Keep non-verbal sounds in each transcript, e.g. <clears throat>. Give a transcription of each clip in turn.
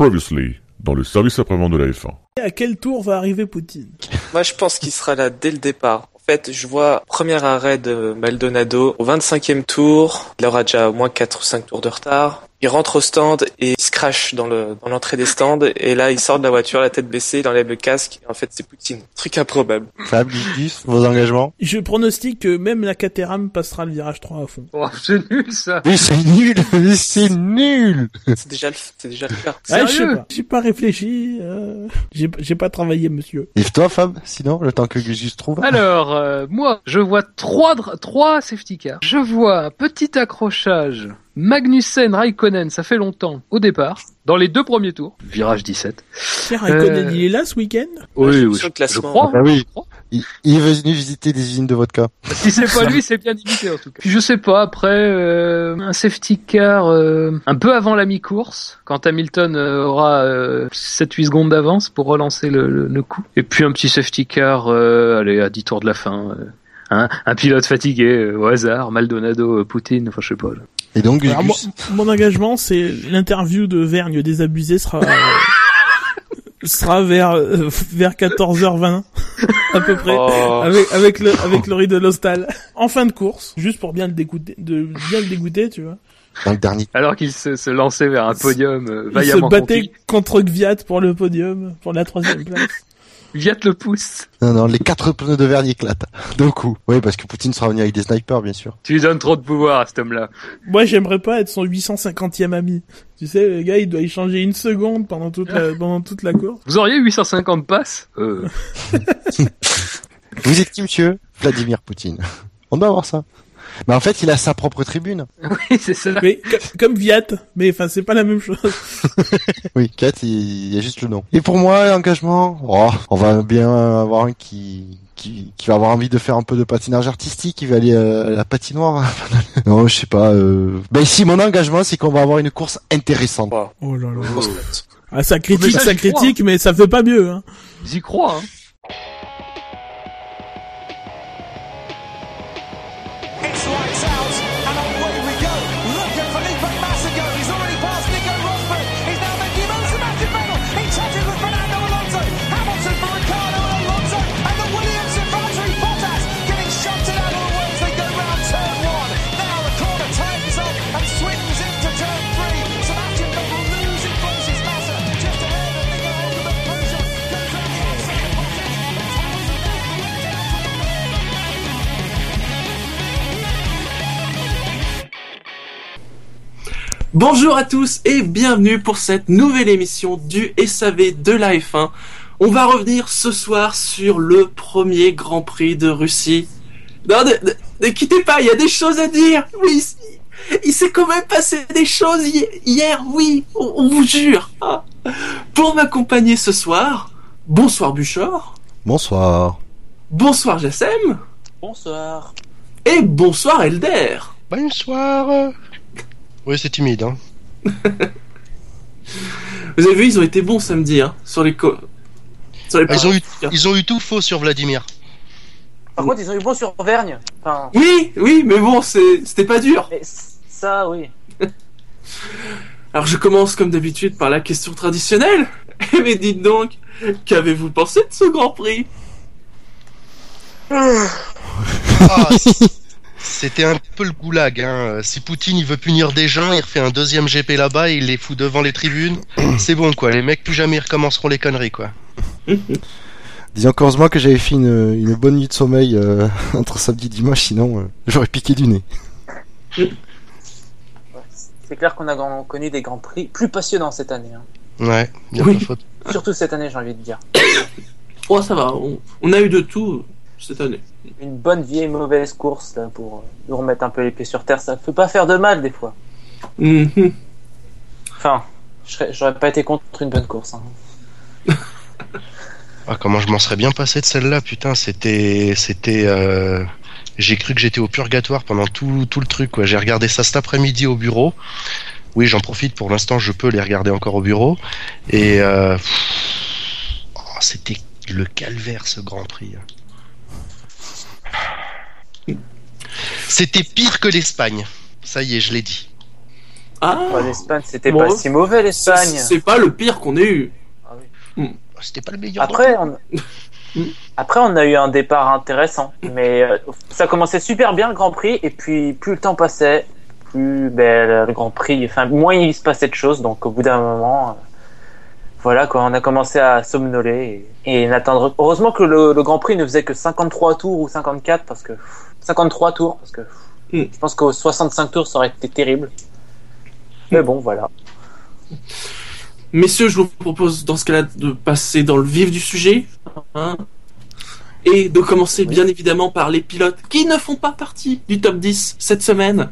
Previously, dans le service après-vente de la F1. Et à quel tour va arriver Poutine Moi, je pense qu'il sera là dès le départ. En fait, je vois premier arrêt de Maldonado au 25e tour. Il aura déjà au moins 4 ou 5 tours de retard. Il rentre au stand et il se crache dans le dans l'entrée des stands. Et là, il sort de la voiture, la tête baissée, il enlève le casque. Et en fait, c'est Poutine. Truc improbable. Fab, vos engagements? Je pronostique que même la Caterham passera le virage 3 à fond. Oh, c'est nul ça. Mais c'est nul Mais c'est nul C'est déjà le, c'est déjà le cas. Ah, je sais pas. J'ai pas réfléchi. euh, J'ai j'ai pas travaillé, monsieur. Et toi, Fab, sinon, le temps que Gus trouve Alors, euh, moi, je vois trois, trois safety cars. Je vois un petit accrochage. Magnussen, Raikkonen, ça fait longtemps, au départ, dans les deux premiers tours. Virage 17. Pierre Raikkonen, Euh, il est là ce week-end? Oui, je- oui, sur le je, classement. je crois. Ah oui. je crois. il, il est venu visiter des usines de vodka. Si c'est pas lui, c'est bien limité en tout cas. Puis je sais pas, après, euh, un safety car euh, un peu avant la mi-course, quand Hamilton euh, aura euh, 7-8 secondes d'avance pour relancer le, le, le coup. Et puis un petit safety car, euh, allez, à 10 tours de la fin. euh, hein, un pilote fatigué, euh, au hasard, Maldonado, euh, Poutine, enfin je sais pas. là. Et donc, Alors, Gus, mon engagement, c'est l'interview de Vergne désabusé sera euh, <laughs> sera vers euh, vers 14h20 à peu près. Oh. Avec, avec le, avec le riz de l'hostal. En fin de course. Juste pour bien le dégoûter, de bien le dégoûter, tu vois. dans le dernier. Alors qu'il se, se lançait vers un podium euh, Il se vaillamment battait conquis. contre Gviat pour le podium, pour la troisième place. Viat le pouce. Non, non, les quatre pneus de verre éclatent. D'un coup. Oui, parce que Poutine sera venu avec des snipers, bien sûr. Tu lui donnes trop de pouvoir à cet homme-là. Moi, j'aimerais pas être son 850e ami. Tu sais, le gars, il doit y changer une seconde pendant toute la, pendant toute la course. Vous auriez 850 passes euh, <laughs> Vous êtes qui, monsieur? Vladimir Poutine. On doit avoir ça. Mais en fait, il a sa propre tribune. <laughs> Oui, c'est ça. Mais, co- comme Viat. Mais, enfin, c'est pas la même chose. <laughs> Oui, 4, il y a juste le nom. Et pour moi, l'engagement, oh, on va bien avoir un qui, qui, qui va avoir envie de faire un peu de patinage artistique, qui va aller euh, à la patinoire. <laughs> non, je sais pas. Euh... Ben si, mon engagement, c'est qu'on va avoir une course intéressante. Oh là là. Note. Ah, ça critique, ça, ça j'y crois, critique, mais ça fait pas mieux, hein. J'y crois, hein. Bonjour à tous et bienvenue pour cette nouvelle émission du SAV de la F1. On va revenir ce soir sur le premier Grand Prix de Russie. Non, ne, ne- ne quittez pas, il y a des choses à dire. Oui, il, s'est quand même passé des choses hi- hier, oui, on, on vous jure. Ah. Pour m'accompagner ce soir, bonsoir Buchor, Bonsoir. bonsoir Jassem Bonsoir. et bonsoir Elder. Bonsoir. Oui, c'est timide, hein. <laughs> Vous avez vu, ils ont été bons samedi, hein, sur les co... Sur les Ah, ils ont eu, pronostics, ils ont eu tout faux sur Vladimir. Par contre, ils ont eu bon sur Vergne. Enfin, Oui, oui, mais bon, c'est- c'était pas dur. mais ça, oui. <laughs> Alors je commence comme d'habitude par la question traditionnelle. <laughs> Mais dites donc, qu'avez-vous pensé de ce Grand Prix? Ah, C'était un peu le goulag. Hein. Si Poutine il veut punir des gens, il refait un deuxième GP là-bas et il les fout devant les tribunes. <clears throat> C'est bon quoi. Les mecs plus jamais ils recommenceront les conneries quoi. <laughs> Disons qu'heureusement que j'avais fait une, une bonne nuit de sommeil euh, <laughs> entre samedi et dimanche, sinon euh, j'aurais piqué du nez. <laughs> C'est clair qu'on a connu des grands prix plus passionnants cette année. hein. Ouais. A Oui. Surtout cette année, j'ai envie de dire. <coughs> Oh ça va, on, on a eu de tout cette année. Une bonne vieille mauvaise course là, pour euh, nous remettre un peu les pieds sur terre. Ça peut pas faire de mal des fois. Mhm. Enfin, je serais- j'aurais pas été contre une bonne course. hein. Ah comment je m'en serais bien passé de celle-là. Putain, c'était, c'était. euh, J'ai cru que j'étais au purgatoire pendant tout, tout le truc. J'ai regardé ça cet après-midi au bureau. Oui, j'en profite pour l'instant. Je peux les regarder encore au bureau. Et euh... oh, c'était le calvaire ce Grand Prix. C'était pire que l'Espagne. Ça y est, je l'ai dit. Ah, Ouais, L'Espagne, c'était Bon. pas si mauvais, l'Espagne. c'est pas le pire qu'on ait eu. Ah oui. C'était pas le meilleur. Après, on... <laughs> Après, on a eu un départ intéressant, mais euh, ça commençait super bien le Grand Prix, et puis plus le temps passait, plus ben, le Grand Prix, enfin moins il se passait de choses, donc au bout d'un moment, euh, voilà quoi, on a commencé à somnoler et, et n'attendre. Heureusement que le, le Grand Prix ne faisait que 53 tours ou 54 parce que 53 tours parce que Mm. je pense qu'aux 65 tours ça aurait été terrible. Mais bon, voilà. Messieurs, je vous propose dans ce cas-là de passer dans le vif du sujet. hein, et de commencer bien évidemment par les pilotes qui ne font pas partie du top 10 cette semaine.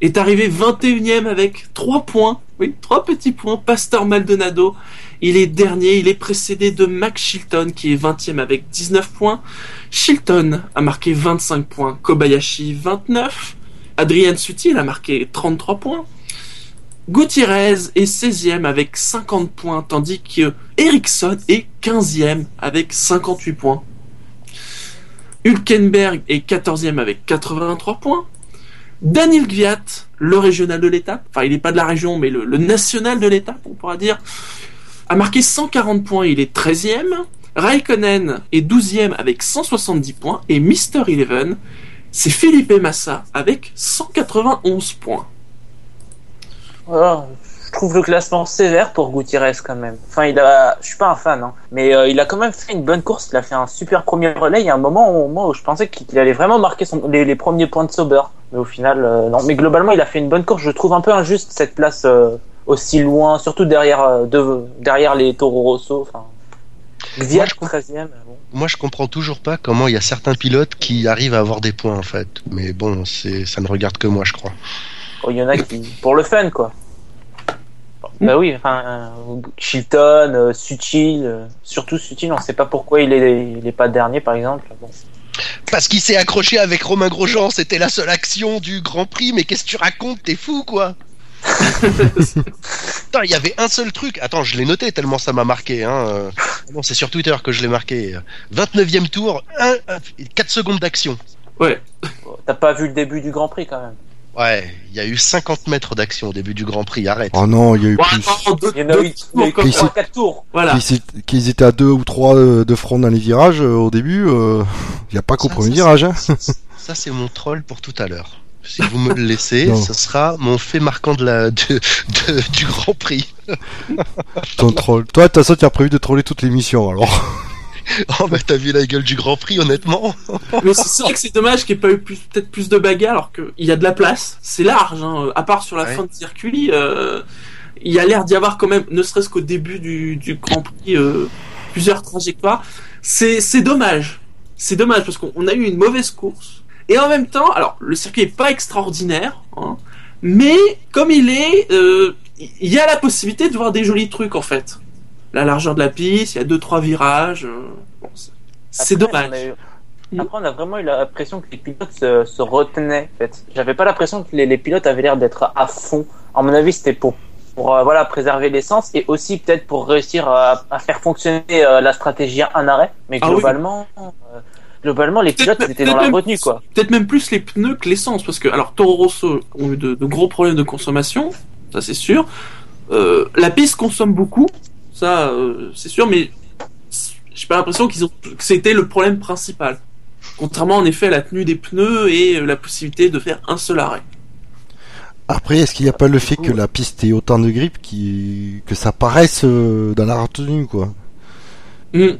Est arrivé 21ème avec 3 points. Oui, 3 petits points. Pastor Maldonado. Il est dernier. Il est précédé de Max Chilton qui est 20ème avec 19 points. Chilton a marqué 25 points. Kobayashi 29. Adrian Sutil a marqué 33 points. Gutiérrez est 16e avec 50 points, tandis que Ericsson est 15e avec 58 points. Hülkenberg est 14e avec 83 points. Daniel Gviat, le régional de l'étape, enfin il n'est pas de la région, mais le national de l'étape, on pourra dire, a marqué 140 points, il est 13e. Raikkonen est 12e avec 170 points. Et Mister Eleven, c'est Felipe Massa avec 191 points. Je trouve le classement sévère pour Gutiérrez quand même. Enfin, il a, je suis pas un fan, hein, mais euh, il a quand même fait une bonne course. Il a fait un super premier relais. Il y a un moment où, je pensais qu'il allait vraiment marquer les premiers points de Sauber, mais au final, euh, non. Mais globalement, il a fait une bonne course. Je trouve un peu injuste cette place euh, aussi loin, surtout derrière, euh, de, derrière les Toro Rosso. Enfin, Moi, je 13e. Bon. Moi, je comprends toujours pas comment il y a certains pilotes qui arrivent à avoir des points en fait. Mais bon, c'est ça ne regarde que moi, je crois. Oh, Il y en a qui, pour le fun, quoi. Bah oui, enfin, Chilton, euh, Sutil, euh, surtout Sutil, on sait pas pourquoi il est, il est pas dernier, par exemple. Bon. Parce qu'il s'est accroché avec Romain Grosjean, c'était la seule action du Grand Prix. Mais qu'est-ce que tu racontes T'es fou quoi? <laughs> Putain, il y avait un seul truc. Attends, je l'ai noté tellement ça m'a marqué. Hein. euh. Non, c'est sur Twitter que je l'ai marqué. 29e tour, 1, 4 secondes d'action. Ouais. Bon, T'as pas vu le début du Grand Prix quand même. Ouais, il y a eu 50 mètres d'action au début du Grand Prix. Arrête. Oh non, il y a eu Ouais, plus. deux- Il y en a eu, eu comme Qui ça. trois, quatre tours. Voilà. Qu'ils étaient- à deux ou trois euh, de front dans les virages euh, au début, euh, <laughs> il n'y a pas qu'au premier ça, virage. Hein. Ça, c'est mon troll pour tout à l'heure. Si vous me le laissez, ce sera mon fait marquant de la, de, de- du Grand Prix. Ton troll. Toi, de toute façon, tu as prévu de troller toute l'émission alors. <laughs> Oh, bah t'as vu la gueule du Grand Prix, honnêtement <laughs> Mais c'est vrai que c'est dommage qu'il n'y ait pas eu plus- peut-être plus de bagarres alors qu'il y a de la place. C'est large, hein. à part sur la Ouais. fin de circuit. euh, il y a l'air d'y avoir quand même, ne serait-ce qu'au début du, du Grand Prix, euh, plusieurs trajectoires. C'est c'est dommage. C'est dommage parce qu'on on a eu une mauvaise course. Et en même temps, alors le circuit est pas extraordinaire, hein, mais comme il est, euh, il y a la possibilité de voir des jolis trucs en fait. La largeur de la piste, il y a deux trois virages. euh, bon, c'est- dommage. on a eu- Mm. Après, on a vraiment eu l'impression que les pilotes se, se retenaient. En fait. J'avais pas l'impression que les, les pilotes avaient l'air d'être à fond. À mon avis, c'était pour, pour euh, voilà, préserver l'essence et aussi peut-être pour réussir à, à faire fonctionner la stratégie un arrêt. Mais Ah oui. Globalement, les pilotes étaient dans la même- retenue, quoi. peut-être même plus les pneus que l'essence, parce que alors Toro Rosso ont eu de, de gros problèmes de consommation, ça c'est sûr. Euh, la piste consomme beaucoup, ça euh, c'est sûr, mais j'ai pas l'impression qu'ils ont que c'était le problème principal. Contrairement en effet à la tenue des pneus et euh, la possibilité de faire un seul arrêt. Après, est-ce qu'il n'y a pas le fait que la piste ait autant de grippe qui... que ça paraisse dans la retenue, quoi? Hmm.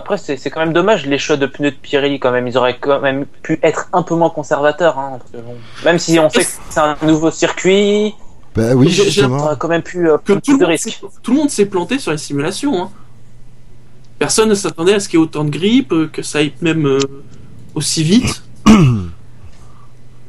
Après, c'est c'est quand même dommage les choix de pneus de Pirelli quand même. Ils auraient quand même pu être un peu moins conservateurs. Hein, parce que bon, même si on sait que c'est un nouveau circuit, Bah oui, justement. quand même pu euh, Que tout de monde risques. s'est- tout le monde s'est planté sur les simulations. Hein. Personne ne s'attendait à ce qu'il y ait autant de grippe, euh, que ça aille même euh, aussi vite.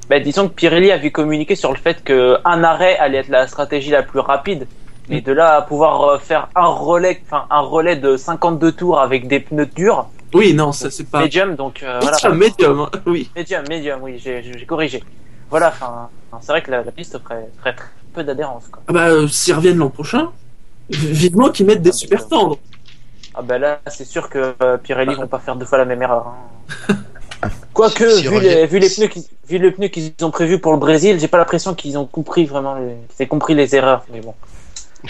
Bah, disons que Pirelli avait communiqué sur le fait que un arrêt allait être la stratégie la plus rapide. Mais de là à pouvoir euh, faire un relais, enfin un relais de 52 tours avec des pneus durs, Oui, non, ça c'est pas. medium, donc euh, voilà. Medium, medium, hein, oui. Medium, medium, oui, j'ai j'ai corrigé. Voilà, enfin, c'est vrai que la, la piste ferait, ferait très peu d'adhérence. Ah bah, euh, s'ils reviennent l'an prochain, vivement qu'ils mettent des super tendres. Ah bah là, c'est sûr que euh, Pirelli vont pas faire deux fois la même erreur. hein. <laughs> Quoique, vu, les, vu les pneus qu'ils, vu les pneus qu'ils ont prévus pour le Brésil, j'ai pas l'impression qu'ils ont compris vraiment, les, qu'ils aient compris les erreurs. Mais bon.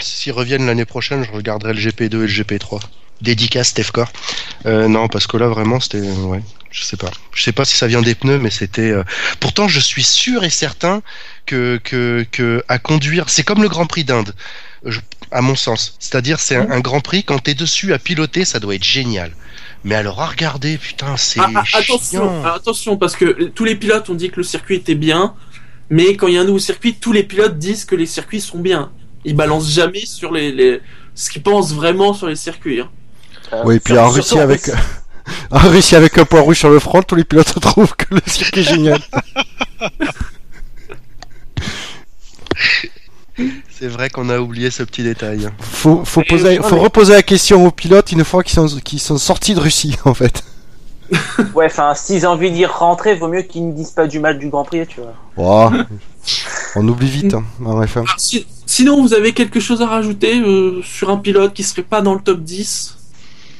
S'ils reviennent l'année prochaine, je regarderai le GP2 et le GP3. Dédicace Stefcor. Euh, non, parce que là vraiment c'était ouais, je sais pas. Je sais pas si ça vient des pneus, mais c'était. euh, Pourtant, je suis sûr et certain que que que à conduire, c'est comme le Grand Prix d'Inde, je- à mon sens. C'est-à-dire, c'est un, un Grand Prix quand t'es dessus à piloter, ça doit être génial. Mais alors à regarder, putain, c'est Ah, ah, attention, ah, attention, parce que tous les pilotes ont dit que le circuit était bien, mais quand il y a un nouveau circuit, tous les pilotes disent que les circuits sont bien. Ils balancent jamais sur les, les... ce qu'ils pensent vraiment sur les circuits. hein. Euh, Oui, puis sur- en Russie en avec <laughs> en Russie avec un point rouge sur le front, tous les pilotes <laughs> trouvent que le circuit est génial. <laughs> C'est vrai qu'on a oublié ce petit détail. Faut faut Et- poser, faut reposer la question aux pilotes une fois qu'ils sont qu'ils sont sortis de Russie en fait. Ouais, enfin, s'ils ont envie d'y rentrer, vaut mieux qu'ils ne disent pas du mal du Grand Prix, tu vois. Oh, on oublie vite hein, en F1. Alors, si- sinon, vous avez quelque chose à rajouter euh, sur un pilote qui serait pas dans le top 10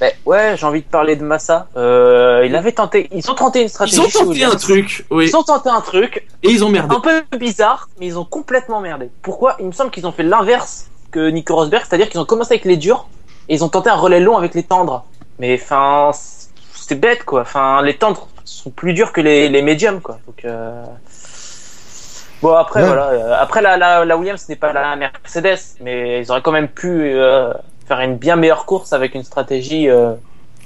Ben, ouais, j'ai envie de parler de Massa. Euh, il avait tenté, ils ont tenté une stratégie. Ils ont tenté un truc, oui, Ils ont tenté un truc et ils ont merdé. un peu bizarre, mais ils ont complètement merdé. Pourquoi? Il me semble qu'ils ont fait l'inverse que Nico Rosberg, c'est-à-dire qu'ils ont commencé avec les durs et ils ont tenté un relais long avec les tendres. Mais enfin, c'est bête quoi. Enfin, les tendres sont plus durs que les, les médiums quoi. Donc euh... bon après Ouais. voilà. euh, Après la, la, la Williams n'est pas la Mercedes, mais ils auraient quand même pu euh, faire une bien meilleure course avec une stratégie euh,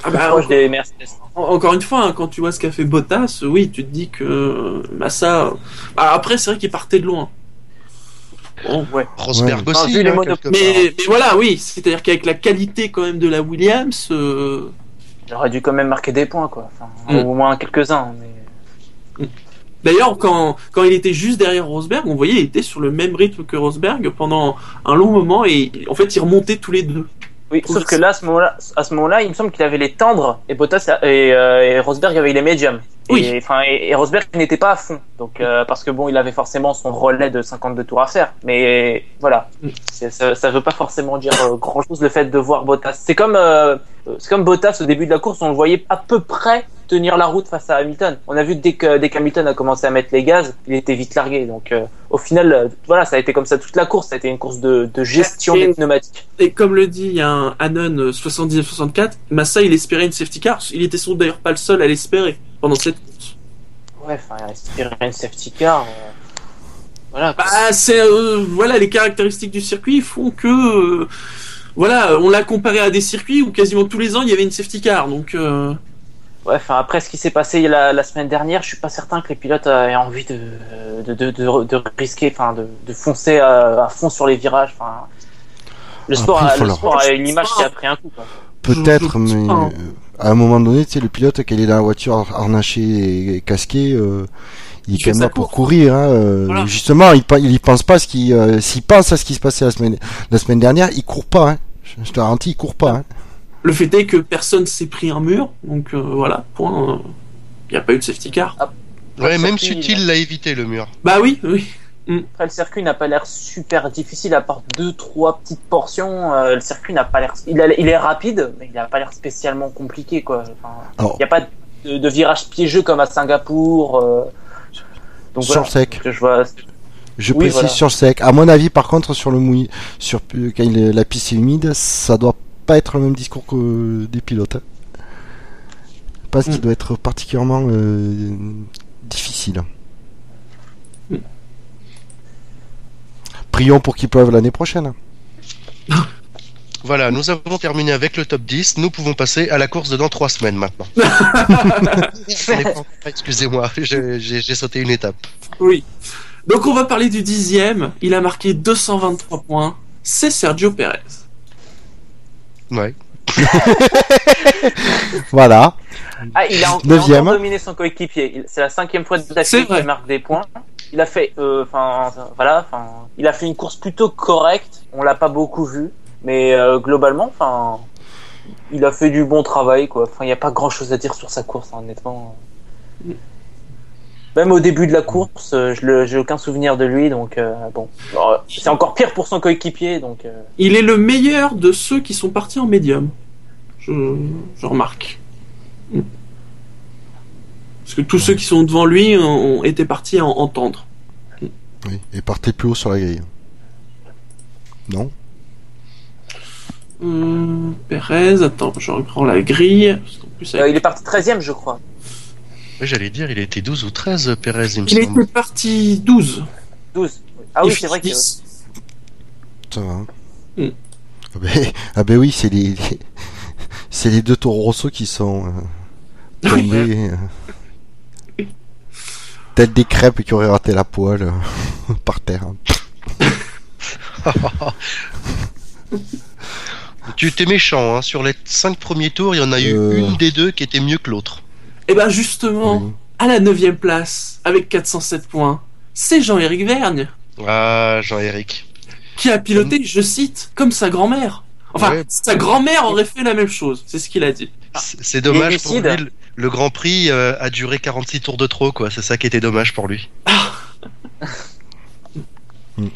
Ah bah, proche en- des Mercedes. en- encore une fois, hein, quand tu vois ce qu'a fait Bottas, oui, tu te dis que Massa. Bah, après, c'est vrai qu'il partait de loin. Bon. Rosberg Ouais. aussi. Enfin, hein, Mais, voilà, oui, c'est-à-dire qu'avec la qualité quand même de la Williams, euh, Il aurait dû quand même marquer des points quoi. Enfin, Mm. au moins quelques-uns. Mais... D'ailleurs, quand, quand il était juste derrière Rosberg, on voyait il était sur le même rythme que Rosberg pendant un long moment et en fait ils remontaient tous les deux. Oui, sauf que là, à ce moment-là, à ce moment-là, il me semble qu'il avait les tendres et Bottas et, euh, et Rosberg avait les médiums. Oui. Et, enfin, et, et Rosberg n'était pas à fond. Donc, euh, parce que bon, il avait forcément son relais de 52 tours à faire. Mais voilà, Mm. Ça, ça veut pas forcément dire euh, grand-chose le fait de voir Bottas. C'est comme, c'est comme Bottas au début de la course, on le voyait à peu près tenir la route face à Hamilton. On a vu que dès que dès qu'Hamilton a commencé à mettre les gaz, il était vite largué. Donc, euh, au final, euh, voilà, ça a été comme ça toute la course. Ça a été une course de, de gestion Et- des pneumatiques. Et comme le dit un Anon 79-64, Massa il espérait une safety car. Il était sans d'ailleurs pas le seul à l'espérer pendant cette course. Ouais, enfin, respirer une safety car. euh, Voilà. Bah, c'est euh, voilà les caractéristiques du circuit font que euh, voilà on l'a comparé à des circuits où quasiment tous les ans il y avait une safety car donc euh, Ouais, enfin, après ce qui s'est passé la, la semaine dernière, je suis pas certain que les pilotes aient envie de, de, de, de, de risquer, enfin, de, de foncer à, à fond sur les virages. Enfin, le sport, Après, a, faut le leur- sport a une image qui a pris un coup. Quoi. Peut-être, mais euh, à un moment donné, tu sais, le pilote, quand il est dans la voiture harnaché et casqué, euh, il est quand même là pour courir. Hein, euh, Voilà. Justement, il, pe- il y pense pas ce qui, euh, s'il pense à ce qui se passait la semaine, la semaine dernière, il court pas. Hein. Je, je te garantis, il court pas. Hein. Le fait est que personne s'est pris un mur donc euh, voilà point euh, il n'y a pas eu de safety car Ouais, Le même circuit, Sutil l'a évité le mur. bah oui oui Après, le circuit n'a pas l'air super difficile, à part deux, trois petites portions. euh, le circuit n'a pas l'air. Il, est rapide, mais il n'a pas l'air spécialement compliqué, quoi. Enfin, il n'y a pas de, de virage piégeux comme à Singapour. euh, Donc Sur voilà. sec. Que je vois. Je Oui, précise voilà. sur le sec. À mon avis, par contre, sur le mouillé, sur quand la piste est humide, ça doit pas être le même discours que des pilotes. hein. Parce qu'il Mm. doit être particulièrement euh, difficile. Mm. Prions pour qu'il pleuve l'année prochaine. Voilà, nous avons terminé avec le top 10. Nous pouvons passer à la course de dans trois semaines maintenant. <laughs> Excusez-moi, j'ai sauté une étape. oui donc on va parler du dixième il a marqué 223 points c'est Sergio Perez Ouais. <laughs> Voilà. Ah, il a, Neuvième. encore dominé son coéquipier. C'est la cinquième fois de C'est d'affilée vrai. qu'il marque des points. Il a fait, euh, enfin, voilà, enfin, il a fait une course plutôt correcte. On l'a pas beaucoup vu, mais euh, globalement, enfin, il a fait du bon travail, quoi. Enfin, il n'y a pas grand chose à dire sur sa course, hein, honnêtement. Même au début de la course, euh, je le- j'ai aucun souvenir de lui, donc euh, bon. C'est encore pire pour son coéquipier, donc. euh, il est le meilleur de ceux qui sont partis en médium je, je remarque Parce que tous ceux qui sont devant lui ont, été partis en, en tendre. Oui, et partez plus haut sur la grille. Non? Hum, Perez, attends, je reprends la grille. Parce plus, Euh, il est parti 13ème, je crois. Oui, J'allais dire, il était 12 ou 13, Pérez, il me il semble. était parti 12. 12. Ah oui, c'est vrai que. finit 10. Ça va. hein. Hmm. Ah, ben, ah ben oui, c'est les, les- c'est les deux Toro Rosso qui sont euh, tombés. <laughs> euh, Tels des crêpes qui auraient raté la poêle euh, <laughs> par terre. <laughs> Tu étais méchant, hein. Sur les 5 premiers tours, il y en a eu Euh. une des deux qui était mieux que l'autre. Et ben justement, Oui. à la 9 place, avec 407 points, c'est Jean-Éric Vergne, Ah, Jean-Éric. qui a piloté, je cite, comme sa grand-mère. Enfin, Ouais. sa grand-mère aurait fait la même chose, c'est ce qu'il a dit. C'est c'est dommage pour lui. Le, Grand Prix euh, a duré 46 tours de trop, quoi. C'est ça qui était dommage pour lui. Bon,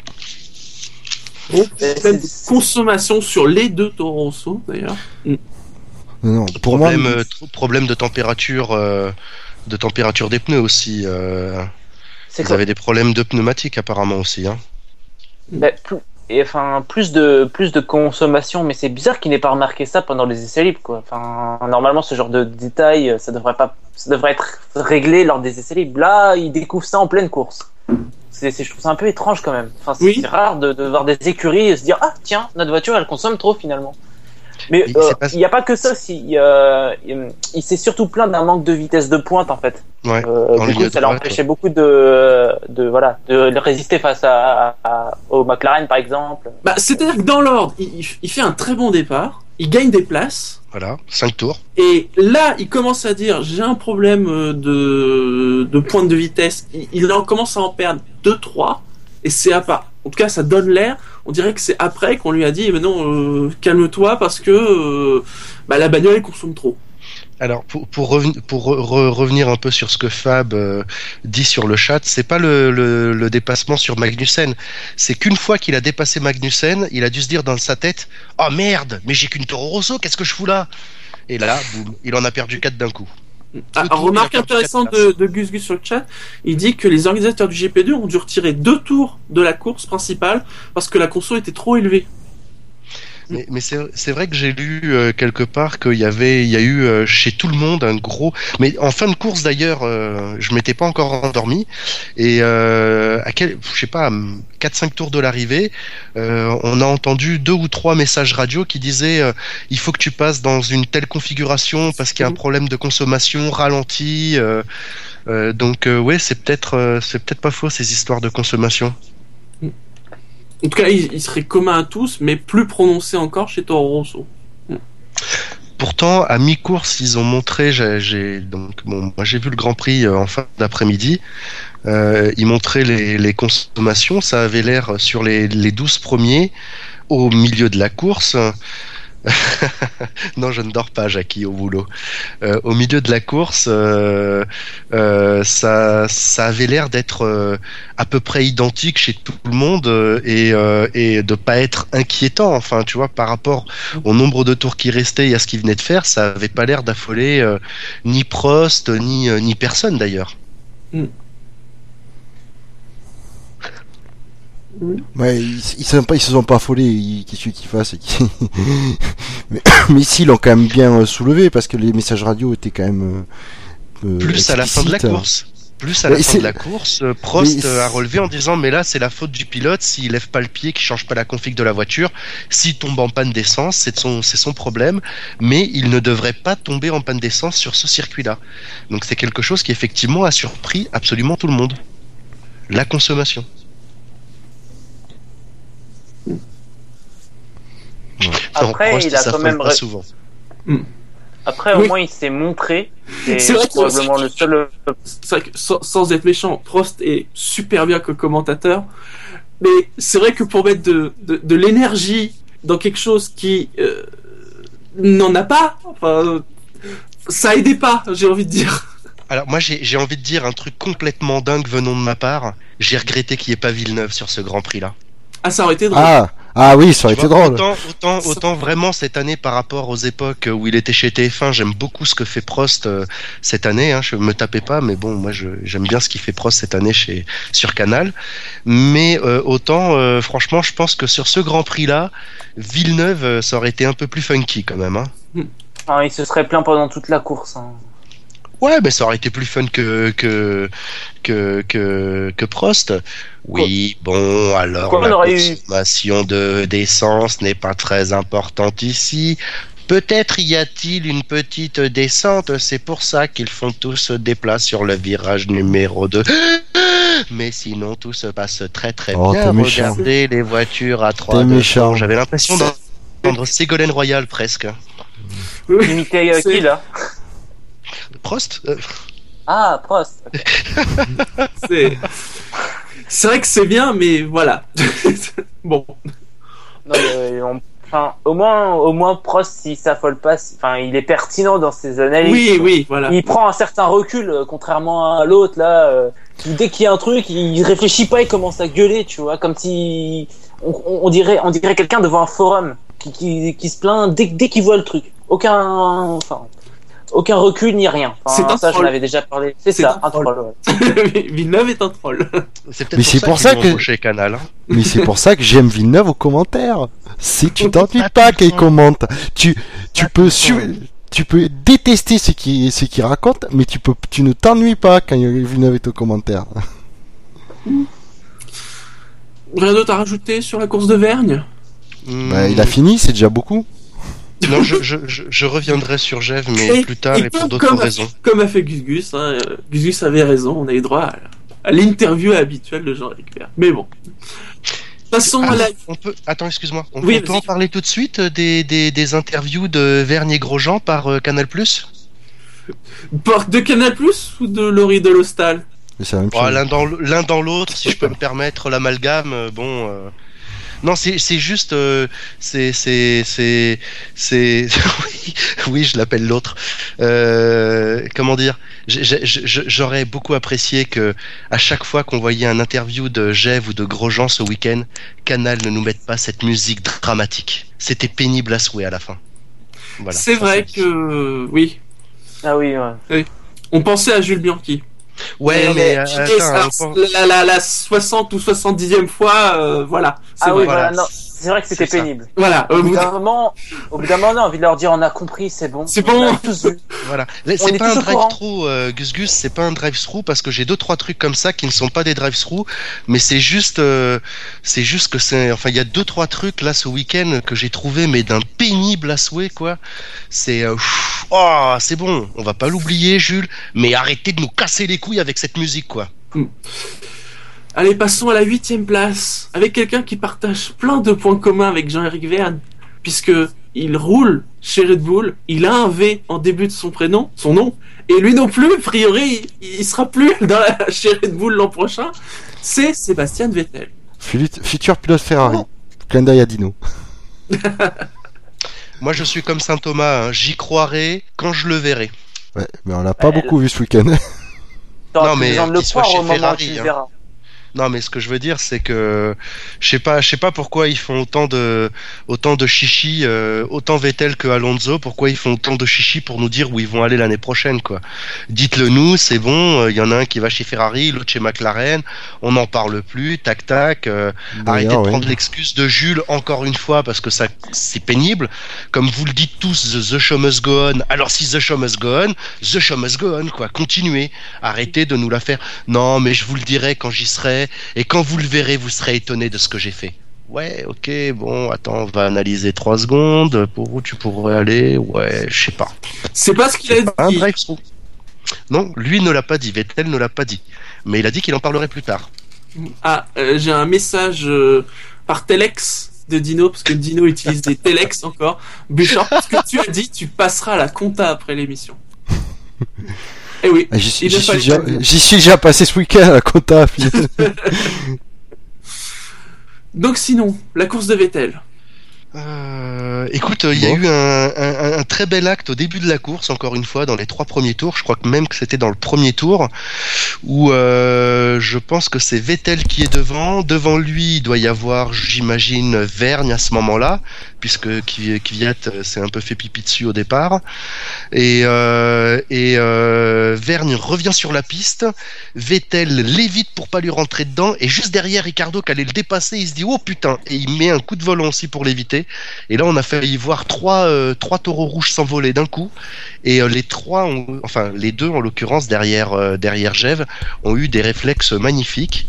<laughs> Mais problème de c'est- consommation sur les deux Toro d'ailleurs. Non, non, pour moi, problème, euh, tr- problème de température, euh, de température des pneus aussi. Euh, ils que avaient des problèmes de pneumatiques apparemment aussi. Hein. bah, plus, et, enfin, plus de plus de consommation, mais c'est bizarre qu'il n'ait pas remarqué ça pendant les essais libres, quoi. Enfin, normalement, ce genre de détail, euh, ça devrait pas, ça devrait être réglé lors des essais libres. Là, il découvre ça en pleine course. C'est, c'est- je trouve ça un peu étrange quand même. Enfin, c'est Oui. rare de, de voir des écuries et se dire ah tiens, notre voiture elle consomme trop finalement. Mais euh, il n'y a pas que ça. Si, euh, il, il s'est surtout plaint d'un manque de vitesse de pointe en fait. Ouais. Euh, du coup, ça empêché beaucoup de, de voilà, de résister face à, à- au McLaren par exemple. Bah, c'est-à-dire que dans l'ordre, il, il- fait un très bon départ, il gagne des places, Voilà, 5 tours. et là, il commence à dire j'ai un problème euh, de, de pointe de vitesse. Il, il en commence à en perdre 2-3, et c'est à part. En tout cas, ça donne l'air. On dirait que c'est après qu'on lui a dit, mais non, euh, calme-toi parce que euh, bah, la bagnole consomme trop. Alors pour pour, reven- pour re- re- revenir un peu sur ce que Fab euh, dit sur le chat, c'est pas le, dépassement sur Magnussen, c'est qu'une fois qu'il a dépassé Magnussen, il a dû se dire dans sa tête "Oh merde, mais j'ai qu'une Toro Rosso, qu'est-ce que je fous là? Et là, boum, il en a perdu 4 d'un coup. Ah, remarque intéressante de, de Gus Gus sur le chat, il dit que les organisateurs du GP2 ont dû retirer deux tours de la course principale parce que la conso était trop élevée. Mais, mais c'est c'est vrai que j'ai lu euh, quelque part qu'il y avait, il y a eu euh, chez tout le monde un gros. Mais en fin de course d'ailleurs, euh, je m'étais pas encore endormi et euh, à quel, je sais pas, 4-5 tours de l'arrivée, euh, on a entendu deux ou trois messages radio qui disaient euh, il faut que tu passes dans une telle configuration parce qu'il y a un Mhm. problème de consommation, ralenti. euh, euh, donc euh, ouais, c'est peut-être, euh, c'est peut-être pas faux ces histoires de consommation. En tout cas, il, serait commun à tous, mais plus prononcé encore chez Toro Rosso. Pourtant, à mi-course, ils ont montré, j'ai, vu le Grand Prix euh, en fin d'après-midi. Euh, ils montraient les, les consommations, ça avait l'air sur les, les 12 premiers au milieu de la course. <laughs> non, je ne dors pas, Jackie, au boulot. Euh, au milieu de la course, euh, euh, ça, ça avait l'air d'être à peu près identique chez tout le monde et, et de pas être inquiétant. Enfin, tu vois, par rapport au nombre de tours qui restaient et à ce qu'il venait de faire, ça avait pas l'air d'affoler ni Prost ni ni personne d'ailleurs. Ouais, ils, ils, se sont pas, ils se sont pas affolés, qu'est-ce qu'ils fassent <laughs> Mais, <coughs> mais ici, ils l'ont quand même bien euh, soulevé parce que les messages radio étaient quand même. euh, euh, Plus à la fin de la explicites. course. Plus à la Ouais, fin de la course, Prost a relevé en disant mais là c'est la faute du pilote s'il lève pas le pied, qu'il change pas la config de la voiture, s'il tombe en panne d'essence, c'est son c'est son problème, mais il ne devrait pas tomber en panne d'essence sur ce circuit-là. Donc c'est quelque chose qui effectivement a surpris absolument tout le monde. La consommation. Après, il a quand même pas souvent. Après, Oui. au moins, il s'est montré. C'est vrai que- probablement le seul. C'est vrai que sans, sans être méchant, Prost est super bien que commentateur, mais c'est vrai que pour mettre de, de, de l'énergie dans quelque chose qui euh, n'en a pas, enfin, euh, ça aidait pas, j'ai envie de dire. Alors moi j'ai j'ai envie de dire un truc complètement dingue venant de ma part. J'ai regretté qu'il n'y ait pas Villeneuve sur ce Grand Prix là. Ah, ça aurait été drôle. Ah, Ah oui, ça aurait été drôle. Autant, autant, autant vraiment cette année par rapport aux époques où il était chez TF1, j'aime beaucoup ce que fait Prost euh, cette année. Hein, je me tapais pas, mais bon, moi je- j'aime bien ce qu'il fait Prost cette année chez sur Canal. Mais euh, autant, euh, franchement, je pense que sur ce Grand Prix là, Villeneuve, euh, ça aurait été un peu plus funky quand même. Hein. Ah, il se serait plaint pendant toute la course. hein. Ouais, mais ça aurait été plus fun que que que que, que Prost. Oui, bon, alors Quoi, on la aurait eu- consommation de d'essence n'est pas très importante ici. Peut-être y a-t-il une petite descente, c'est pour ça qu'ils font tous des plats sur le virage numéro 2. <gasps> Mais sinon, tout se passe très très Oh, bien. Regardez les voitures à trois T'es devants. méchant. J'avais l'impression d'entendre Ségolène Royal presque. Imiter euh, C'est- qui là? Prost euh, Ah, Prost. <laughs> C'est c'est vrai que c'est bien, mais voilà. <laughs> bon. Non, mais on- Enfin, au moins, au moins Prost, s'il s'affole pas, enfin, il est pertinent dans ses analyses. Oui, oui, voilà. Il prend un certain recul, euh, contrairement à l'autre là. euh, qui, dès qu'il y a un truc, il réfléchit pas, il commence à gueuler, tu vois, comme si on dirait, on dirait quelqu'un devant un forum qui, qui, qui se plaint dès, dès qu'il voit le truc. Aucun, enfin, aucun recul ni rien. Enfin, C'est un ça, je troll. l'avais déjà parlé. C'est C'est ça, un un troll. troll. ouais. <laughs> Villeneuve est un troll. C'est peut-être Mais c'est pour ça que- Canal. hein. Mais c'est pour ça que j'aime Villeneuve aux commentaires. Si tu t'ennuies Pas <laughs> qu'il commente, tu, tu peux tu peux détester ce qui ce qu'il raconte, mais tu peux, tu ne t'ennuies pas quand Villeneuve est aux commentaires. Rien d'autre à rajouter sur la course de Vergne Bah, il a fini, c'est déjà beaucoup. Non, je, je, je, je reviendrai sur Jeff, mais Et- plus tard et et, pour d'autres raisons. Comme a fait Gus Gus, hein, Gus Gus avait raison, on a eu droit à, à l'interview habituelle de Jean-Éric. Mais bon. Passons à la... On peut, attends, excuse-moi. On, Oui, on peut en parler tout de suite euh, des, des, des interviews de Vernier Grosjean par euh, Canal+. De Canal Plus ou de Laurie Delostal? Mais c'est la même Oh, chose. l'un dans l- l'un dans l'autre, si je peux me permettre l'amalgame. euh, Bon. euh, Non, c'est c'est juste, euh, c'est c'est c'est c'est <laughs> oui, oui, je l'appelle l'autre. Euh, comment dire? J'aurais beaucoup apprécié que à chaque fois qu'on voyait un interview de Jeff ou de Grosjean ce week-end, Canal ne nous mette pas cette musique dramatique. C'était pénible à souhait à la fin. Voilà. C'est vrai que... Oui. Ah oui, ouais. On pensait à Jules Bianchi. Ouais, Mais- mais, mais- euh, mais attends, ça, on pense- la, la, la 60 ou 70e fois, euh, voilà. C'est Ah vrai. oui, voilà, voilà, non. C'est vrai que c'était ça. pénible. Voilà. Au bout d'un moment, au bout d'un moment, on a envie de leur dire, on a compris, c'est bon. C'est On bon. Voilà. C'est est pas un drive-through, euh, Gus Gus, c'est pas un drive-through parce que j'ai deux trois trucs comme ça qui ne sont pas des drive-through, mais c'est juste, euh, c'est juste que c'est, enfin, il y a deux trois trucs là ce week-end que j'ai trouvé mais d'un pénible à souhait quoi. C'est, euh, pff, oh, c'est bon, on va pas l'oublier, Jules, mais arrêtez de nous casser les couilles avec cette musique quoi. Allez, passons à la huitième place, avec quelqu'un qui partage plein de points communs avec Jean-Éric Verne, puisque il roule chez Red Bull, il a un V en début de son prénom, son nom, et lui non plus, a priori, il, il sera plus <laughs> dans la, chez Red Bull l'an prochain, c'est Sébastien Vettel. Fut- Futur pilote Ferrari. Oh. Clin d'œil à Dino. Moi je suis comme Saint Thomas, hein, j'y croirai quand je le verrai. Ouais, mais on l'a pas Ouais, beaucoup vu ce week-end. Non, mais, qu'il soit chez Ferrari, hein. Non, mais ce que je veux dire, c'est que je sais pas, je sais pas pourquoi ils font autant de autant de chichi, euh, autant Vettel que Alonso. Pourquoi ils font autant de chichi pour nous dire où ils vont aller l'année prochaine, quoi Dites-le nous, c'est bon. Il y en a un qui va chez Ferrari, l'autre chez McLaren. On n'en parle plus. Tac tac. euh, arrêtez de prendre l'excuse de Jules encore une fois parce que ça c'est pénible. Comme vous le dites tous, the, the show must go on. Alors si the show must go on, the show must go on, quoi. Continuez. Arrêtez de nous la faire. Non, mais je vous le dirai quand j'y serai. Et quand vous le verrez, vous serez étonné de ce que j'ai fait. Ouais, ok, bon, attends, on va analyser trois secondes. Pour où tu pourrais aller? Ouais, je sais pas. C'est pas ce qu'il a Un dit. drive-through. Non, lui ne l'a pas dit. Vettel ne l'a pas dit. Mais il a dit qu'il en parlerait plus tard. Ah, euh, j'ai un message euh, par Telex de Dino, parce que Dino utilise des Telex encore. Bouchard, ce que tu as dit, tu passeras à la compta après l'émission. <laughs> Eh oui. Ah, J'y suis, déjà, pas le dire. j'y suis déjà passé ce week-end à la compta. <laughs> Donc sinon, la course de Vettel. Euh, écoute, il y a eu un, un- un très bel acte au début de la course, encore une fois, dans les trois premiers tours. Je crois que même que c'était dans le premier tour, où euh, je pense que c'est Vettel qui est devant. Devant lui, il doit y avoir, j'imagine, Vergne à ce moment-là, puisque Kvyat euh, s'est un peu fait pipi dessus au départ. Et, euh, et euh, Vergne revient sur la piste. Vettel l'évite pour pas lui rentrer dedans. Et juste derrière, Ricardo qui allait le dépasser, il se dit oh putain, et il met un coup de volant aussi pour l'éviter. Et là, on a failli voir trois, euh, trois taureaux rouges s'envoler d'un coup. Et euh, les trois, ont- enfin les deux en l'occurrence derrière euh, derrière Jev, ont eu des réflexes magnifiques.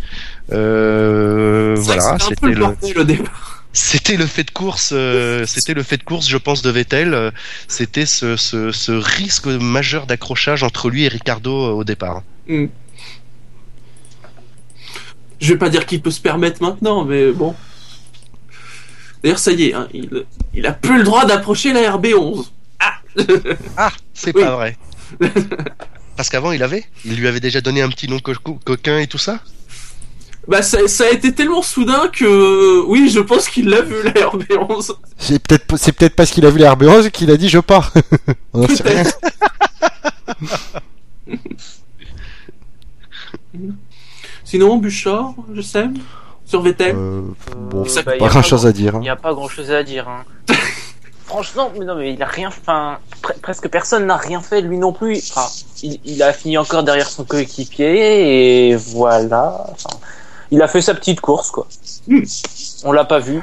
Euh, voilà, c'était le le, départ. C'était le fait de course, euh, <laughs> c'était le fait de course, je pense, de Vettel. euh, C'était ce, ce, ce risque majeur d'accrochage entre lui et Ricardo euh, au départ. Hmm. Je vais pas dire qu'il peut se permettre maintenant, mais bon. D'ailleurs, ça y est, hein, il, il a plus le droit d'approcher la RB11. Ah <laughs> Ah, c'est Oui. pas vrai. <laughs> Parce qu'avant, il avait, il lui avait déjà donné un petit nom co- co- coquin et tout ça. Bah, ça, ça a été tellement soudain que, oui, je pense qu'il l'a vu, la RB11. C'est peut-être c'est peut-être parce qu'il a vu la RB11 qu'il a dit je pars. <laughs> On en sait rien. Peut-être. <laughs> Sinon, Bouchard, je sais, sur Vettel. Euh, bon, ça- bah, y pas grand chose à dire. Il n'y a pas grand chose à dire. Hein. <laughs> Franchement, mais non, mais il a rien. Enfin, pre- presque personne n'a rien fait, lui non plus. Enfin, il, il a fini encore derrière son coéquipier et voilà. Enfin, il a fait sa petite course, quoi. Hmm. On l'a pas vu.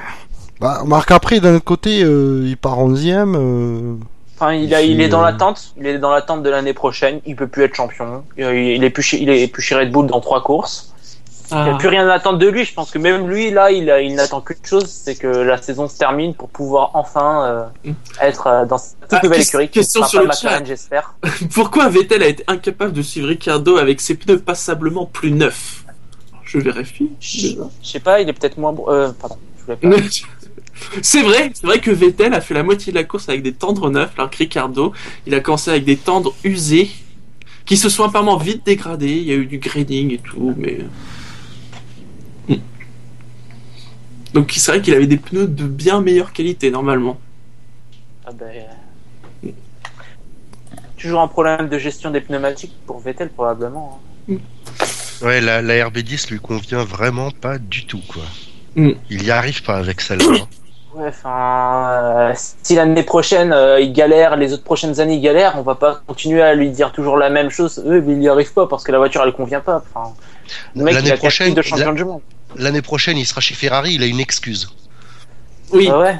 Bah, Marc après d'un autre côté, euh, il part 11ème. Euh... Enfin, il, a, il C'est, est dans euh, l'attente. Il est dans l'attente de l'année prochaine. Il peut plus être champion. Il il est plus chez, il est plus chez Red Bull dans trois courses. Il n'y Ah. a plus rien à attendre de lui. Je pense que même lui, là, il, il n'attend qu'une chose, c'est que la saison se termine pour pouvoir enfin euh, être euh, dans cette toute Ah, nouvelle écurie question sur le McLaren, j'espère. <laughs> Pourquoi Vettel a été incapable de suivre Ricardo avec ses pneus passablement plus neufs? Je vérifie. Je sais pas, il est peut-être moins. Euh, pardon, je. <laughs> C'est vrai, c'est vrai que Vettel a fait la moitié de la course avec des tendres neufs, alors que Ricardo, il a commencé avec des tendres usés, qui se sont apparemment vite dégradés. Il y a eu du graining et tout, mais. Hmm. Donc c'est vrai qu'il avait des pneus de bien meilleure qualité normalement. Ah ben, euh, Toujours un problème de gestion des pneumatiques pour Vettel probablement. hein. Ouais, la, la RB10 lui convient vraiment pas du tout, quoi. Mm. Il y arrive pas avec celle-là. hein. Ouais, enfin, euh, si l'année prochaine euh, il galère, les autres prochaines années il galère, on va pas continuer à lui dire toujours la même chose. Mais il y arrive pas parce que la voiture elle convient pas. Enfin, le mec il L'année a prochaine, de il champion a- du monde. L'année prochaine, il sera chez Ferrari, il a une excuse. Oui, Ah ouais.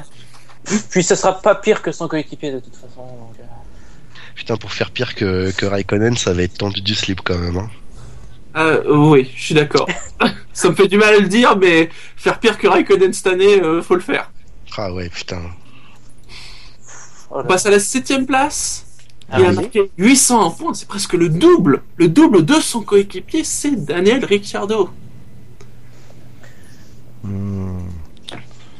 Puis ce sera pas pire que son coéquipier de toute façon. donc, euh. Putain, pour faire pire que, que Raikkonen, ça va être tendu du slip quand même. Hein. Euh, oui, je suis d'accord. <laughs> Ça me fait du mal à le dire, mais faire pire que Raikkonen cette année, euh, faut le faire. Ah ouais, putain. Oh. On passe à la septième place. Ah il a oui. marqué 801 points, c'est presque le double. Le double de son coéquipier, c'est Daniel Ricciardo. Hmm.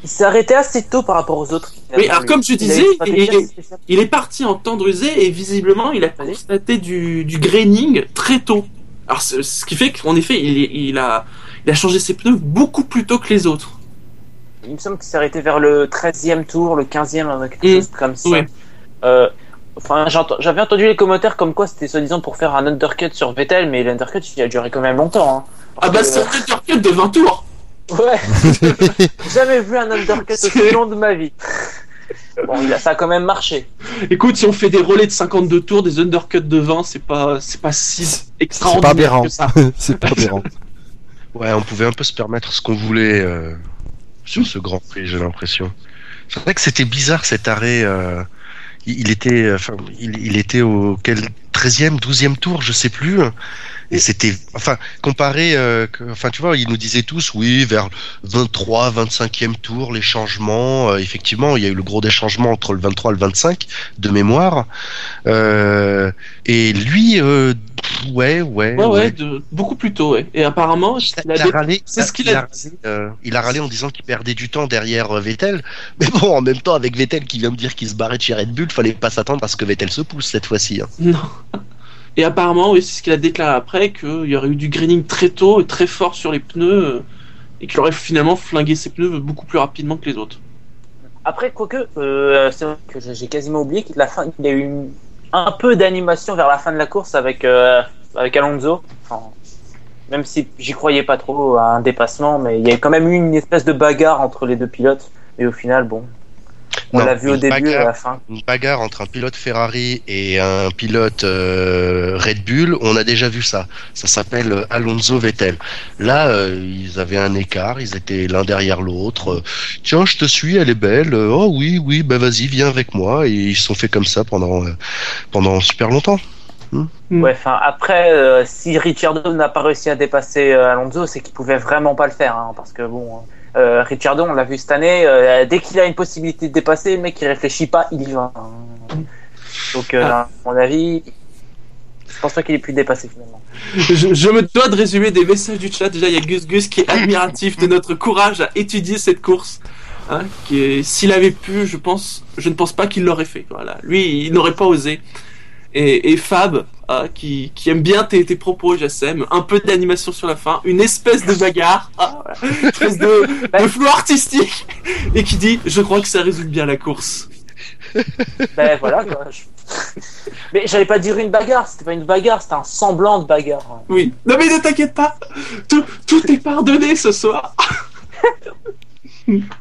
Il s'est arrêté assez tôt par rapport aux autres. Oui, alors comme je a disais, il est-. Il parti en tendre usé et visiblement il a constaté du, du graining très tôt. Alors ce, qui fait qu'en effet il, a, il a changé ses pneus beaucoup plus tôt que les autres. Il me semble qu'il s'est arrêté vers le 13e tour, le 15e, quelque Mm. chose comme ça. Oui. Euh, enfin, j'avais entendu les commentaires comme quoi c'était soi-disant pour faire un undercut sur Vettel, mais l'undercut il a duré quand même longtemps. Hein. Ah bah c'est un undercut de 20 tours. Ouais, <laughs> j'ai jamais vu un undercut <laughs> aussi long de ma vie. Bon, il a, ça a quand même marché. Écoute, si on fait des relais de 52 tours, des undercuts de 20, c'est pas, c'est pas si C'est pas extraordinaire aberrant. que ça. <laughs> c'est pas aberrant. Ouais, on pouvait un peu se permettre ce qu'on voulait euh, sur ce Grand Prix, j'ai l'impression. C'est vrai que c'était bizarre cet arrêt. euh, il, il était, enfin, il, il était au quel 13e, 12e tour, je sais plus. Et c'était, enfin, comparé, euh, que- enfin, tu vois, ils nous disaient tous, oui, vers 23, 25e tour, les changements. euh, effectivement, il y a eu le gros des changements entre le 23 et le 25 de mémoire. Euh, et lui, euh, ouais, ouais, Ouais, ouais, de, beaucoup plus tôt, ouais. Et apparemment, il a il a râlé, c'est ce qu'il il a euh, il a râlé en disant qu'il perdait du temps derrière euh, Vettel. <laughs> Mais bon, en même temps, avec Vettel qui vient me dire qu'il se barrait de chez Red Bull, fallait pas s'attendre à ce que Vettel se pousse cette fois-ci. hein. Non. Et apparemment, c'est ce qu'il a déclaré après, qu'il y aurait eu du graining très tôt et très fort sur les pneus, euh, et qu'il aurait finalement flingué ses pneus beaucoup plus rapidement que les autres. Après, quoique, euh, c'est vrai que j'ai quasiment oublié que la fin, il y a eu un peu d'animation vers la fin de la course avec euh, avec Alonso. Même si j'y croyais pas trop à un dépassement, mais il y a quand même eu une espèce de bagarre entre les deux pilotes. Et au final, bon, on Non, l'a vu au une début et à bagarre. la fin. Une bagarre entre un pilote Ferrari et un pilote euh, Red Bull, on a déjà vu ça. Ça s'appelle euh, Alonso Vettel. Là, euh, ils avaient un écart, ils étaient l'un derrière l'autre. Tiens, je te suis, elle est belle. Oh oui, oui, bah vas-y, viens avec moi. Et ils se sont fait comme ça pendant euh, pendant super longtemps. Mm. Ouais, enfin après, euh, si Ricciardo n'a pas réussi à dépasser euh, Alonso, c'est qu'il pouvait vraiment pas le faire, hein, parce que bon, euh, Ricciardo, on l'a vu cette année, euh, dès qu'il a une possibilité de dépasser, le mec il réfléchit pas, il y va. Donc, euh, Ah. à mon avis, je pense pas qu'il ait pu dépasser finalement. Je, je me dois de résumer des messages du chat. Déjà, il y a Gus Gus qui est admiratif de notre courage à étudier cette course. Hein, est- S'il avait pu, je pense, je ne pense pas qu'il l'aurait fait. Voilà, lui, il n'aurait pas osé. Et, et Fab, ah, qui, qui aime bien tes, tes propos, Jassem, un peu d'animation sur la fin, une espèce de bagarre, ah, voilà, une espèce de, <laughs> de flou artistique, et qui dit, je crois que ça résume bien la course. <laughs> Ben voilà, quoi. je- <laughs> Mais j'allais pas dire une bagarre, c'était pas une bagarre, c'était un semblant de bagarre. Oui. Non mais ne t'inquiète pas, tout, tout est pardonné ce soir.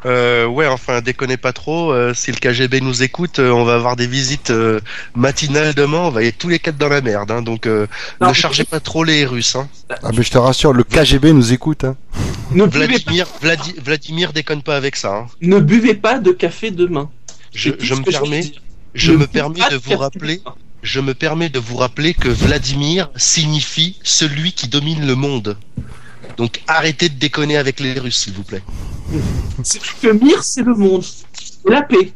Euh, ouais, enfin, déconnez pas trop. euh, si le KGB nous écoute, euh, on va avoir des visites euh, matinales demain. On va être tous les quatre dans la merde. Hein, donc, euh, Non, ne chargez pas trop les Russes. Hein. Ah, mais je te rassure, le KGB nous écoute. Hein. Ne Vladimir, Vladi- Vladimir déconne pas avec ça. Hein. ne buvez pas de café demain. Je, me permets, je me permets de vous rappeler, demain. je me permets de vous rappeler que Vladimir signifie celui qui domine le monde. Donc, arrêtez de déconner avec les Russes, s'il vous plaît. C'est que Mir, c'est le monde. Et la paix.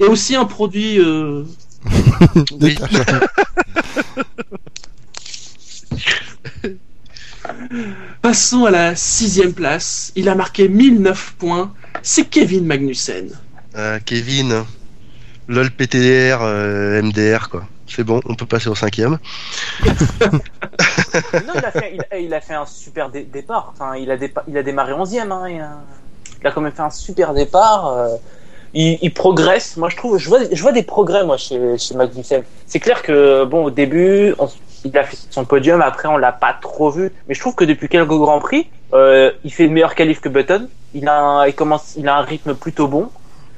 Et aussi un produit. euh, <laughs> Oui. <laughs> Passons à la sixième place. Il a marqué 1009 points. C'est Kevin Magnussen. Euh, Kevin, LOL PTDR, euh, MDR, quoi. C'est bon, on peut passer au cinquième. <laughs> Il a fait, un super dé- départ. Enfin, il a, il a démarré 11ème. Hein, il, a, il a quand même fait un super départ. euh, il, progresse. Moi, je trouve, je vois, je vois des progrès moi chez, chez. C'est clair que bon, au début, il a fait son podium. Après, on l'a pas trop vu. Mais je trouve que depuis quelques grands prix, euh, il fait une meilleure qualif que Button. Il a, un, il commence, il a un rythme plutôt bon.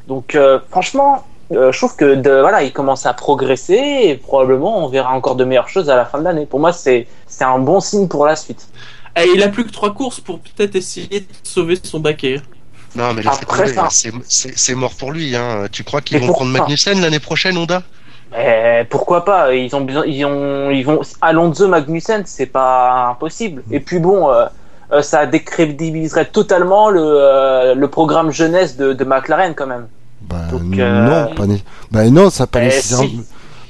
Donc, euh, franchement. Euh, je trouve que de, voilà, il commence à progresser et probablement on verra encore de meilleures choses à la fin de l'année. Pour moi, c'est c'est un bon signe pour la suite. Et il a plus que trois courses pour peut-être essayer de sauver son baquet. Non, mais c'est- c'est c'est mort pour lui. Hein. Tu crois qu'ils vont prendre Magnussen l'année prochaine, Honda? Eh, pourquoi pas? Ils ont besoin, ils ont, ils vont. Alonso Magnussen, c'est pas impossible. Et puis bon, euh, euh, ça décrédibiliserait totalement le, euh, le programme jeunesse de, de McLaren quand même. Bah, Donc, euh, non, pas né- bah non, ça pas nécessairement. si.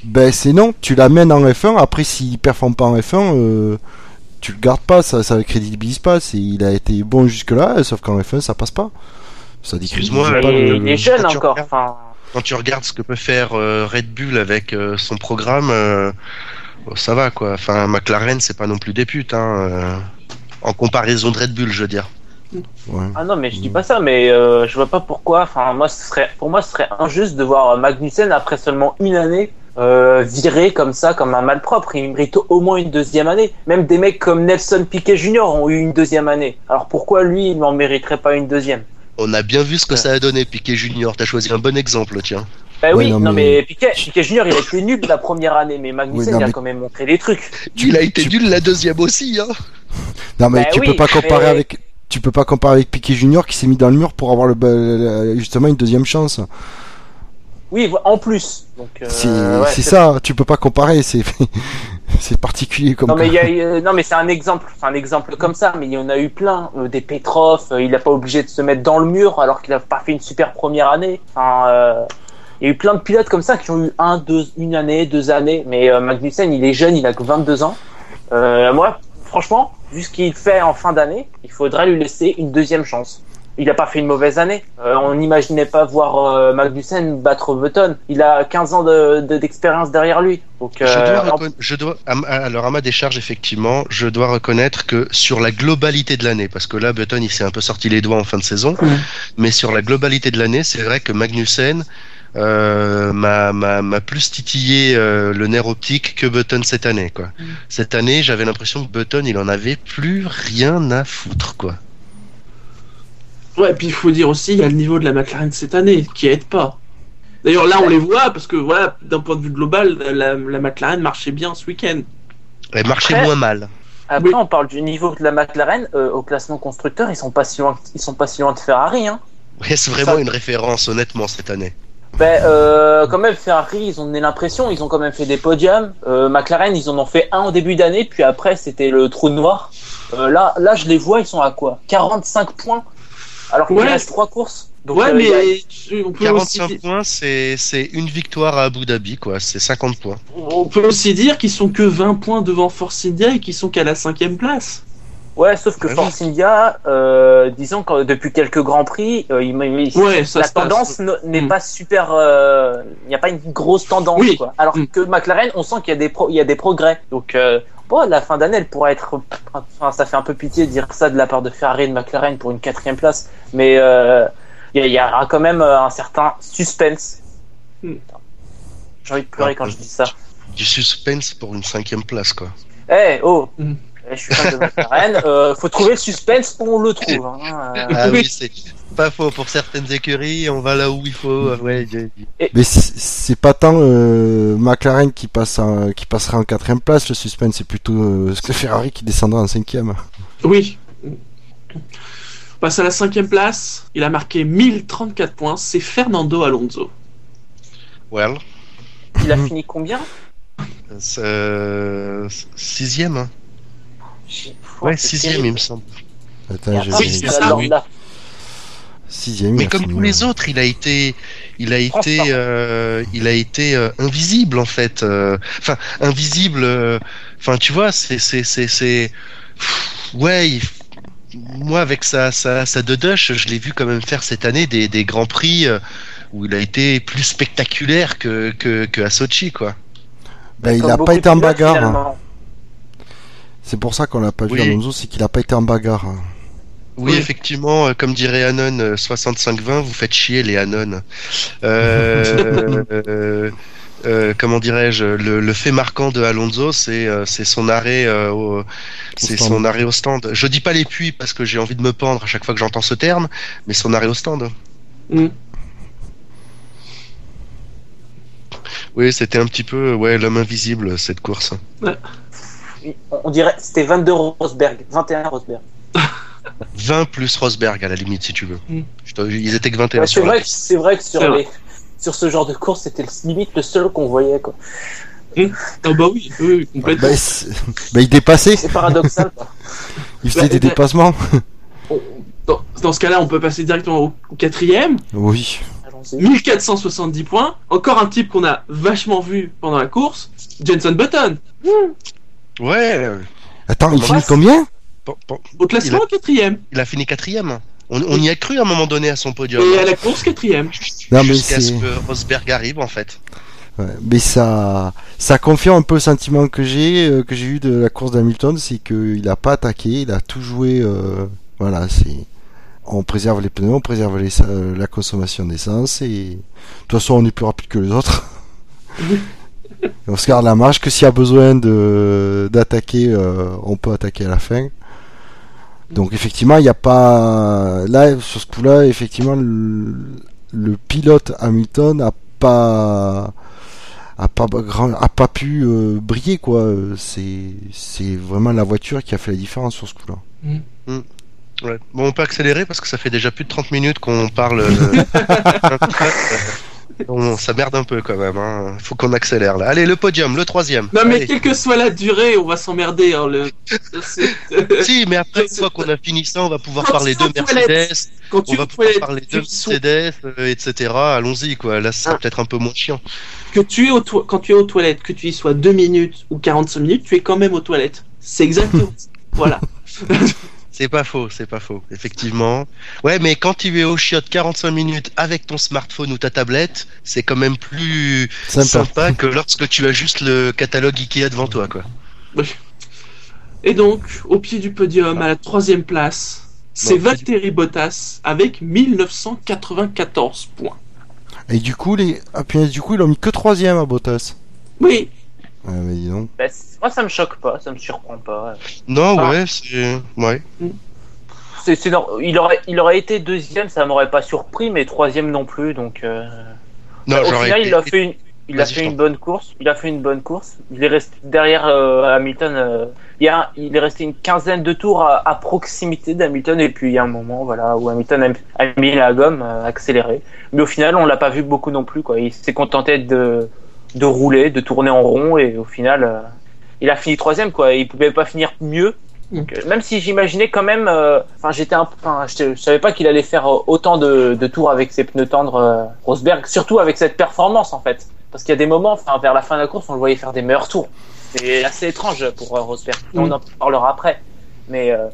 Ben c'est non, tu l'amènes en F1, après s'il performe pas en F1, euh, tu le gardes pas, ça ça crédibilise pas, c'est il a été bon jusque là, sauf qu'en F1 ça passe pas. Ça Excuse-moi, le- il est jeune quand tu encore. regardes- Enfin, Quand tu regardes ce que peut faire euh, Red Bull avec euh, son programme, euh, bon, ça va quoi. Enfin, McLaren, c'est pas non plus des putes. Hein, euh, en comparaison de Red Bull, je veux dire. Ouais. ah non, mais je dis pas ça, mais euh, je vois pas pourquoi. Enfin, moi, ce serait, pour moi, ce serait injuste de voir Magnussen après seulement une année. Euh, viré comme ça, comme un malpropre, il mérite au moins une deuxième année. Même des mecs comme Nelson Piquet Jr. ont eu une deuxième année. Alors pourquoi lui, il n'en mériterait pas une deuxième? On a bien vu ce que ça a donné, Piquet Junior. T'as choisi un bon exemple, tiens. Bah Ouais, oui, non, non, mais- mais, Piquet, Piquet Junior, il a été nul la première année, mais Magnussen, Oui, non, il a quand même montré des trucs. Il a été nul la deuxième aussi, hein. Non mais Bah tu oui, peux pas comparer mais- avec tu peux pas comparer avec Piquet Junior qui s'est mis dans le mur pour avoir le, justement une deuxième chance. Oui, en plus. Euh, c'est ouais, ça, tu peux pas comparer, c'est <laughs> c'est particulier comme Non mais, y a, <laughs> euh, non mais c'est un exemple, un exemple comme ça, mais il y en a eu plein. Euh, des Petrov, il n'a pas obligé de se mettre dans le mur alors qu'il a pas fait une super première année. Enfin, il y a eu plein de pilotes comme ça qui ont eu un, deux, une année, deux années. Mais Magnussen, il est jeune, il a que 22 ans. Moi, franchement, vu ce qu'il fait en fin d'année, il faudrait lui laisser une deuxième chance. il a pas fait une mauvaise année. Euh, on n'imaginait pas voir euh, Magnussen battre Button. Il a 15 ans de- de- d'expérience derrière lui. Donc, Je euh, dois, en- reconna- je dois, à ma- alors à ma décharge effectivement, je dois reconnaître que sur la globalité de l'année, parce que là Button il s'est un peu sorti les doigts en fin de saison, mais sur la globalité de l'année, c'est vrai que Magnussen euh, m'a m'a- m'a plus titillé euh, le nerf optique que Button cette année quoi. Cette année, j'avais l'impression que Button il en avait plus rien à foutre quoi. Ouais, puis il faut dire aussi, il y a le niveau de la McLaren cette année qui aide pas. D'ailleurs, là, on les voit parce que, voilà, d'un point de vue global, la, la McLaren marchait bien ce week-end. Elle marchait Après- moins mal. Après, Oui. on parle du niveau de la McLaren euh, au classement constructeur. Ils sont pas si loin, ils sont pas si loin de Ferrari. Hein. Ouais, c'est vraiment Ça- une référence honnêtement cette année. Ben, euh, quand même, Ferrari, ils ont donné l'impression, ils ont quand même fait des podiums. Euh, McLaren, ils en ont fait un au début d'année, puis après, c'était le trou noir. Euh, là, là, je les vois, ils sont à quoi? 45 points, alors qu'il Ouais. reste trois courses. Donc, ouais, euh, a- mais on peut, aussi, 45 points, c'est c'est une victoire à Abu Dhabi quoi, c'est 50 points. on peut aussi dire qu'ils sont que 20 points devant Force India et qu'ils sont qu'à la cinquième place. Ouais, sauf que India, euh, disons que depuis quelques grands prix, euh, il, il- Ouais, ça la tendance ne- n'est Mm. pas super. euh, Il n'y a pas une grosse tendance. Oui. Quoi. Alors Mm. que McLaren, on sent qu'il y a des pro- il y a des progrès. Donc, euh, bon, la fin d'année, elle pourrait être. Enfin, ça fait un peu pitié de dire ça de la part de Ferrari et de McLaren pour une quatrième place, mais euh, il y, aura quand même un certain suspense. Mm. J'ai envie de pleurer quand je dis ça. Du suspense pour une cinquième place quoi. Eh oh. Eh, Je suis fan de McLaren. Euh, faut trouver le suspense, on le trouve. hein. Euh, <laughs> Ah Oui. c'est pas faux. Pour certaines écuries, on va là où il faut. Ah Ouais, j'ai- Mais c'est c'est pas tant euh, McLaren qui passe en- qui passera en quatrième place, le suspense, c'est plutôt euh, <laughs> Ferrari qui descendra en cinquième. Oui. On passe à la cinquième place. Il a marqué 1034 points. C'est Fernando Alonso. well, il a fini combien? C'est, euh, sixième. Ouais, sixième, il me semble. Attends, Il sixième. il Mais comme tous les autres, il a été, il a été, euh, il a été euh, invisible en fait. euh, Enfin, invisible. euh, Enfin, tu vois, c'est, c'est, c'est, c'est. Ouais. il- Moi, avec sa, sa, sa Dodush, je l'ai vu quand même faire cette année des, des grands prix où il a été plus spectaculaire que, que, que à Sochi, quoi. Ben, il Comme a beaucoup pas été en bagarre. hein. C'est pour ça qu'on l'a pas vu. Alonso, c'est qu'il a pas été en bagarre. Oui, Oui. effectivement, euh, comme dirait Anon euh, 6520, vous faites chier les Anon. Euh, <laughs> euh, euh, comment dirais-je, le, le fait marquant de Alonso, c'est euh, son arrêt, euh, au, c'est stand. son arrêt au stand. Je dis pas les puits parce que j'ai envie de me pendre à chaque fois que j'entends ce terme, mais son arrêt au stand. Mm. Oui, c'était un petit peu, ouais, l'homme invisible cette course. Oui, On dirait c'était 22 Rosberg, 21 Rosberg. <laughs> 20 plus Rosberg à la limite si tu veux. Mm. Je te- ils étaient que 21 Ouais, c'est la vrai, que- c'est vrai que sur vrai. sur ce genre de course, c'était limite le seul qu'on voyait quoi. Ah bah oui, complètement. Ben, il dépassait, C'est paradoxal. quoi. <laughs> il faisait Bah, des bah- dépassements. <laughs> On- Dans, dans ce cas-là, on peut passer directement au, au quatrième. Oui. Allons-y. 1470 points. Encore un type qu'on a vachement vu pendant la course. Jenson Button. Ouais, euh, Attends, il finit combien Au classement, quatrième. il a fini quatrième. On, on y a cru à un moment donné à son podium. Et à la course, quatrième. Non, mais Jusqu'à ce que Rosberg arrive en fait. Ouais, mais ça, ça confirme un peu le sentiment que j'ai, euh, que j'ai eu de la course d'Hamilton, c'est qu'il a pas attaqué, il a tout joué. euh, voilà, c'est, on préserve les pneus, on préserve les, euh, la consommation d'essence et de toute façon on est plus rapide que les autres. <laughs> <laughs> on se garde la marge que s'il y a besoin de d'attaquer, euh, on peut attaquer à la fin. Donc effectivement, il n'y a pas là sur ce coup-là, effectivement, le, le pilote Hamilton a pas a pas grand, a pas pu euh, briller quoi. C'est c'est vraiment la voiture qui a fait la différence sur ce coup-là. Ouais. Bon, on peut accélérer parce que ça fait déjà plus de 30 minutes qu'on parle. euh, <laughs> <laughs> Bon, ça merde un peu quand même. Hein. Faut qu'on accélère là. Allez, le podium, le troisième. Non mais Allez. quelle que soit la durée, on va s'emmerder. Hein, le... <laughs> Si, mais après, une fois qu'on a fini ça, on va pouvoir Quand parler de Mercedes, Quand on va pouvoir parler de Mercedes, euh, etc. Allons-y, quoi. Là, ce sera Ah. peut-être un peu moins chiant. que tu es au quand tu es aux toilettes, que tu y sois 2 minutes ou 45 minutes, tu es quand même aux toilettes. C'est exactement ça. Voilà. <laughs> C'est pas faux, c'est pas faux, effectivement. Ouais, mais quand tu es au chiotte 45 minutes avec ton smartphone ou ta tablette, c'est quand même plus Sympa. sympa que lorsque tu as juste le catalogue Ikea devant toi, quoi. Et donc, au pied du podium, à la troisième place, c'est Bon, Valtteri Bottas avec 1994 points. Et du coup, les... ah, puis, du coup, ils ont mis que troisième à Bottas. Oui, Dis donc. Bah, c'est- moi, ça me choque pas, ça me surprend pas. Non, Ah. ouais, c'est. Ouais. C'est, c'est nor- il, aurait, il aurait été deuxième, ça m'aurait pas surpris, mais troisième non plus. Donc, euh, Non, au final, été- il a fait une, il a fait une bonne course. Il a fait une bonne course. Il est resté derrière euh, Hamilton. euh, il, y a, il est resté une quinzaine de tours à, à proximité d'Hamilton. Et puis il y a un moment, voilà, où Hamilton a, a mis la gomme, euh, accéléré. Mais au final, on l'a pas vu beaucoup non plus. Quoi. Il s'est contenté de, de rouler, de tourner en rond, et au final, euh, il a fini troisième. Quoi. Il pouvait pas finir mieux. Donc, euh, même si j'imaginais quand même, euh, enfin j'étais un, peu- enfin je, je savais pas qu'il allait faire autant de, de tours avec ses pneus tendres euh, Rosberg, surtout avec cette performance en fait. Parce qu'il y a des moments, enfin vers la fin de la course, on le voyait faire des meilleurs tours. C'est assez étrange pour Rosberg. On Mm. en parlera après, mais euh,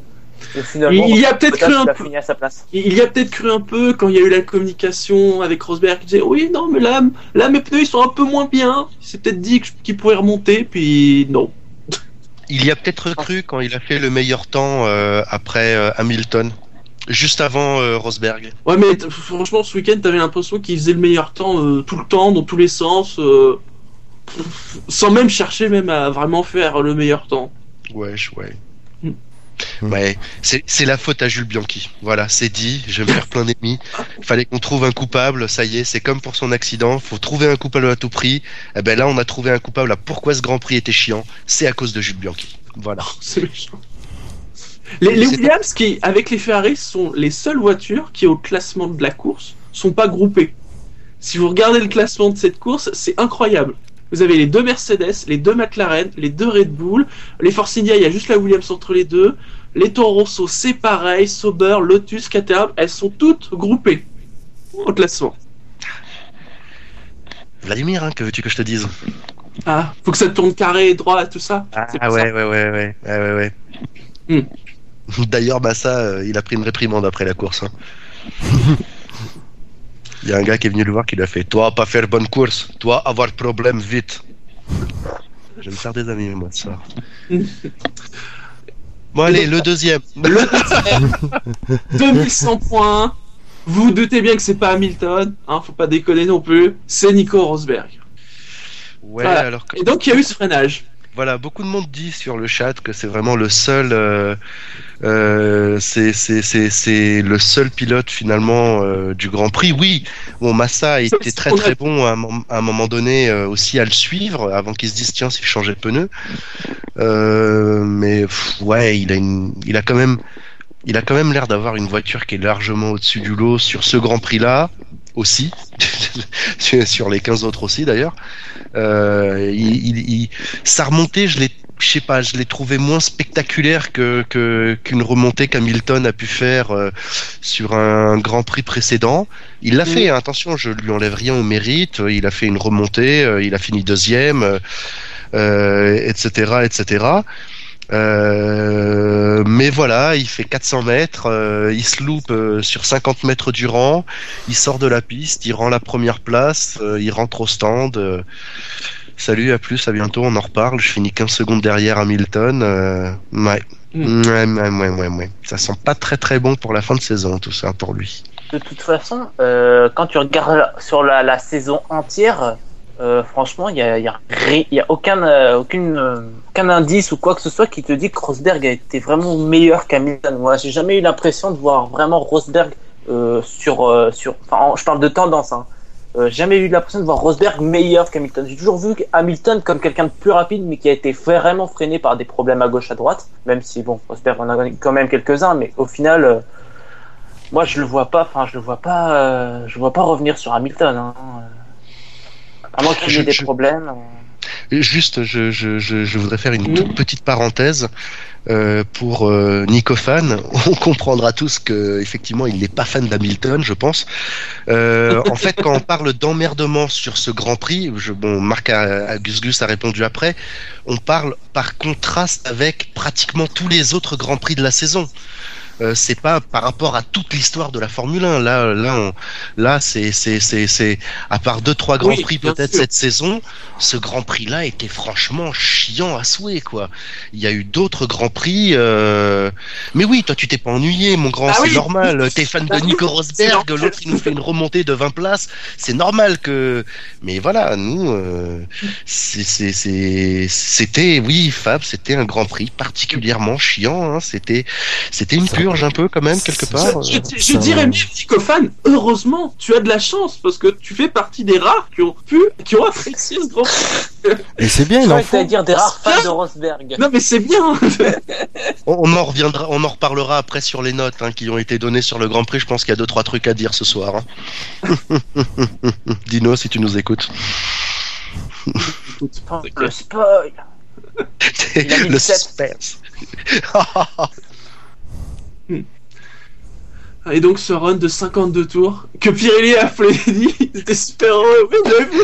Il y a peut-être cru un peu- il y a peut-être cru un peu quand il y a eu la communication avec Rosberg. Il disait oui, non, mais là, là mes pneus ils sont un peu moins bien. Il s'est peut-être dit qu'il pourrait remonter, puis non. <laughs> Il y a peut-être cru quand il a fait le meilleur temps euh, après euh, Hamilton, juste avant euh, Rosberg. Ouais, mais franchement, ce week-end, t'avais l'impression qu'il faisait le meilleur temps euh, tout le temps, dans tous les sens, euh, sans même chercher même à vraiment faire le meilleur temps. Wesh, ouais. Mm. Ouais, c'est la faute à Jules Bianchi. Voilà, c'est dit, je vais me faire plein d'ennemis. Fallait qu'on trouve un coupable, ça y est, c'est comme pour son accident, faut trouver un coupable à tout prix. Eh ben là, on a trouvé un coupable à pourquoi ce Grand Prix était chiant, c'est à cause de Jules Bianchi. Voilà. <laughs> C'est méchant. Les, les Williams, qui, avec les Ferrari, sont les seules voitures qui, au classement de la course, sont pas groupées. Si vous regardez le classement de cette course, c'est incroyable. Vous avez les deux Mercedes, les deux McLaren, les deux Red Bull, les Force India, il y a juste la Williams entre les deux. Les Toro Rosso, c'est pareil, Sauber, Lotus, Caterham, elles sont toutes groupées au classement. Vladimir, hein, que veux-tu que je te dise? Ah, faut que ça tourne carré, droit, tout ça. Ah ouais, ça. ouais, ouais, ouais, ouais, ouais, ouais. Hmm. <laughs> D'ailleurs, Massa, euh, il a pris une réprimande après la course. hein. <laughs> Il y a un gars qui est venu le voir qui lui a fait Toi, pas faire bonne course, toi, avoir problème vite. Je vais me faire des amis, moi, de ça. <laughs> Bon, allez, le deuxième. Le deuxième, 2100 points. Vous vous doutez bien que c'est pas Hamilton, hein, faut pas déconner non plus. C'est Nico Rosberg. Ouais, Voilà. alors que. Et donc il y a eu ce freinage. Voilà, beaucoup de monde dit sur le chat que c'est vraiment le seul, euh, euh, c'est c'est c'est c'est le seul pilote finalement euh, du Grand Prix. Oui, bon Massa c'est très très bon à un, mom- à un moment donné euh, aussi à le suivre avant qu'il se dise tiens si je changeais de pneu. Euh, mais pff, ouais, il a une, il a quand même, il a quand même l'air d'avoir une voiture qui est largement au-dessus du lot sur ce Grand Prix là aussi, sur <laughs> sur les 15 autres aussi d'ailleurs. Euh, il, il- il- sa remontée, je l'ai, je sais pas, je l'ai trouvé moins spectaculaire que, qu'une remontée qu'Hamilton a pu faire euh, sur un Grand Prix précédent. Il l'a Mm. fait, hein, attention, je lui enlève rien au mérite. euh, Il a fait une remontée, euh, il a fini deuxième, euh, etc., etc. Euh, mais voilà, il fait 400 mètres, euh, il se loupe euh, sur 50 mètres du rang, il sort de la piste, il rend la première place, il rentre au stand. Salut, à plus, à bientôt, on en reparle. Je finis 15 secondes derrière Hamilton. euh, ouais. Mm. Ouais, ouais, ouais, ouais, ouais. Ça sent pas très très bon pour la fin de saison, tout ça, pour lui. De toute façon, euh, quand tu regardes sur la, la saison entière, euh, franchement, il y a, y a, y a aucun, euh, aucune, euh, aucun indice ou quoi que ce soit qui te dit que Rosberg a été vraiment meilleur qu'Hamilton. Moi, j'ai jamais eu l'impression de voir vraiment Rosberg euh, sur, euh, sur. Enfin, en- je parle de tendance. Hein. Euh, jamais eu l'impression de voir Rosberg meilleur qu'Hamilton. J'ai toujours vu Hamilton comme quelqu'un de plus rapide, mais qui a été vraiment freiné par des problèmes à gauche à droite. Même si bon, Rosberg en a quand même quelques-uns, mais au final. euh, moi, je le vois pas. Enfin, je le vois pas. euh, je le vois pas revenir sur Hamilton. Hein. À moins qu'il ait des je- problèmes. euh. Juste, je, je, je, je voudrais faire une Oui. toute petite parenthèse. Euh, pour euh, Nico fan, <laughs> on comprendra tous que effectivement il n'est pas fan d'Hamilton, je pense. Euh, en fait, quand on parle d'emmerdement sur ce Grand Prix, je, bon, Marc a, a- Gus Gus a répondu après, on parle par contraste avec pratiquement tous les autres Grands Prix de la saison. Euh, c'est pas par rapport à toute l'histoire de la Formule 1. Là, là, on- là, c'est, c'est, c'est, c'est, à part deux, trois grands Oui, prix peut-être cette saison, ce Grand Prix-là était franchement chiant à souhait, quoi. Il y a eu d'autres grands prix, euh... mais oui, toi, tu t'es pas ennuyé, mon grand, Ah c'est oui. normal. T'es fan de Ah oui, Nico Rosberg, l'autre il nous fait une remontée de 20 places. C'est normal que, mais voilà, nous, euh, c'est, c'est, c'est, c'était, oui, Fab, c'était un Grand Prix particulièrement chiant. Hein. C'était, c'était une Ça- purge un peu quand même quelque part. Je, euh. je- je dirais même, Nicofan, heureusement, tu as de la chance parce que tu fais partie des rares qui ont pu, qui ont apprécié ce grand prix. Et c'est bien, il en faut. dire des rares fans de Rosberg. Non, mais c'est bien. On, en reviendra, on en reparlera après sur les notes hein, qui ont été données sur le Grand Prix. Je pense qu'il y a deux trois trucs à dire ce soir. hein. <laughs> Dino, si tu nous écoutes. Le spoil. Il a mis <laughs> le suspense. <laughs> Et donc ce run de 52 tours que Pirelli a applaudi, <laughs> c'était super heureux. Vu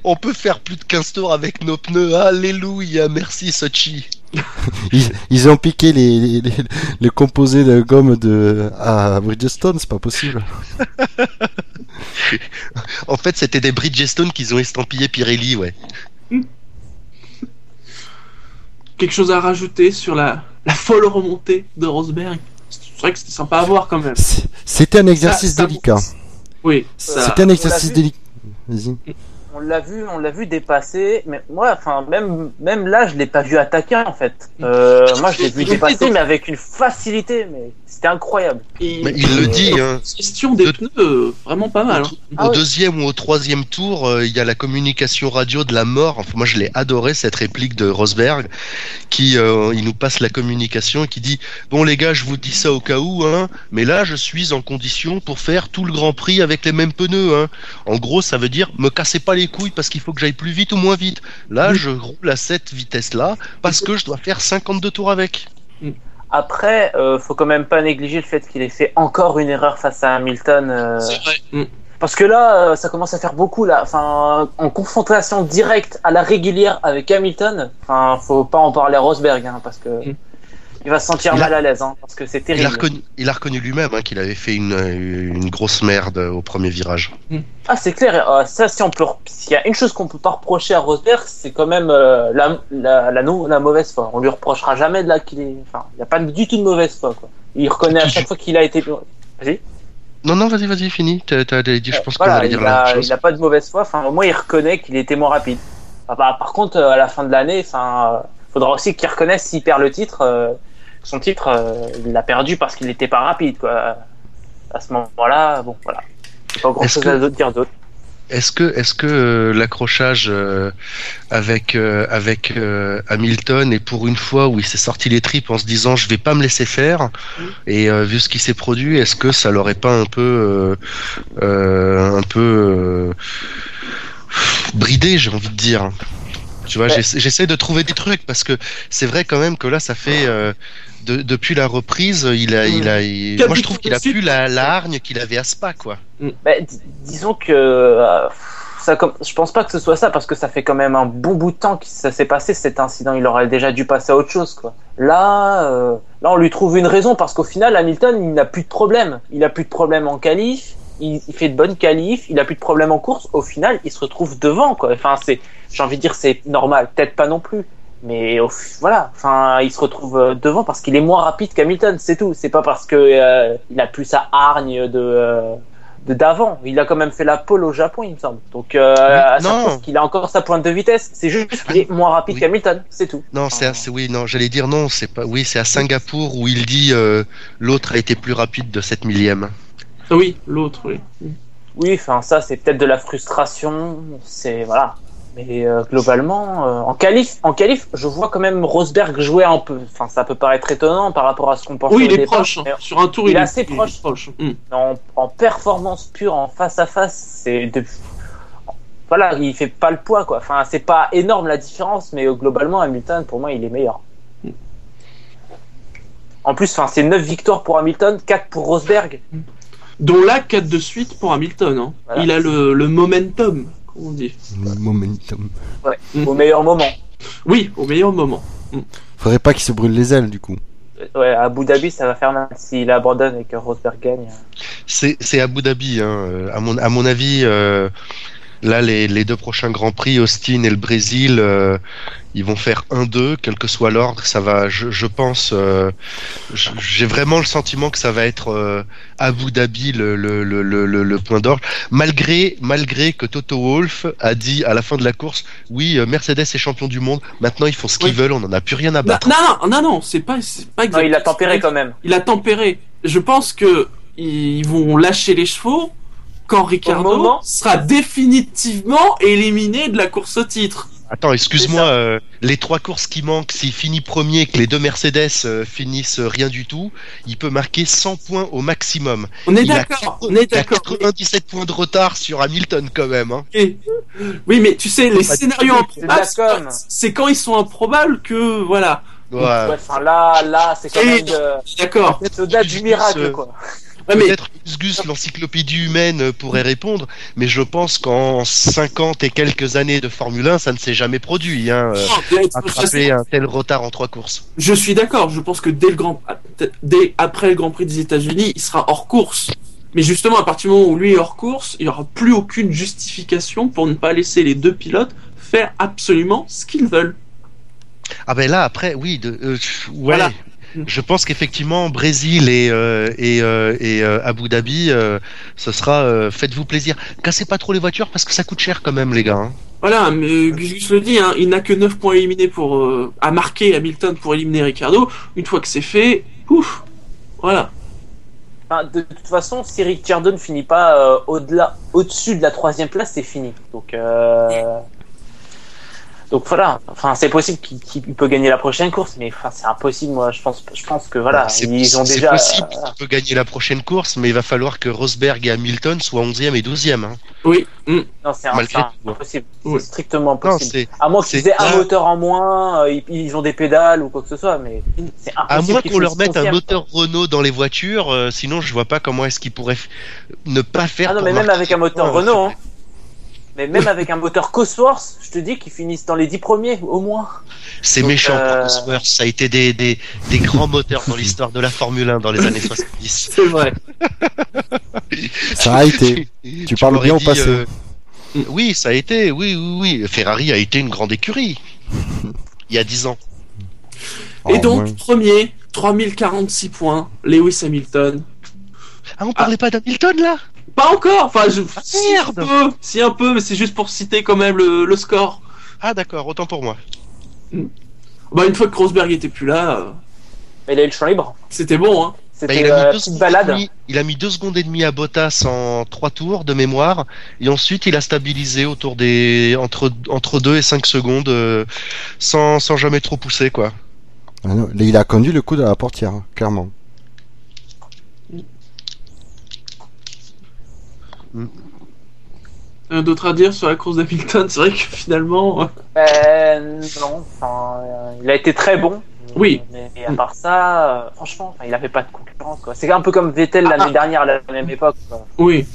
<laughs> on peut faire plus de 15 tours avec nos pneus. Alléluia, merci Sochi. <laughs> Ils, ils ont piqué les, les, les, les composés de gomme de à Bridgestone, c'est pas possible. En fait, c'était des Bridgestone qu'ils ont estampillé Pirelli, ouais. Quelque chose à rajouter sur la, la folle remontée de Rosberg? C'est vrai que c'était sympa à voir quand même. C'était un exercice Ça- ça- délicat. Oui, ça... C'était un exercice délicat. Vas-y. On l'a vu, on l'a vu dépasser, mais moi, enfin, même, même là, je l'ai pas vu attaquer en fait. Euh, moi, je l'ai vu <laughs> dépasser, mais avec une facilité, mais c'était incroyable. Et- Mais il le dit, hein. Gestion des De- pneus, euh, vraiment pas mal. hein. Ah au oui. deuxième ou au troisième tour, euh, il y a la communication radio de la mort. Enfin, moi, je l'ai adoré cette réplique de Rosberg, qui euh, il nous passe la communication et qui dit bon les gars, je vous dis ça au cas où, hein, mais là, je suis en condition pour faire tout le Grand Prix avec les mêmes pneus. Hein. En gros, ça veut dire me cassez pas les couilles parce qu'il faut que j'aille plus vite ou moins vite. Là, je roule à cette vitesse-là parce que je dois faire 52 tours avec. Après, euh, faut quand même pas négliger le fait qu'il ait fait encore une erreur face à Hamilton. euh, C'est vrai. Mm. Parce que là, euh, ça commence à faire beaucoup là. Enfin, en confrontation directe à la régulière avec Hamilton, enfin, faut pas en parler à Rosberg, hein, parce que Mm. Il va se sentir Il a- mal à l'aise, hein, parce que c'est Il a terrible. reconnu, il a reconnu lui-même hein, qu'il avait fait une, une grosse merde au premier virage. Ah, c'est clair. euh, ça, si on peut, s'il y a une chose qu'on peut pas reprocher à Rosberg, c'est quand même euh, la, la, la, nou- la mauvaise foi. On lui reprochera jamais de là qu'il est. Enfin, il y a pas du tout de mauvaise foi, quoi. Il reconnaît à chaque fois qu'il a été. Vas-y. Non, non, vas-y, vas-y, fini. T'as- t'allais dire- je pense qu'on Voilà, allait dire il la a, même chose. il a pas de mauvaise foi. Enfin, au moins, il reconnaît qu'il était moins rapide. Enfin, par, par contre, euh, à la fin de l'année, enfin, euh, faudra aussi qu'il reconnaisse s'il perd le titre. euh, son titre, euh, il l'a perdu parce qu'il n'était pas rapide, quoi. À ce moment-là, bon, voilà. Pas grand chose que- à dire d'autre. Est-ce que, est-ce que euh, l'accrochage euh, avec euh, avec Hamilton et pour une fois où il s'est sorti les tripes en se disant je vais pas me laisser faire et vu ce qui s'est produit, est-ce que ça l'aurait pas un peu un peu bridé, j'ai envie de dire. Tu vois, Ouais. j'essaie de trouver des trucs parce que c'est vrai quand même que là, ça fait de- depuis la reprise, il a, il a, il- Quatre moi je trouve qu'il a plus la, la hargne qu'il avait à Spa, quoi. Bah, di- disons que euh, ça, comme, je pense pas que ce soit ça parce que ça fait quand même un bon bout de temps que ça s'est passé cet incident. Il aurait déjà dû passer à autre chose, quoi. Là, euh, là, on lui trouve une raison parce qu'au final, Hamilton, il n'a plus de problème. Il a plus de problème en qualif. Il, il fait de bonnes qualifs. Il a plus de problème en course. Au final, il se retrouve devant, quoi. Enfin, c'est, j'ai envie de dire, c'est normal. Peut-être pas non plus. Mais voilà, enfin, il se retrouve euh, devant parce qu'il est moins rapide qu'Hamilton, c'est tout. C'est pas parce que euh, il a plus sa hargne de euh, de d'avant. Il a quand même fait la pole au Japon, il me semble. Donc, euh, Oui, ça non. qu'il a encore sa pointe de vitesse. C'est juste qu'il est moins rapide Oui. qu'Hamilton, c'est tout. Non, c'est à- c'est- oui, non, j'allais dire non, c'est pas, oui, c'est à Singapour où il dit euh, l'autre a été plus rapide de 7 millième. Oui, l'autre, oui. Oui, enfin, ça, c'est peut-être de la frustration. C'est voilà. Mais euh, globalement, euh, en qualif, en qualif, je vois quand même Rosberg jouer un peu. Enfin, ça peut paraître étonnant par rapport à ce qu'on pensait Oui, au il est départ, proche. hein. Sur un tour, il il, est assez proche. Mm. en, en performance pure, en face à face, c'est de... voilà, il fait pas le poids quoi. Enfin, c'est pas énorme la différence, mais euh, globalement Hamilton pour moi il est meilleur. En plus, enfin, c'est 9 victoires pour Hamilton, 4 pour Rosberg. Dont là, 4 de suite pour Hamilton. Hein. Voilà. Il a le, le momentum, on dit. Momentum. Mm. Au meilleur moment. Oui, au meilleur moment. Faudrait pas qu'il se brûle les ailes, du coup. Ouais, à Abu Dhabi, ça va faire mal s'il abandonne et que Rosberg gagne. C'est c'est Abu Dhabi, hein. euh, à mon à mon avis. euh, Là, les, les deux prochains Grands Prix, Austin et le Brésil, euh, ils vont faire 1-2, quel que soit l'ordre. Ça va, je, je pense, euh, j'ai vraiment le sentiment que ça va être euh, Abu Dhabi le, le, le, le, point d'orgue. Malgré, malgré que Toto Wolff a dit à la fin de la course, oui, euh, Mercedes est champion du monde. Maintenant, ils font ce qu'ils Oui. veulent. On en a plus rien à Non, battre. non, non, non, c'est pas, c'est pas Non, exact. il a tempéré quand même. Il a tempéré. Je pense que ils vont lâcher les chevaux quand Ricardo moment. sera définitivement éliminé de la course au titre. Attends, excuse-moi, euh, les trois courses qui manquent, s'il finit premier, que les deux Mercedes euh, finissent euh, rien du tout, il peut marquer 100 points au maximum. On est d'accord, on est Il a d'accord. 97 points de retard sur Hamilton quand même. Hein. Oui, mais tu sais, les scénarios improbables, c'est- quand ils sont improbables que, voilà. Ouais. Ouais, enfin là, là, c'est quand Et- même de- D'accord. c'est au-delà du miracle quoi. Ouais, mais Peut-être Gus l'encyclopédie humaine, euh, pourrait répondre, mais je pense qu'en 50 et quelques années de Formule 1, ça ne s'est jamais produit. Hein, euh, je, attraper un tel retard en trois courses. je suis d'accord. Je pense que dès le grand, dès après le Grand Prix des États-Unis, il sera hors course. Mais justement, à partir du moment où lui est hors course, il n'y aura plus aucune justification pour ne pas laisser les deux pilotes faire absolument ce qu'ils veulent. Ah ben là, après, oui, de, euh, ouais. Voilà. Je pense qu'effectivement, Brésil et, euh, et, euh, et euh, Abu Dhabi, euh, ce sera euh, faites-vous plaisir. Cassez pas trop les voitures parce que ça coûte cher quand même, les gars. hein. Voilà, mais Gus Gus le dit, hein, il n'a que 9 points éliminés pour euh, à marquer Hamilton pour éliminer Ricardo. Une fois que c'est fait, ouf, voilà. Enfin, de toute façon, si Ricciardo ne finit pas euh, au-delà, au-dessus de la troisième place, c'est fini. Donc, euh... donc voilà. Enfin, c'est possible qu'il peut gagner la prochaine course, mais enfin, c'est impossible. Moi, je pense, je pense que voilà, C'est ils ont c'est déjà. possible euh, qu'il peut gagner la prochaine course, mais il va falloir que Rosberg et Hamilton soient 11e et 12e. Hein. Oui, mm. non, c'est un- Malgré c'est ouais. impossible. C'est strictement Non, impossible. c'est À moins c'est qu'ils aient un moteur en moins, euh, ils, ils ont des pédales ou quoi que ce soit, mais c'est à impossible. moins qu'ils qu'on leur mette un moteur Renault dans les voitures, euh, sinon je vois pas comment est-ce qu'ils pourraient ne pas faire. Ah non, mais même avec un moteur. Renault, hein. Mais même avec un moteur Cosworth, je te dis qu'ils finissent dans les 10 premiers, au moins. C'est méchant euh, pour Cosworth, ça a été des, des, des grands moteurs dans l'histoire de la Formule 1 dans les années 70. <laughs> c'est vrai. Ça a été. Tu parles bien au passé. euh, Oui, ça a été, oui, oui, oui. Ferrari a été une grande écurie. Il y a 10 ans. Et Oh, donc, ouais. premier, 3046 points, Lewis Hamilton. Ah, on parlait pas d'Hamilton là? Pas encore, enfin, je, Ah, si un peu, si un peu, mais c'est juste pour citer quand même le, le score. Ah d'accord, autant pour moi. Bah, une fois que Rosberg était plus là, euh, Mais il a eu le champ libre. c'était bon, hein. Bah, C'était il, a mis euh, deux petite secondes et balade. demie- il a mis deux secondes et demie à Bottas en trois tours de mémoire, et ensuite il a stabilisé autour des entre entre 2 et 5 secondes, euh, sans, sans jamais trop pousser quoi. Ah non, il a conduit le coup de la portière, hein, clairement. Rien d'autre à dire sur la course d'Hamilton, c'est vrai que finalement, euh, Euh, non, enfin, euh, il a été très bon. Oui. Mais à part ça, euh, franchement, il avait pas de concurrence. quoi. C'est un peu comme Vettel l'année Ah. dernière à la même époque. quoi. oui.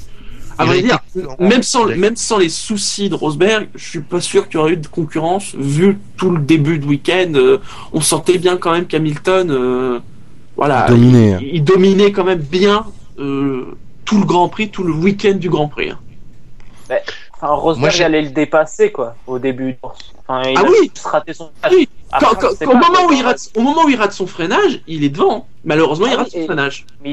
À Il a vrai dire, même sans, Il a- même sans les soucis de Rosberg, je suis pas sûr qu'il y aurait eu de concurrence. Vu tout le début de week-end, euh, on sentait bien quand même qu'Hamilton, euh, voilà, Dominé. hein. il, il dominait quand même bien euh, tout le Grand Prix, tout le week-end du Grand Prix. hein. Enfin, Rosberg Moi, j'ai- allait le dépasser, quoi, au début. Enfin, il Ah a oui. juste raté son Oui. Après, Quand- quand- on sait au, moment où il rate, au moment où il rate son freinage, il est devant. Malheureusement, il Ah rate oui, son et- freinage. Mais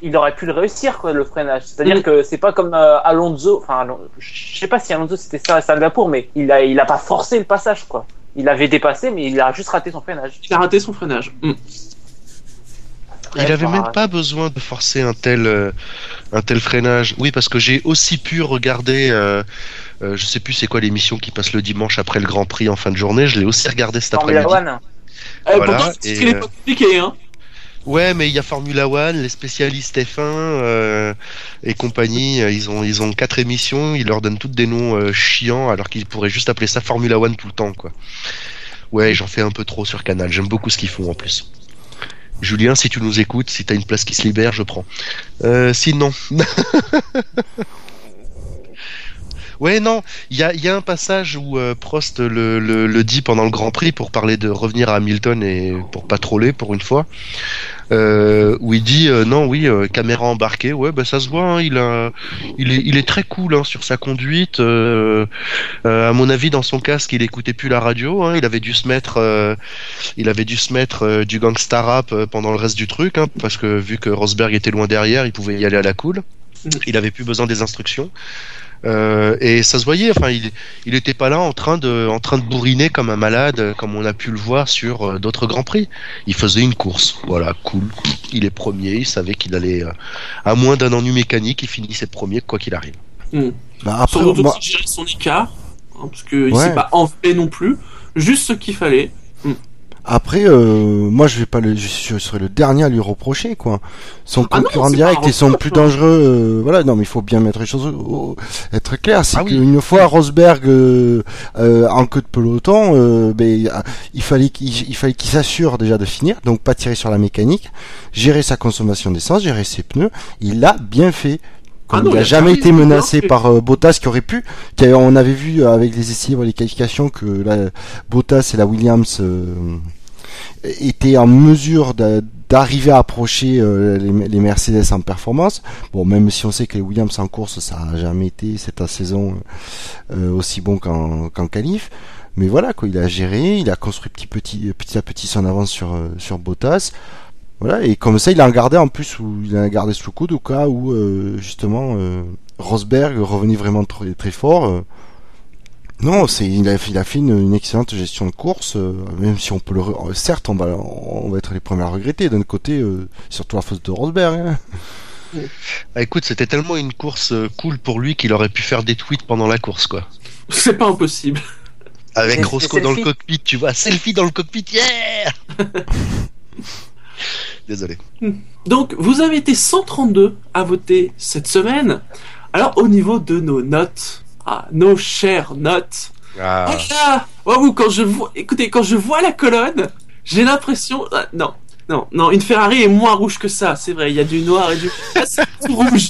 il, aurait pu le réussir, quoi, le freinage. C'est-à-dire Mm. que c'est pas comme euh, Alonso. Enfin, je sais pas si Alonso c'était ça à Singapour, mais il a, il a pas forcé le passage, quoi. Il avait dépassé, mais il a juste raté son freinage. Il a raté son freinage. Mm. Il avait même pas besoin de forcer un tel euh, un tel freinage. Oui, parce que j'ai aussi pu regarder, euh, euh, je sais plus c'est quoi l'émission qui passe le dimanche après le Grand Prix en fin de journée. Je l'ai aussi regardé cet Formula après-midi. One. Euh, Voilà, pourtant, c'est et, ce qu'il est euh, pas compliqué, hein. Ouais, mais il y a Formula One, les spécialistes F1 euh, et compagnie. Ils ont ils ont quatre émissions. Ils leur donnent toutes des noms euh, chiants, alors qu'ils pourraient juste appeler ça Formula One tout le temps, quoi. Ouais, j'en fais un peu trop sur Canal. J'aime beaucoup ce qu'ils font en plus. Julien, si tu nous écoutes, si t'as une place qui se libère, je prends. Euh, sinon. <laughs> Ouais, non, il y a, il y a un passage où euh, Prost le, le, le dit pendant le Grand Prix pour parler de revenir à Hamilton et pour pas troller pour une fois, euh, où il dit euh, non, oui, caméra embarquée, ouais, bah ça se voit, hein, il a, il est, il est très cool hein, sur sa conduite. à mon avis, dans son casque, il écoutait plus la radio, hein, il avait dû se mettre, il avait dû se mettre du gangsta rap pendant le reste du truc, parce que vu que Rosberg était loin derrière, il pouvait y aller à la cool. Il avait plus besoin des instructions. Euh, et ça se voyait, enfin, il, il était pas là en train de, en train de bourriner comme un malade, comme on a pu le voir sur euh, d'autres grands prix. Il faisait une course, voilà, cool. Il est premier, il savait qu'il allait, euh, à moins d'un ennui mécanique, il finissait premier quoi qu'il arrive. Hmm. Bah, après, Sans doute moi- aussi gérer son écart, hein, parce Ouais. s'est pas enlevé non plus, juste ce qu'il fallait. Après, euh, moi, je vais pas le, je, je serai le dernier à lui reprocher, quoi. Son Ah concurrent direct et son plus hein. dangereux, euh, voilà. Non, mais il faut bien mettre les choses, au- au- être clair. C'est Ah oui. qu'une fois Rosberg euh, euh, en queue de peloton, euh, ben, il fallait qu'il il fallait qu'il s'assure déjà de finir, donc pas tirer sur la mécanique, gérer sa consommation d'essence, gérer ses pneus. Il l'a bien fait. Comme Ah non, il il a a jamais été menacé par euh, Bottas qui aurait pu. qui on avait vu avec les essais, les qualifications que la, Bottas et la Williams euh, étaient en mesure d'a- d'arriver à approcher euh, les, Mercedes en performance. Bon, même si on sait que les Williams en course, ça a jamais été cette saison euh, aussi bon qu'en qu'en qualif. Mais voilà, quoi, il a géré, il a construit petit, petit, petit à petit son avance sur, euh, sur Bottas. Voilà, et comme ça, il a gardé en plus, ou il a gardé sous le coude au cas où, justement, Rosberg revenait vraiment très, très fort. Euh. Non, c'est il a, il a fait une, une excellente gestion de course, euh, même si on peut le, re- certes, on va, on va être les premiers à regretter. D'un côté, euh, surtout la faute de Rosberg. hein. Ah, écoute, c'était tellement une course euh, cool pour lui qu'il aurait pu faire des tweets pendant la course, quoi. C'est pas impossible. Avec Roscoe dans le cockpit, tu vois, selfie dans le cockpit, yeah <laughs> Désolé. Donc, vous avez été 132 à voter cette semaine. Alors, au niveau de nos notes, ah, nos chères notes, Ah. Oh là Waouh, quand je vois, écoutez, quand je vois la colonne, j'ai l'impression, ah, non, non, non, une Ferrari est moins rouge que ça, c'est vrai, il y a du noir et du, <laughs> Ah, c'est tout rouge.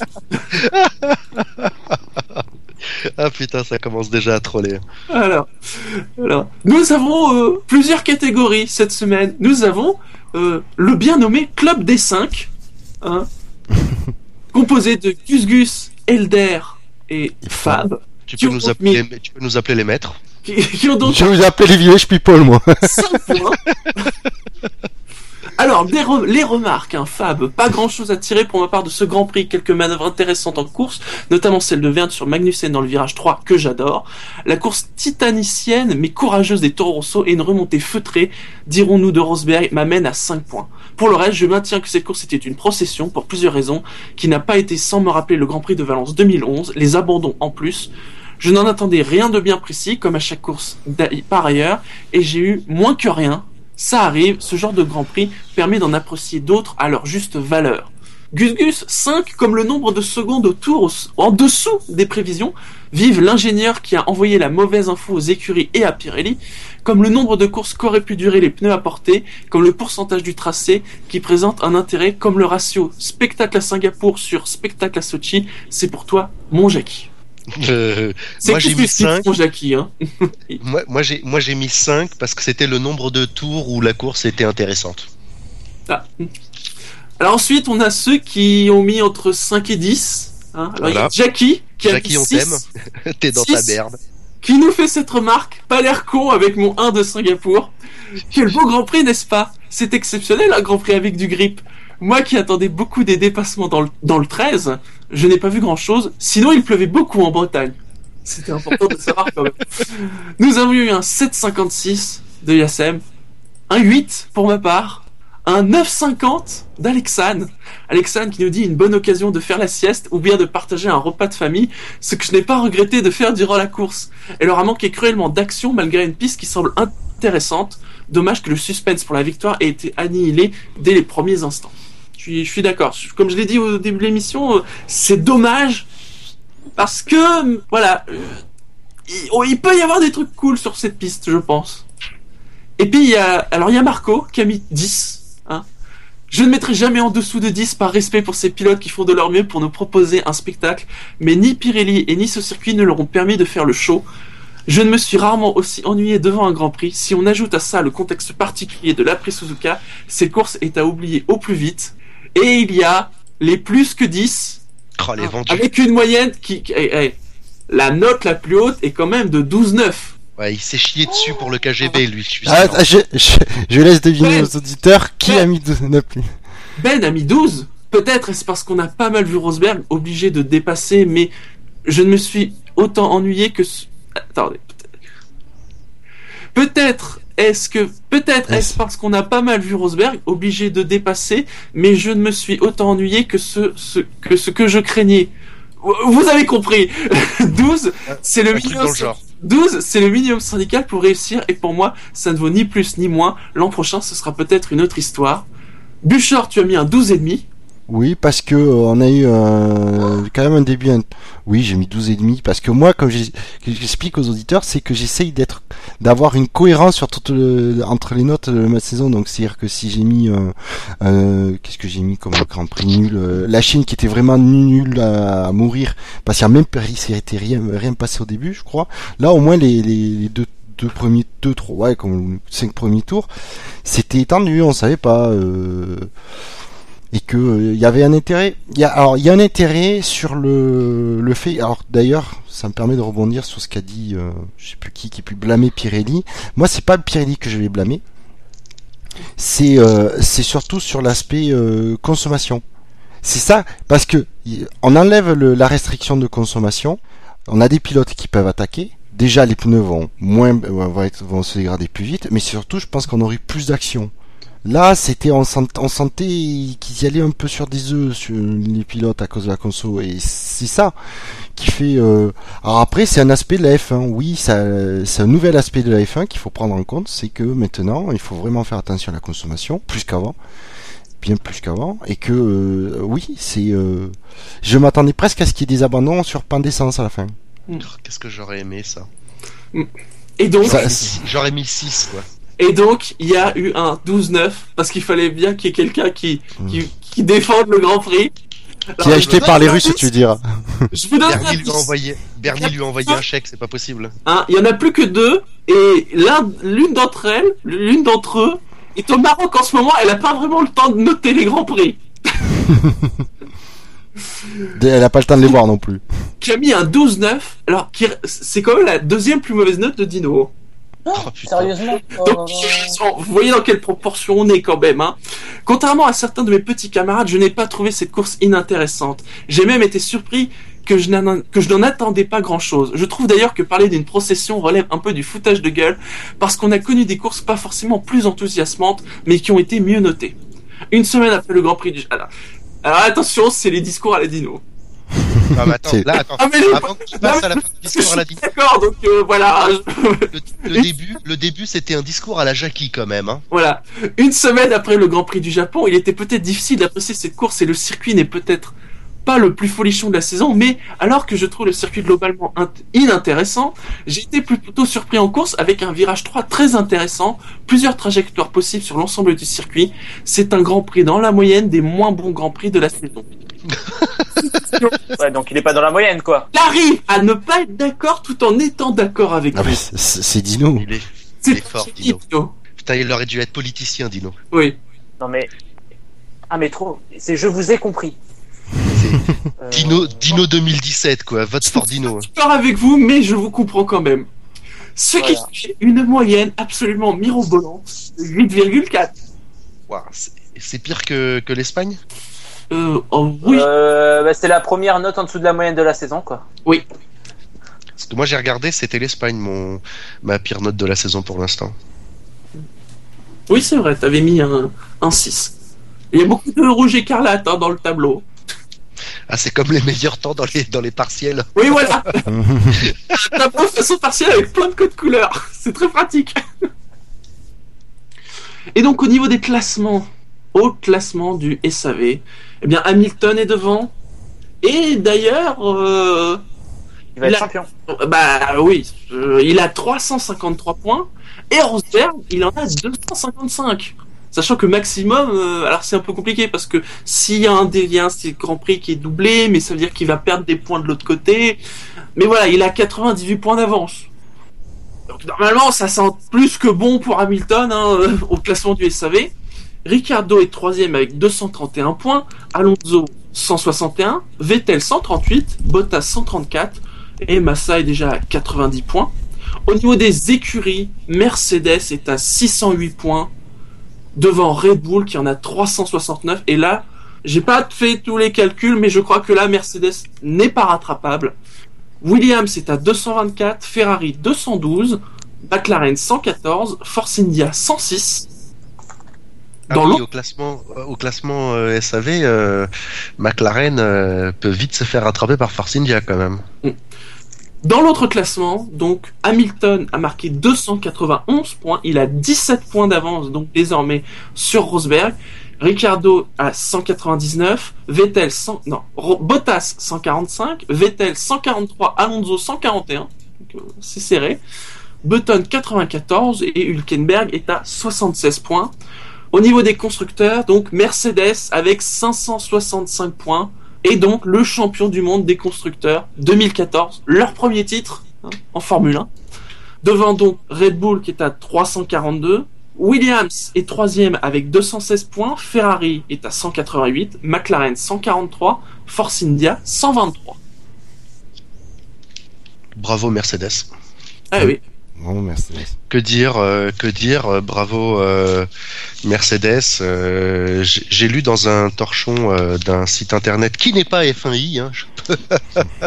Ah putain, ça commence déjà à troller. Alors, alors, nous avons euh, plusieurs catégories cette semaine. Nous avons euh, le bien nommé Club des 5, hein, <laughs> composé de Gus Gus, Elder et Fab, Tu peux, nous appeler, tu peux nous appeler les maîtres. donc Je vais vous appeler les village people, moi. <laughs> 5 points. Alors, des re- les remarques, hein, Fab, pas grand chose à tirer pour ma part de ce Grand Prix, quelques manœuvres intéressantes en course, notamment celle de Verne sur Magnussen dans le virage 3, que j'adore, la course titanicienne mais courageuse des Toro Rosso et une remontée feutrée, dirons-nous de Rosberg, m'amène à 5 points. Pour le reste, je maintiens que cette course était une procession, pour plusieurs raisons, qui n'a pas été sans me rappeler le Grand Prix de Valence 2011, les abandons en plus, je n'en attendais rien de bien précis, comme à chaque course par ailleurs, et j'ai eu moins que rien. Ça arrive, ce genre de Grand Prix permet d'en apprécier d'autres à leur juste valeur. Gus Gus 5 comme le nombre de secondes autour au- en dessous des prévisions. Vive l'ingénieur qui a envoyé la mauvaise info aux écuries et à Pirelli, comme le nombre de courses qu'auraient pu durer les pneus à porter, comme le pourcentage du tracé qui présente un intérêt, comme le ratio spectacle à Singapour sur spectacle à Sochi. C'est pour toi, mon Jackie. Euh, Moi, j'ai mis Gus Gus, cinq. mon Jackie, hein. <laughs> moi, moi, j'ai, moi j'ai mis 5 parce que c'était le nombre de tours où la course était intéressante. Ah. Alors ensuite, on a ceux qui ont mis entre 5 et 10. Hein. Alors il y a Voilà. Jackie qui Jackie, a on mis 6, t'aime. <laughs> T'es dans ta Six. merde. qui nous fait cette remarque, pas l'air con avec mon 1 de Singapour. Quel beau Grand Prix, n'est-ce pas? C'est exceptionnel un Grand Prix avec du grip. Moi qui attendais beaucoup des dépassements dans le, dans le 13, je n'ai pas vu grand-chose, sinon il pleuvait beaucoup en Bretagne. C'était important de savoir quand même. Nous avons eu un 7,56 de Yassem, un 8 pour ma part, un 9,50 d'Alexane. Alexane qui nous dit une bonne occasion de faire la sieste ou bien de partager un repas de famille, ce que je n'ai pas regretté de faire durant la course. Elle aura manqué cruellement d'action malgré une piste qui semble intéressante. Dommage que le suspense pour la victoire ait été annihilé dès les premiers instants. Je suis, d'accord. Comme je l'ai dit au début de l'émission, euh, c'est dommage parce que voilà, euh, il, oh, il peut y avoir des trucs cool sur cette piste, je pense. Et puis il y a, alors il y a Marco qui a mis 10. Hein. Je ne mettrai jamais en dessous de 10 par respect pour ces pilotes qui font de leur mieux pour nous proposer un spectacle, mais ni Pirelli et ni ce circuit ne leur ont permis de faire le show. Je ne me suis rarement aussi ennuyé devant un Grand Prix. Si on ajoute à ça le contexte particulier de l'après Suzuka, cette course est à oublier au plus vite. Et il y a les plus que 10, Oh, les vendus. avec une moyenne qui... qui- eh, eh, la note la plus haute est quand même de 12,9. Ouais, il s'est chié dessus pour le KGB, lui. Je suis Ah, sûr. ah, je, je, je laisse deviner Ouais. aux auditeurs qui a mis 12 neuf. Ben a mis 12. Peut-être est-ce parce qu'on a pas mal vu Rosberg obligé de dépasser, mais je ne me suis autant ennuyé que... ce- Attendez. Peut-être est-ce que... Peut-être est-ce parce qu'on a pas mal vu Rosberg obligé de dépasser, mais je ne me suis autant ennuyé que ce, ce, que, ce que je craignais. Vous avez compris <laughs> 12, c'est le minimum... dans le genre. 12, c'est le minimum syndical pour réussir, et pour moi, ça ne vaut ni plus ni moins. L'an prochain, ce sera peut-être une autre histoire. Bouchard, tu as mis un 12 et demi. Oui, parce que euh, on a eu euh, quand même un début. Oui, j'ai mis 12 et demi parce que moi, comme j'explique aux auditeurs, c'est que j'essaye d'être, d'avoir une cohérence sur toute le- entre les notes de ma saison. Donc, c'est-à-dire que si j'ai mis, euh, euh, qu'est-ce que j'ai mis comme Grand Prix nul, euh, la Chine qui était vraiment nulle à, mourir, parce qu'il y a même s'était rien, rien passé au début, je crois. Là, au moins les, les, les deux deux premiers, deux, trois, ouais, comme cinq premiers tours, c'était étendu, on savait pas. Euh, et que euh, il y avait un intérêt. Alors il y a un intérêt sur le, le fait. Alors d'ailleurs, ça me permet de rebondir sur ce qu'a dit, euh, je sais plus qui, qui a pu blâmer Pirelli. Moi, c'est pas Pirelli que je vais blâmer. C'est euh, c'est surtout sur l'aspect consommation. C'est ça, parce que on enlève le- la restriction de consommation. On a des pilotes qui peuvent attaquer. Déjà, les pneus vont moins vont, vont se dégrader plus vite, mais surtout, je pense qu'on aurait plus d'action. Là, c'était on, sent- on sentait qu'ils y allaient un peu sur des œufs sur les pilotes à cause de la conso, et c'est ça qui fait. euh, Alors après, c'est un aspect de la F1. Oui, c'est un nouvel aspect de la F1 qu'il faut prendre en compte, c'est que maintenant, il faut vraiment faire attention à la consommation, plus qu'avant, bien plus qu'avant, et que euh, oui, c'est. euh, Je m'attendais presque à ce qu'il y ait des abandons sur pain d'essence à la fin. Oh, Qu'est-ce que j'aurais aimé ça Et donc, Ça, J'aurais mis 6 quoi. Et donc, il y a eu un 12-9 parce qu'il fallait bien qu'il y ait quelqu'un qui, qui, qui défende le Grand Prix. Qui est acheté par les Russes, tu veux dire. Je vous donne un Bernie lui a envoyé, Bernie lui a envoyé un chèque, c'est pas possible. Hein, il y en a plus que deux et l'un, l'une d'entre elles, l'une d'entre eux, est au Maroc en ce moment. Elle a pas vraiment le temps de noter les grands prix. <laughs> Elle a pas le temps de les voir non plus. Qui a mis un 12-9. Alors, qui- c'est quand même la deuxième plus mauvaise note de Dino. Oh, putain. Sérieusement Oh Donc, vous voyez dans quelle proportion on est quand même. Hein. Contrairement à certains de mes petits camarades, je n'ai pas trouvé cette course inintéressante. J'ai même été surpris que je n'en que je n'en attendais pas grand-chose. Je trouve d'ailleurs que parler d'une procession relève un peu du foutage de gueule, parce qu'on a connu des courses pas forcément plus enthousiasmantes, mais qui ont été mieux notées. Une semaine après le Grand Prix du... Alors, alors attention, c'est les discours à la Dino. Non, mais attends, là, attends. Ah, mais je- Avant que tu passes à la fin du <laughs> discours à la D'accord, donc euh, voilà. le, le début, le début, c'était un discours à la Jackie quand même. Hein. Voilà. Une semaine après le Grand Prix du Japon, il était peut-être difficile d'apprécier cette course et le circuit n'est peut-être pas le plus folichon de la saison, mais alors que je trouve le circuit globalement int- inintéressant, j'ai été plutôt surpris en course avec un virage 3 très intéressant, plusieurs trajectoires possibles sur l'ensemble du circuit. C'est un Grand Prix dans la moyenne des moins bons Grands Prix de la saison. Ouais, donc il est pas dans la moyenne, quoi. J'arrive à ne pas être d'accord tout en étant d'accord avec Ah, mais c'est- Dino. Il est, il fort, c'est Dino. Dino. Putain, il aurait dû être politicien, Dino. Oui. Non mais. Ah mais trop. C'est je vous ai compris. <laughs> Euh, Dino, Dino 2017, quoi. Vote for Dino. d'accord avec vous, mais je vous comprends quand même. Ce Voilà. qui fait une moyenne absolument mirobolante de 8,4. Ouah, c'est- c'est pire que, que l'Espagne? Euh, oh, oui, Euh, bah, c'est la première note en dessous de la moyenne de la saison, quoi. Parce que moi, j'ai regardé, c'était l'Espagne, mon ma pire note de la saison pour l'instant. oui c'est vrai, t'avais mis un, un 6. Il y a beaucoup de rouge écarlate hein, dans le tableau. Ah, c'est comme les meilleurs temps dans les, dans les partiels. Oui, voilà. <laughs> un tableau de façon partielle avec plein de codes couleurs. C'est très pratique. Et donc au niveau des classements, au classement du SAV, eh bien Hamilton est devant. Et d'ailleurs, euh, Il va être a- champion. bah oui, euh, il a 353 points. Et Rosberg, il en a 255. Sachant que maximum, euh, alors c'est un peu compliqué parce que s'il y a un déviant, c'est le Grand Prix qui est doublé, mais ça veut dire qu'il va perdre des points de l'autre côté. Mais voilà, il a 98 points d'avance. Donc normalement, ça sent plus que bon pour Hamilton hein, <laughs> au classement du SAV. Ricardo est troisième avec 231 points, Alonso 161, Vettel 138, Bottas 134 et Massa est déjà à 90 points. Au niveau des écuries, Mercedes est à 608 points devant Red Bull qui en a 369 et là, j'ai pas fait tous les calculs mais je crois que là Mercedes n'est pas rattrapable. Williams est à 224, Ferrari 212, McLaren 114, Force India 106. Ah Dans oui, au classement, au classement euh, SAV, euh, McLaren euh, peut vite se faire rattraper par Force India quand même. Dans l'autre classement, donc Hamilton a marqué 291 points, il a 17 points d'avance donc désormais sur Rosberg. Ricardo à 199, Vettel 100, non, Bottas 145, Vettel 143, Alonso 141, donc, euh, c'est serré. Button 94 et Hülkenberg est à 76 points. Au niveau des constructeurs, donc Mercedes avec 565 points, et donc le champion du monde des constructeurs 2014, leur premier titre hein, en Formule 1. Devant donc Red Bull qui est à 342, Williams est troisième avec 216 points, Ferrari est à 188, McLaren 143, Force India 123. Bravo Mercedes. Ah oui, Mercedes. Que dire, euh, que dire, euh, bravo euh, Mercedes. euh, j'ai lu dans un torchon euh, d'un site internet qui n'est pas F1i, hein, je peux-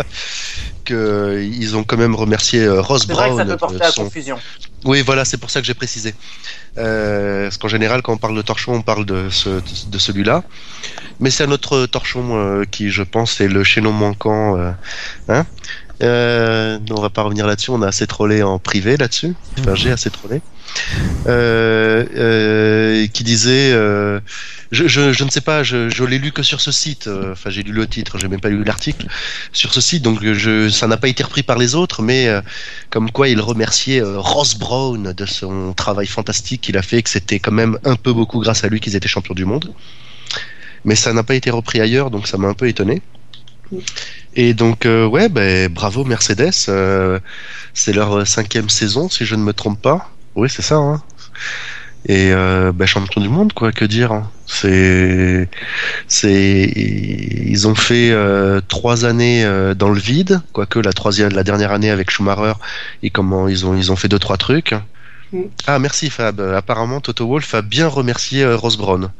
<laughs> que ils ont quand même remercié euh, Ross C'est vrai que Brown. ça peut porter à son- confusion. Oui, voilà, c'est pour ça que j'ai précisé. Euh, parce qu'en général, quand on parle de torchon, on parle de, ce, de celui-là. Mais c'est un autre torchon euh, qui, je pense, est le chaînon manquant. euh, hein euh, on va pas revenir là-dessus. On a assez trollé en privé là-dessus. Enfin, j'ai assez trollé. Euh, euh, qui disait, euh, je, je, je ne sais pas, je, je l'ai lu que sur ce site. Enfin, j'ai lu le titre, j'ai même pas lu l'article sur ce site, donc je, ça n'a pas été repris par les autres, mais comme quoi il remerciait Ross Brown de son travail fantastique qu'il a fait, que c'était quand même un peu beaucoup grâce à lui qu'ils étaient champions du monde. Mais ça n'a pas été repris ailleurs, donc ça m'a un peu étonné. Et donc euh, ouais, ben bravo Mercedes, euh, c'est leur cinquième saison si je ne me trompe pas. Oui, c'est ça. Hein. Et euh, ben, champion du monde, quoi, que dire. hein. C'est, c'est, ils ont fait euh, trois années dans le vide, quoique la troisième, la dernière année avec Schumacher, et comment ils ont, ils ont fait deux trois trucs. Mm. Ah merci Fab. Apparemment Toto Wolff a bien remercié Ross Brown.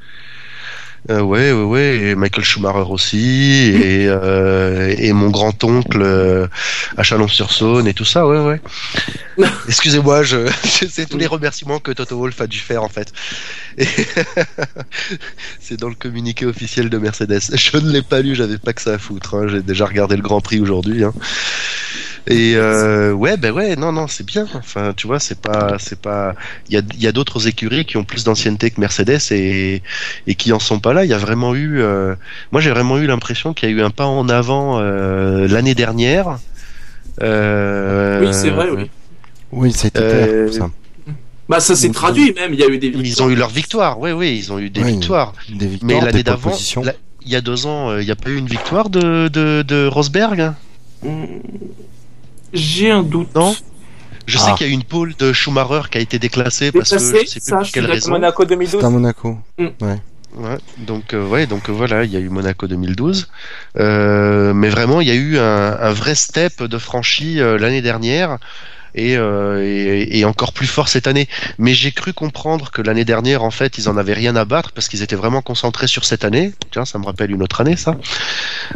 Euh, ouais, ouais, ouais, et Michael Schumacher aussi, et, <laughs> euh, et mon grand-oncle euh, à Chalon-sur-Saône et tout ça, ouais, ouais. <laughs> Excusez-moi, je, c'est tous les remerciements que Toto Wolff a dû faire en fait. <laughs> C'est dans le communiqué officiel de Mercedes. Je ne l'ai pas lu, j'avais pas que ça à foutre. hein. J'ai déjà regardé le Grand Prix aujourd'hui. hein. Et euh, ouais, ben ouais, non, non, c'est bien. Enfin, tu vois, c'est pas, c'est pas. Il y a, il y a d'autres écuries qui ont plus d'ancienneté que Mercedes et et qui en sont pas là. Il y a vraiment eu. euh, Moi, j'ai vraiment eu l'impression qu'il y a eu un pas en avant euh, l'année dernière. Euh, oui c'est vrai, oui. Oui, c'était Euh, ça. Bah ça s'est traduit même, il y a eu des Ils ont eu leur victoire, oui, oui, ils ont eu des Oui, victoires. Des victoires, Mais l'année d'avant, il y a deux ans, il n'y a pas eu une victoire de, de, de Rosberg? Hmm, J'ai un doute. Non Je sais Ah. qu'il y a eu une pole de Schumacher qui a été déclassée parce que je sais plus ça, pour quelle raison. Monaco 2012. C'est à Monaco. Ouais, donc euh, ouais, donc euh, voilà, il y a eu Monaco 2012, Euh, mais vraiment il y a eu un, un vrai step de franchi euh, l'année dernière. Et, euh, et, encore plus fort cette année. Mais j'ai cru comprendre que l'année dernière, en fait, ils en avaient rien à battre parce qu'ils étaient vraiment concentrés sur cette année. Ça me rappelle une autre année, ça.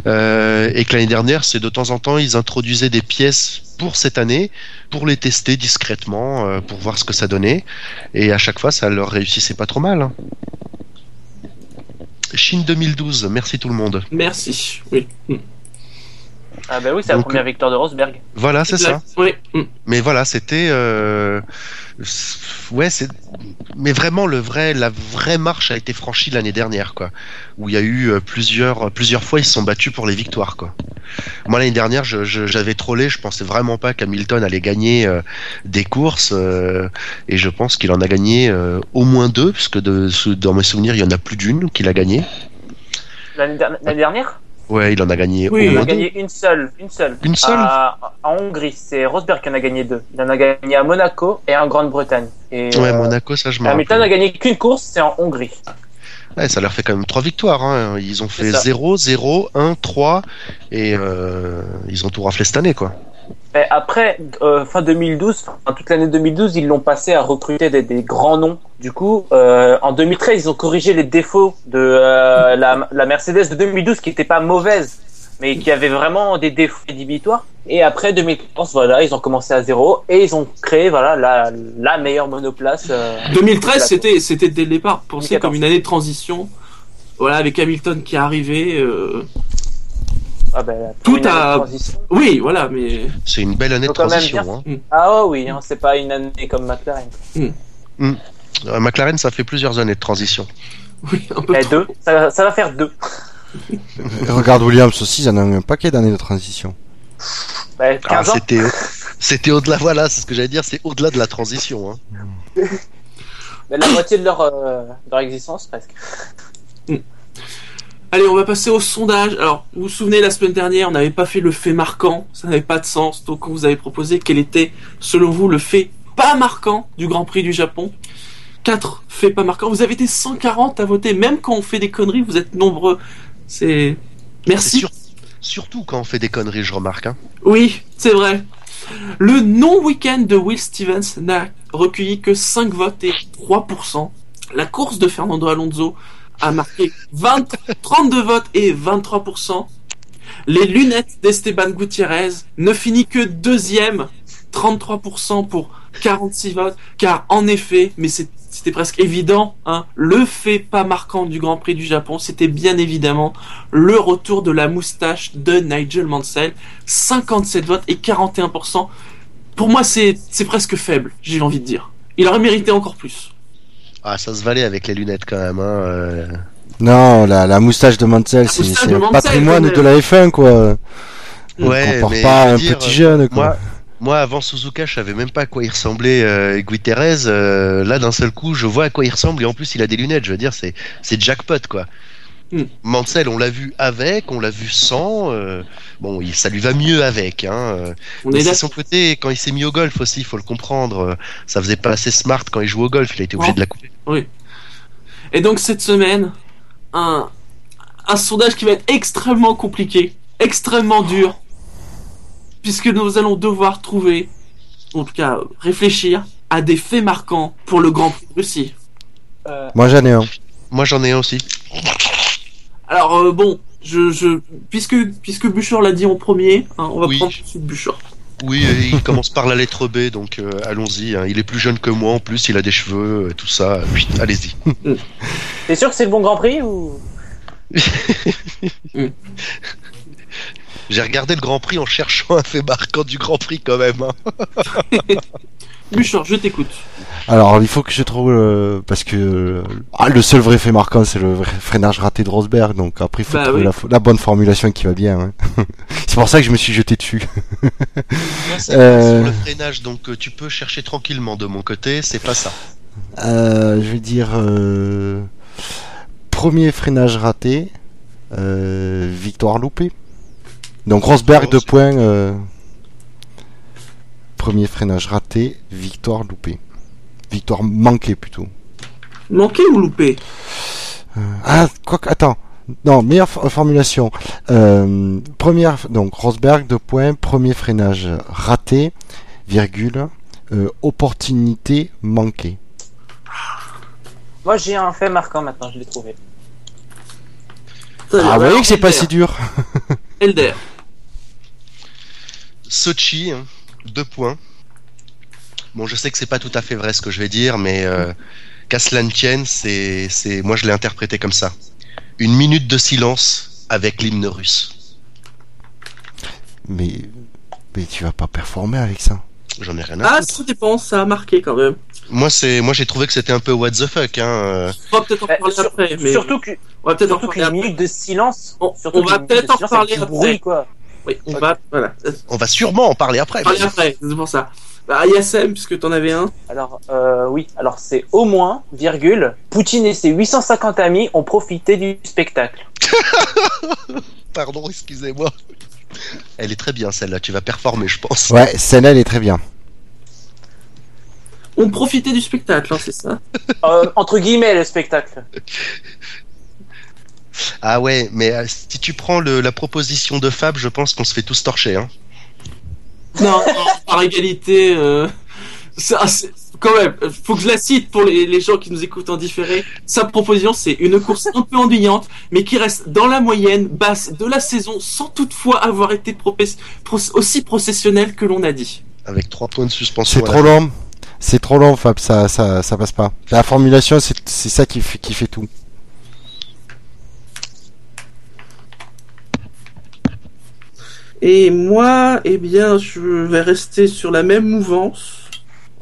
Euh, et que l'année dernière, c'est de temps en temps, ils introduisaient des pièces pour cette année, pour les tester discrètement, euh, pour voir ce que ça donnait. Et à chaque fois, ça leur réussissait pas trop mal. hein. Chine 2012, merci tout le monde. Merci, oui. Ah bah oui, c'est la première victoire de Rosberg. Voilà, c'est ça. Oui. Mm. Mais voilà, c'était euh, ouais, c'est mais vraiment le vrai la vraie marche a été franchie l'année dernière quoi, où il y a eu euh, plusieurs plusieurs fois ils se sont battus pour les victoires quoi. Moi l'année dernière, je- je- j'avais trollé, je pensais vraiment pas qu'Hamilton allait gagner euh, des courses euh, et je pense qu'il en a gagné euh, au moins deux puisque de, sous- dans mes souvenirs, il y en a plus d'une qu'il a gagné. L'année der- l'année dernière, Ouais, il en a gagné Oui, au il a deux. gagné une seule, une seule. Une seule à, à Hongrie, c'est Rosberg qui en a gagné deux. Il en a gagné à Monaco et en Grande-Bretagne. Et Ouais, euh, Monaco, ça je me Hamilton a rappelle. gagné qu'une course, c'est en Hongrie. Ouais, ça leur fait quand même trois victoires. Hein. Ils ont fait C'est ça. 0, 0, 1, 3 et euh, ils ont tout raflé cette année quoi. Mais après, euh, fin 2012, enfin, toute l'année 2012, ils l'ont passé à recruter des, des grands noms. Du coup, euh, en 2013, ils ont corrigé les défauts de euh, la, la Mercedes de 2012, qui n'était pas mauvaise, mais qui avait vraiment des défauts rédhibitoires. Et après 2014, voilà, ils ont commencé à zéro et ils ont créé voilà la, la meilleure monoplace. euh, 2013, la- c'était, c'était dès le départ pensé 2014. comme une année de transition. Voilà, avec Hamilton qui est arrivé. Ah ben, Tout a- transition. Oui, voilà, mais C'est une belle année de transition. dire- Hein. Ah oh oui, hein, c'est pas une année comme McLaren. Euh, McLaren, ça fait plusieurs années de transition. <laughs> oui, un peu. Eh, deux, ça, ça va faire deux. <laughs> Regarde Williams aussi, ils en ont un paquet d'années de transition. Ben, Ah, 15 ans. c'était <laughs> c'était au-delà. Voilà, c'est ce que j'allais dire. C'est au-delà de la transition. Hein. Ben, la moitié de leur, euh, de leur existence presque. Allez, on va passer au sondage. Alors, vous vous souvenez, la semaine dernière, on n'avait pas fait le fait marquant. Ça n'avait pas de sens. Donc, on vous avait proposé quel était, selon vous, le fait pas marquant du Grand Prix du Japon. Quatre faits pas marquants. Vous avez été 140 à voter. Même quand on fait des conneries, vous êtes nombreux. C'est... C'est Merci. sur- surtout quand on fait des conneries, je remarque. Hein. Oui, c'est vrai. Le non-week-end de Will Stevens n'a recueilli que 5 votes et 3%. La course de Fernando Alonso a marqué 20, 32 votes et 23%. Les lunettes d'Esteban Gutiérrez ne finit que deuxième, 33% pour 46 votes, car en effet, mais c'était presque évident, hein, le fait pas marquant du Grand Prix du Japon, c'était bien évidemment le retour de la moustache de Nigel Mansell, 57 votes et 41%. Pour moi, c'est c'est presque faible, j'ai envie de dire. Il aurait mérité encore plus. Ah, ça se valait avec les lunettes quand même. Hein. euh. Non, la, la moustache de Mansell, c'est le patrimoine de la F1, quoi. Ouais, On compare mais pas un dire, petit jeune, quoi. Moi, moi, avant Suzuka, je savais même pas à quoi il ressemblait euh, Guiterres. Euh, là, d'un seul coup, je vois à quoi il ressemble et en plus, il a des lunettes. Je veux dire, c'est c'est jackpot, quoi. Hmm. Mansell, on l'a vu avec, on l'a vu sans. euh, bon, il- ça lui va mieux avec. Hein. euh, On mais est c'est d'accord. son côté, quand il s'est mis au golf aussi, il faut le comprendre. euh, Ça faisait pas assez smart quand il jouait au golf. Il a été obligé de la couper. Et donc cette semaine, un, un sondage qui va être extrêmement compliqué, extrêmement dur, puisque nous allons devoir trouver, en tout cas réfléchir, à des faits marquants pour le Grand Prix de Russie. Euh, Moi, j'en ai un. Moi, j'en ai un aussi. Alors euh, bon, je, je, puisque puisque Bouchard l'a dit en premier, hein, on va Oui. prendre tout de suite Bouchard. Oui, euh, il <laughs> commence par la lettre B, donc euh, allons-y. hein. Il est plus jeune que moi en plus, il a des cheveux, tout ça. Oui, allez-y. T'es sûr que c'est le bon Grand Prix ou? <laughs> <laughs> J'ai regardé le Grand Prix en cherchant un fait marquant du Grand Prix quand même. hein. <laughs> Bouchard, je t'écoute. Alors, il faut que je trouve euh, parce que euh, ah, le seul vrai fait marquant, c'est le vrai freinage raté de Rosberg. Donc après, il faut Bah trouver oui. la, la bonne formulation qui va bien. hein. <laughs> c'est pour ça que je me suis jeté dessus. Moi, <laughs> Euh. sur le freinage, donc euh, tu peux chercher tranquillement de mon côté, c'est pas ça. Euh, je vais dire euh, premier freinage raté, euh, victoire loupée. Donc Rosberg Oh, deux c'est- points. euh, premier freinage raté, victoire loupée. Victoire manquée plutôt. Manqué ou loupé Ah, quoi que, attends. Non, meilleure for- formulation. Euh, première, donc Rosberg, deux points. Premier freinage raté, virgule, euh, opportunité manquée. Moi j'ai un fait marquant maintenant, je l'ai trouvé. Ah, vous voyez que c'est pas si dur. Elder. Sochi, hein, deux points. Bon, je sais que c'est pas tout à fait vrai ce que je vais dire, mais euh, qu'à cela ne tienne, c'est, c'est, moi je l'ai interprété comme ça. Une minute de silence avec l'hymne russe. mais, mais tu vas pas performer avec ça. J'en ai rien à Ah, foutre. ça dépend, ça a marqué quand même. Moi, c'est, moi, j'ai trouvé que c'était un peu what the fuck, hein. euh. On va peut-être en Bah, parler sur- après, mais Surtout que, on va peut-être en surtout parler les après. minutes de silence. On- va peut-être en parler après. bruit, quoi. Oui, on va, voilà, On va sûrement en parler après. parler après, c'est pour ça. Bah, Yassem, puisque t'en avais un. Alors, euh, oui, alors c'est au moins, virgule, Poutine et ses 850 amis ont profité du spectacle. <laughs> Pardon, excusez-moi. Elle est très bien celle-là. Tu vas performer, je pense. Ouais, celle-là, elle est très bien. On profitait du spectacle, hein, c'est ça? Euh, entre guillemets, le spectacle. <laughs> Ah ouais, mais euh, si tu prends le, la proposition de Fab, je pense qu'on se fait tous torcher. Hein. Non, non, par égalité, euh, ça, quand même, faut que je la cite pour les, les gens qui nous écoutent en différé. Sa proposition, c'est une course un peu ennuyante, mais qui reste dans la moyenne basse de la saison, sans toutefois avoir été pro- aussi processionnel que l'on a dit. Avec trois points de suspension. C'est trop long. C'est trop long, Fab, ça, ça, ça passe pas. La formulation, c'est c'est ça qui fait, qui fait tout. Et moi, eh bien, je vais rester sur la même mouvance.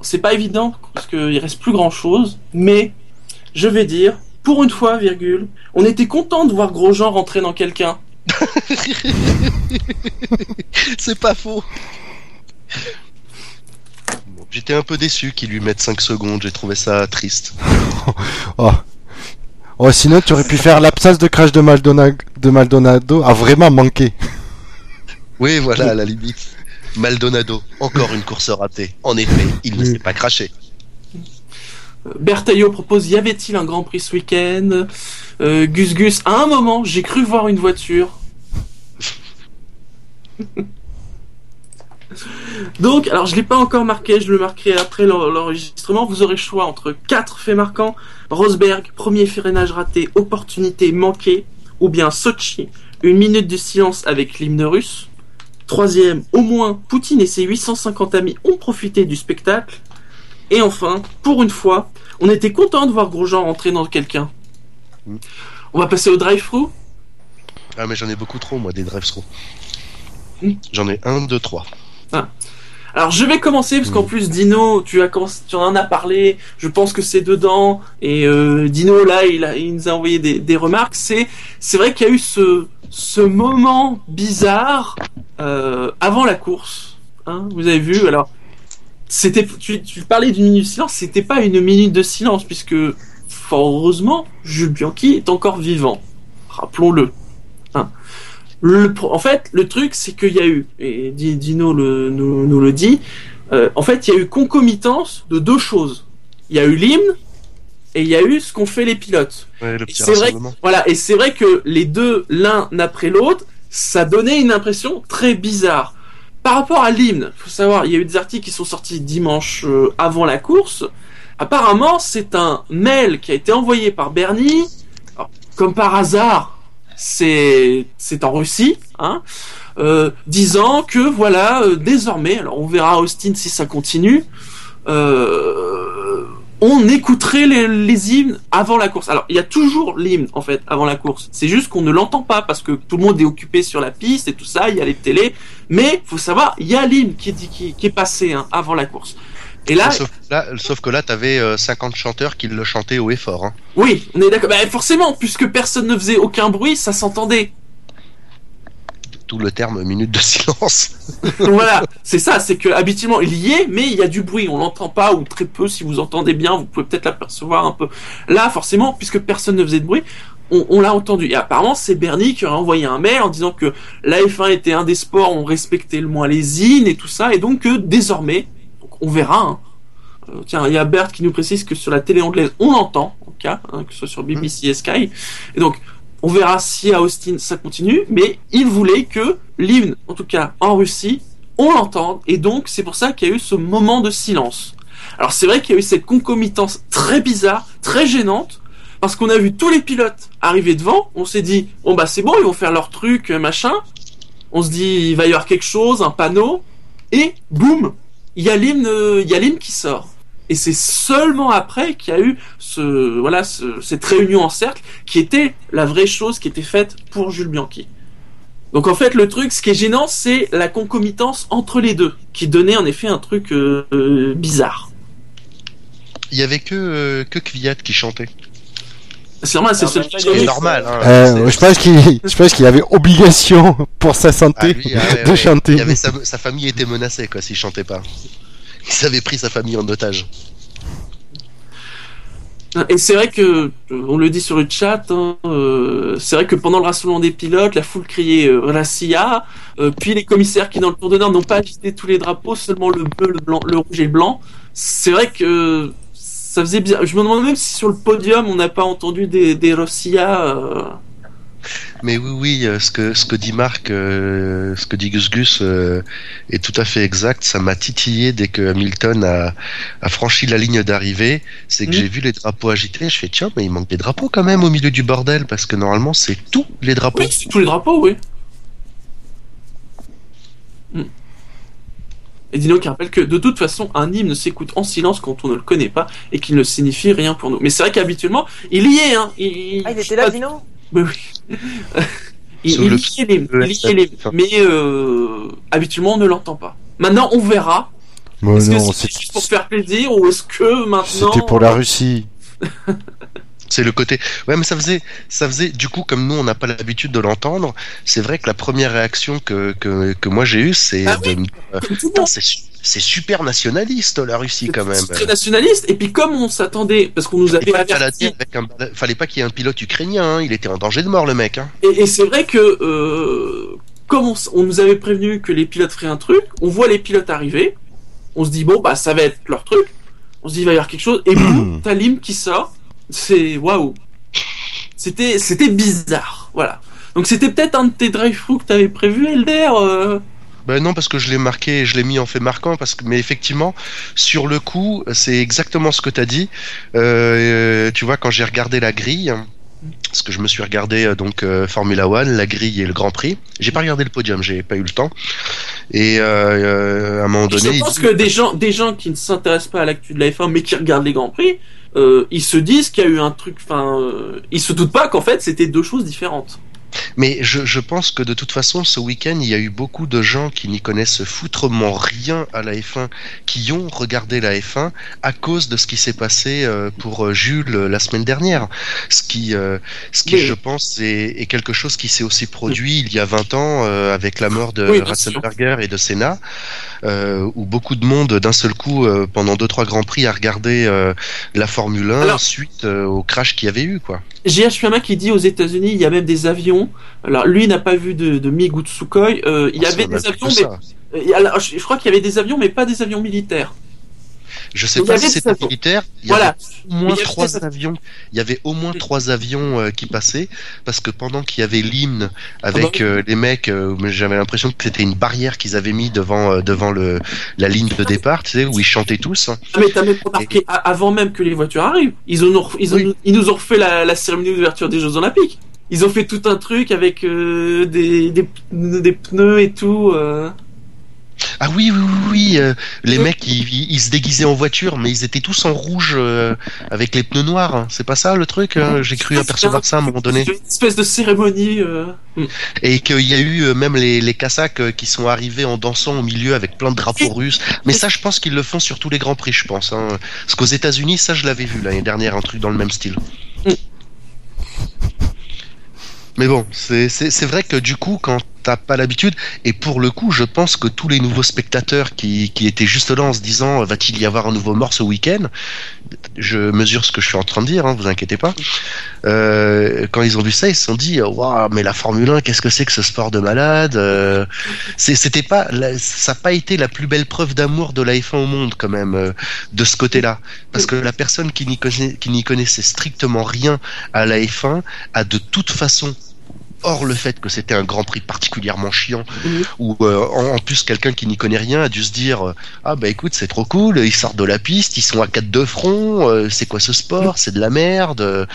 C'est pas évident parce qu'il reste plus grand chose, mais je vais dire, pour une fois, virgule, on était content de voir Grosjean rentrer dans quelqu'un. <laughs> C'est pas faux. Bon, J'étais un peu déçu qu'ils lui mettent 5 secondes. J'ai trouvé ça triste. <laughs> Oh. Oh, sinon, tu aurais pu faire l'absence de crash de, Maldona- de Maldonado a vraiment manqué. Oui, voilà, à la limite. Maldonado, encore une course ratée. En effet, il ne s'est pas craché. Bertaillot propose y avait-il un Grand Prix ce week-end Euh, Gus Gus, à un moment, j'ai cru voir une voiture. <laughs> Donc, alors je l'ai pas encore marqué, je le marquerai après l'en- l'enregistrement. Vous aurez le choix entre quatre faits marquants Rosberg, premier freinage raté, opportunité manquée, ou bien Sochi, une minute de silence avec l'hymne russe. Troisième, au moins, Poutine et ses 850 amis ont profité du spectacle. Et enfin, pour une fois, on était content de voir Grosjean rentrer dans quelqu'un. Mm. On va passer au drive-through. Ah, mais j'en ai beaucoup trop, moi, des drive-through. Hmm. J'en ai un, deux, trois. Alors je vais commencer parce qu'en plus Dino, tu as tu en as parlé. Je pense que c'est dedans et euh, Dino là, il, a, il nous a envoyé des, des remarques. C'est c'est vrai qu'il y a eu ce ce moment bizarre euh, avant la course. Hein, vous avez vu alors. C'était tu, tu parlais d'une minute de silence. C'était pas une minute de silence puisque fort heureusement Jules Bianchi est encore vivant. Rappelons-le. Hein. Le en fait, le truc, c'est qu'il y a eu, et Di- Dino le, nous, nous le dit, euh, en fait, il y a eu concomitance de deux choses. Il y a eu l'hymne et il y a eu ce qu'ont fait les pilotes. Ouais, le c'est vrai, voilà, et c'est vrai que les deux, l'un après l'autre, ça donnait une impression très bizarre. Par rapport à l'hymne, faut savoir, il y a eu des articles qui sont sortis dimanche euh, avant la course. Apparemment, c'est un mail qui a été envoyé par Bernie. Alors, comme par hasard, c'est c'est en Russie, hein, euh, disant que voilà, euh, désormais, alors on verra Austin si ça continue. Euh, on écouterait les, les hymnes avant la course. Alors, il y a toujours l'hymne, en fait, avant la course. C'est juste qu'on ne l'entend pas parce que tout le monde est occupé sur la piste et tout ça, il y a les télés. Mais, faut savoir, il y a l'hymne qui, qui, qui est passé hein, avant la course. Et là, Sauf, là, sauf que là, t'avais euh, 50 chanteurs qui le chantaient haut et fort. Hein. oui, on est d'accord. Bah, forcément, puisque personne ne faisait aucun bruit, ça s'entendait. Tout le terme minute de silence. Voilà, c'est ça, c'est que habituellement il y est, mais il y a du bruit, on l'entend pas ou très peu. Si vous entendez bien, vous pouvez peut-être l'apercevoir un peu. Là, forcément, puisque personne ne faisait de bruit, on, l'a entendu. Et apparemment, c'est Bernie qui aurait envoyé un mail en disant que la F1 était un des sports où on respectait le moins les hymnes et tout ça, et donc que désormais, donc on verra. hein. Euh, tiens, il y a Bert qui nous précise que sur la télé anglaise, on l'entend, en cas, hein, que ce soit sur BBC et Sky. Et donc, on verra si à Austin ça continue, mais il voulait que l'hymne, en tout cas en Russie, on l'entende, et donc c'est pour ça qu'il y a eu ce moment de silence. Alors c'est vrai qu'il y a eu cette concomitance très bizarre, très gênante, parce qu'on a vu tous les pilotes arriver devant, on s'est dit, bon bah c'est bon, ils vont faire leur truc, machin, on se dit, il va y avoir quelque chose, un panneau, et boum, il y a l'hymne qui sort. Et c'est seulement après qu'il y a eu ce, voilà, ce- cette réunion en cercle qui était la vraie chose qui était faite pour Jules Bianchi. Donc en fait, le truc, ce qui est gênant, c'est la concomitance entre les deux, qui donnait en effet un truc euh, euh, bizarre. Il y avait que euh, que Kvyat qui chantait. C'est normal, c'est Ah. Hein, Euh, je pense qu'il, je pense qu'il avait obligation pour sa Ah, santé lui, ah, ouais, de ouais. chanter. Il y avait sa, sa famille était menacée quoi s'il chantait pas. Ils avaient pris sa famille en otage. Et c'est vrai que, euh, on le dit sur le chat, hein, euh, c'est vrai que pendant le rassemblement des pilotes, la foule criait euh, euh, puis les commissaires qui dans le Tour d'honneur n'ont pas agité tous les drapeaux, seulement le bleu, le blanc, le rouge et le blanc. C'est vrai que ça faisait bizarre. Je me demande même si sur le podium on n'a pas entendu des, des. Mais oui, oui, euh, ce que ce que dit Marc, euh, ce que dit Gus Gus euh, est tout à fait exact. Ça m'a titillé dès que Hamilton a, a franchi la ligne d'arrivée. C'est que j'ai vu les drapeaux agités. Je fais tiens, mais il manque des drapeaux quand même au milieu du bordel parce que normalement c'est tous les drapeaux. Oui, c'est tous les drapeaux, oui. Hmm. Et Dino qui rappelle que de toute façon, un hymne s'écoute en silence quand on ne le connaît pas et qu'il ne signifie rien pour nous. Mais c'est vrai qu'habituellement, il y est, hein. Il, Ah, il était là, Dino? Mais oui. <laughs> il, Sur il le y est l'hymne, le il y est l'hymne. F7. Mais euh, habituellement, on ne l'entend pas. Maintenant, on verra. Est-ce que c'est c'est- juste pour faire plaisir ou est-ce que maintenant... c'était pour la Russie. <laughs> C'est le côté. Ouais, mais ça faisait, ça faisait. Du coup, comme nous, on n'a pas l'habitude de l'entendre. C'est vrai que la première réaction que que, que moi j'ai eue, c'est Ah euh, c'est su- c'est super nationaliste la Russie quand même. C'est très nationaliste. Et puis comme on s'attendait, parce qu'on nous avait pas averti dire avec un- Fallait pas qu'il y ait un pilote ukrainien. hein. Il était en danger de mort le mec. Hein. Et, et c'est vrai que euh, comme on, nous avait prévenu que les pilotes feraient un truc, on voit les pilotes arriver, on se dit bon bah ça va être leur truc, on se dit il va y avoir quelque chose, et boum, <clears throat> l'hymne qui sort, c'est waouh, c'était c'était bizarre, voilà. Donc c'était peut-être un de tes drive-through que t'avais prévu, Elder. euh, Ben non, parce que je l'ai marqué, et je l'ai mis en fait marquant, parce que mais effectivement, sur le coup, c'est exactement ce que t'as dit. Euh, tu vois, quand j'ai regardé la grille, parce que je me suis regardé euh, donc euh, Formula One, la grille et le Grand Prix. J'ai pas regardé le podium, j'ai pas eu le temps. Et euh, euh, à un moment donné, je pense que des gens, des gens qui ne s'intéressent pas à l'actu de la F1 mais qui regardent les grands prix, euh, ils se disent qu'il y a eu un truc. Enfin, euh, ils se doutent pas qu'en fait c'était deux choses différentes. Mais je, je pense que de toute façon, ce week-end, il y a eu beaucoup de gens qui n'y connaissent foutrement rien à la F1, qui ont regardé la F1 à cause de ce qui s'est passé euh, pour euh, Jules euh, la semaine dernière. Ce qui, euh, ce qui Oui. je pense, est, est quelque chose qui s'est aussi produit il y a 20 ans euh, avec la mort de Oui. Ratzenberger et de Senna, euh, où beaucoup de monde, d'un seul coup, euh, pendant deux trois grands prix, a regardé euh, la Formule 1 Alors- suite euh, au crash qu'il y avait eu, quoi. GH Fiamma qui dit aux États-Unis, il y a même des avions. Alors lui n'a pas vu de, de MiG ou de Sukhoi. Euh, il y Ah, avait des avions, mais alors, je crois qu'il y avait des avions, mais pas des avions militaires. Je sais pas si c'était militaire. Il y Voilà. avait au moins trois avions. Il y avait au moins trois avions euh, qui passaient parce que pendant qu'il y avait l'hymne avec euh, les mecs, euh, j'avais l'impression que c'était une barrière qu'ils avaient mis devant devant le la ligne de départ, tu sais, où ils chantaient tous. Ah, mais t'as même remarqué avant même que les voitures arrivent. Ils, ont, ils, ont- Oui. ils nous ont refait la, la cérémonie d'ouverture des Jeux Olympiques. Ils ont fait tout un truc avec euh, des, des, pneus- des pneus et tout. euh. Ah oui, oui, oui, oui, euh, les Oui. mecs, ils, se déguisaient en voiture, mais ils étaient tous en rouge euh, avec les pneus noirs. hein. C'est pas ça le truc hein J'ai cru apercevoir ça à un moment donné. Une espèce de cérémonie. euh. Mm. Et qu'il y a eu euh, même les, les Kazakhs euh, qui sont arrivés en dansant au milieu avec plein de drapeaux russes. Mais ça, je pense qu'ils le font sur tous les grands prix, je pense. Hein. Parce qu'aux États-Unis, ça, je l'avais vu l'année dernière, un truc dans le même style. Mm. Mais bon, c'est vrai que du coup, quand t'as pas l'habitude, et pour le coup, je pense que tous les nouveaux spectateurs qui, étaient juste là en se disant euh, va-t-il y avoir un nouveau mort ce week-end? Je mesure ce que je suis en train de dire, hein, vous inquiétez pas. Euh, quand ils ont vu ça, ils se sont dit waouh, mais la Formule 1, qu'est-ce que c'est que ce sport de malade Euh, C'était pas, ça n'a pas été la plus belle preuve d'amour de la F1 au monde quand même de ce côté-là, parce que la personne qui n'y connaissait, connaissait strictement rien à la F1 a de toute façon Or, le fait que c'était un Grand Prix particulièrement chiant, Mhm. où euh, en, en plus quelqu'un qui n'y connaît rien a dû se dire euh, ah bah écoute c'est trop cool, ils sortent de la piste, ils sont à quatre de front, euh, c'est quoi ce sport, c'est de la merde.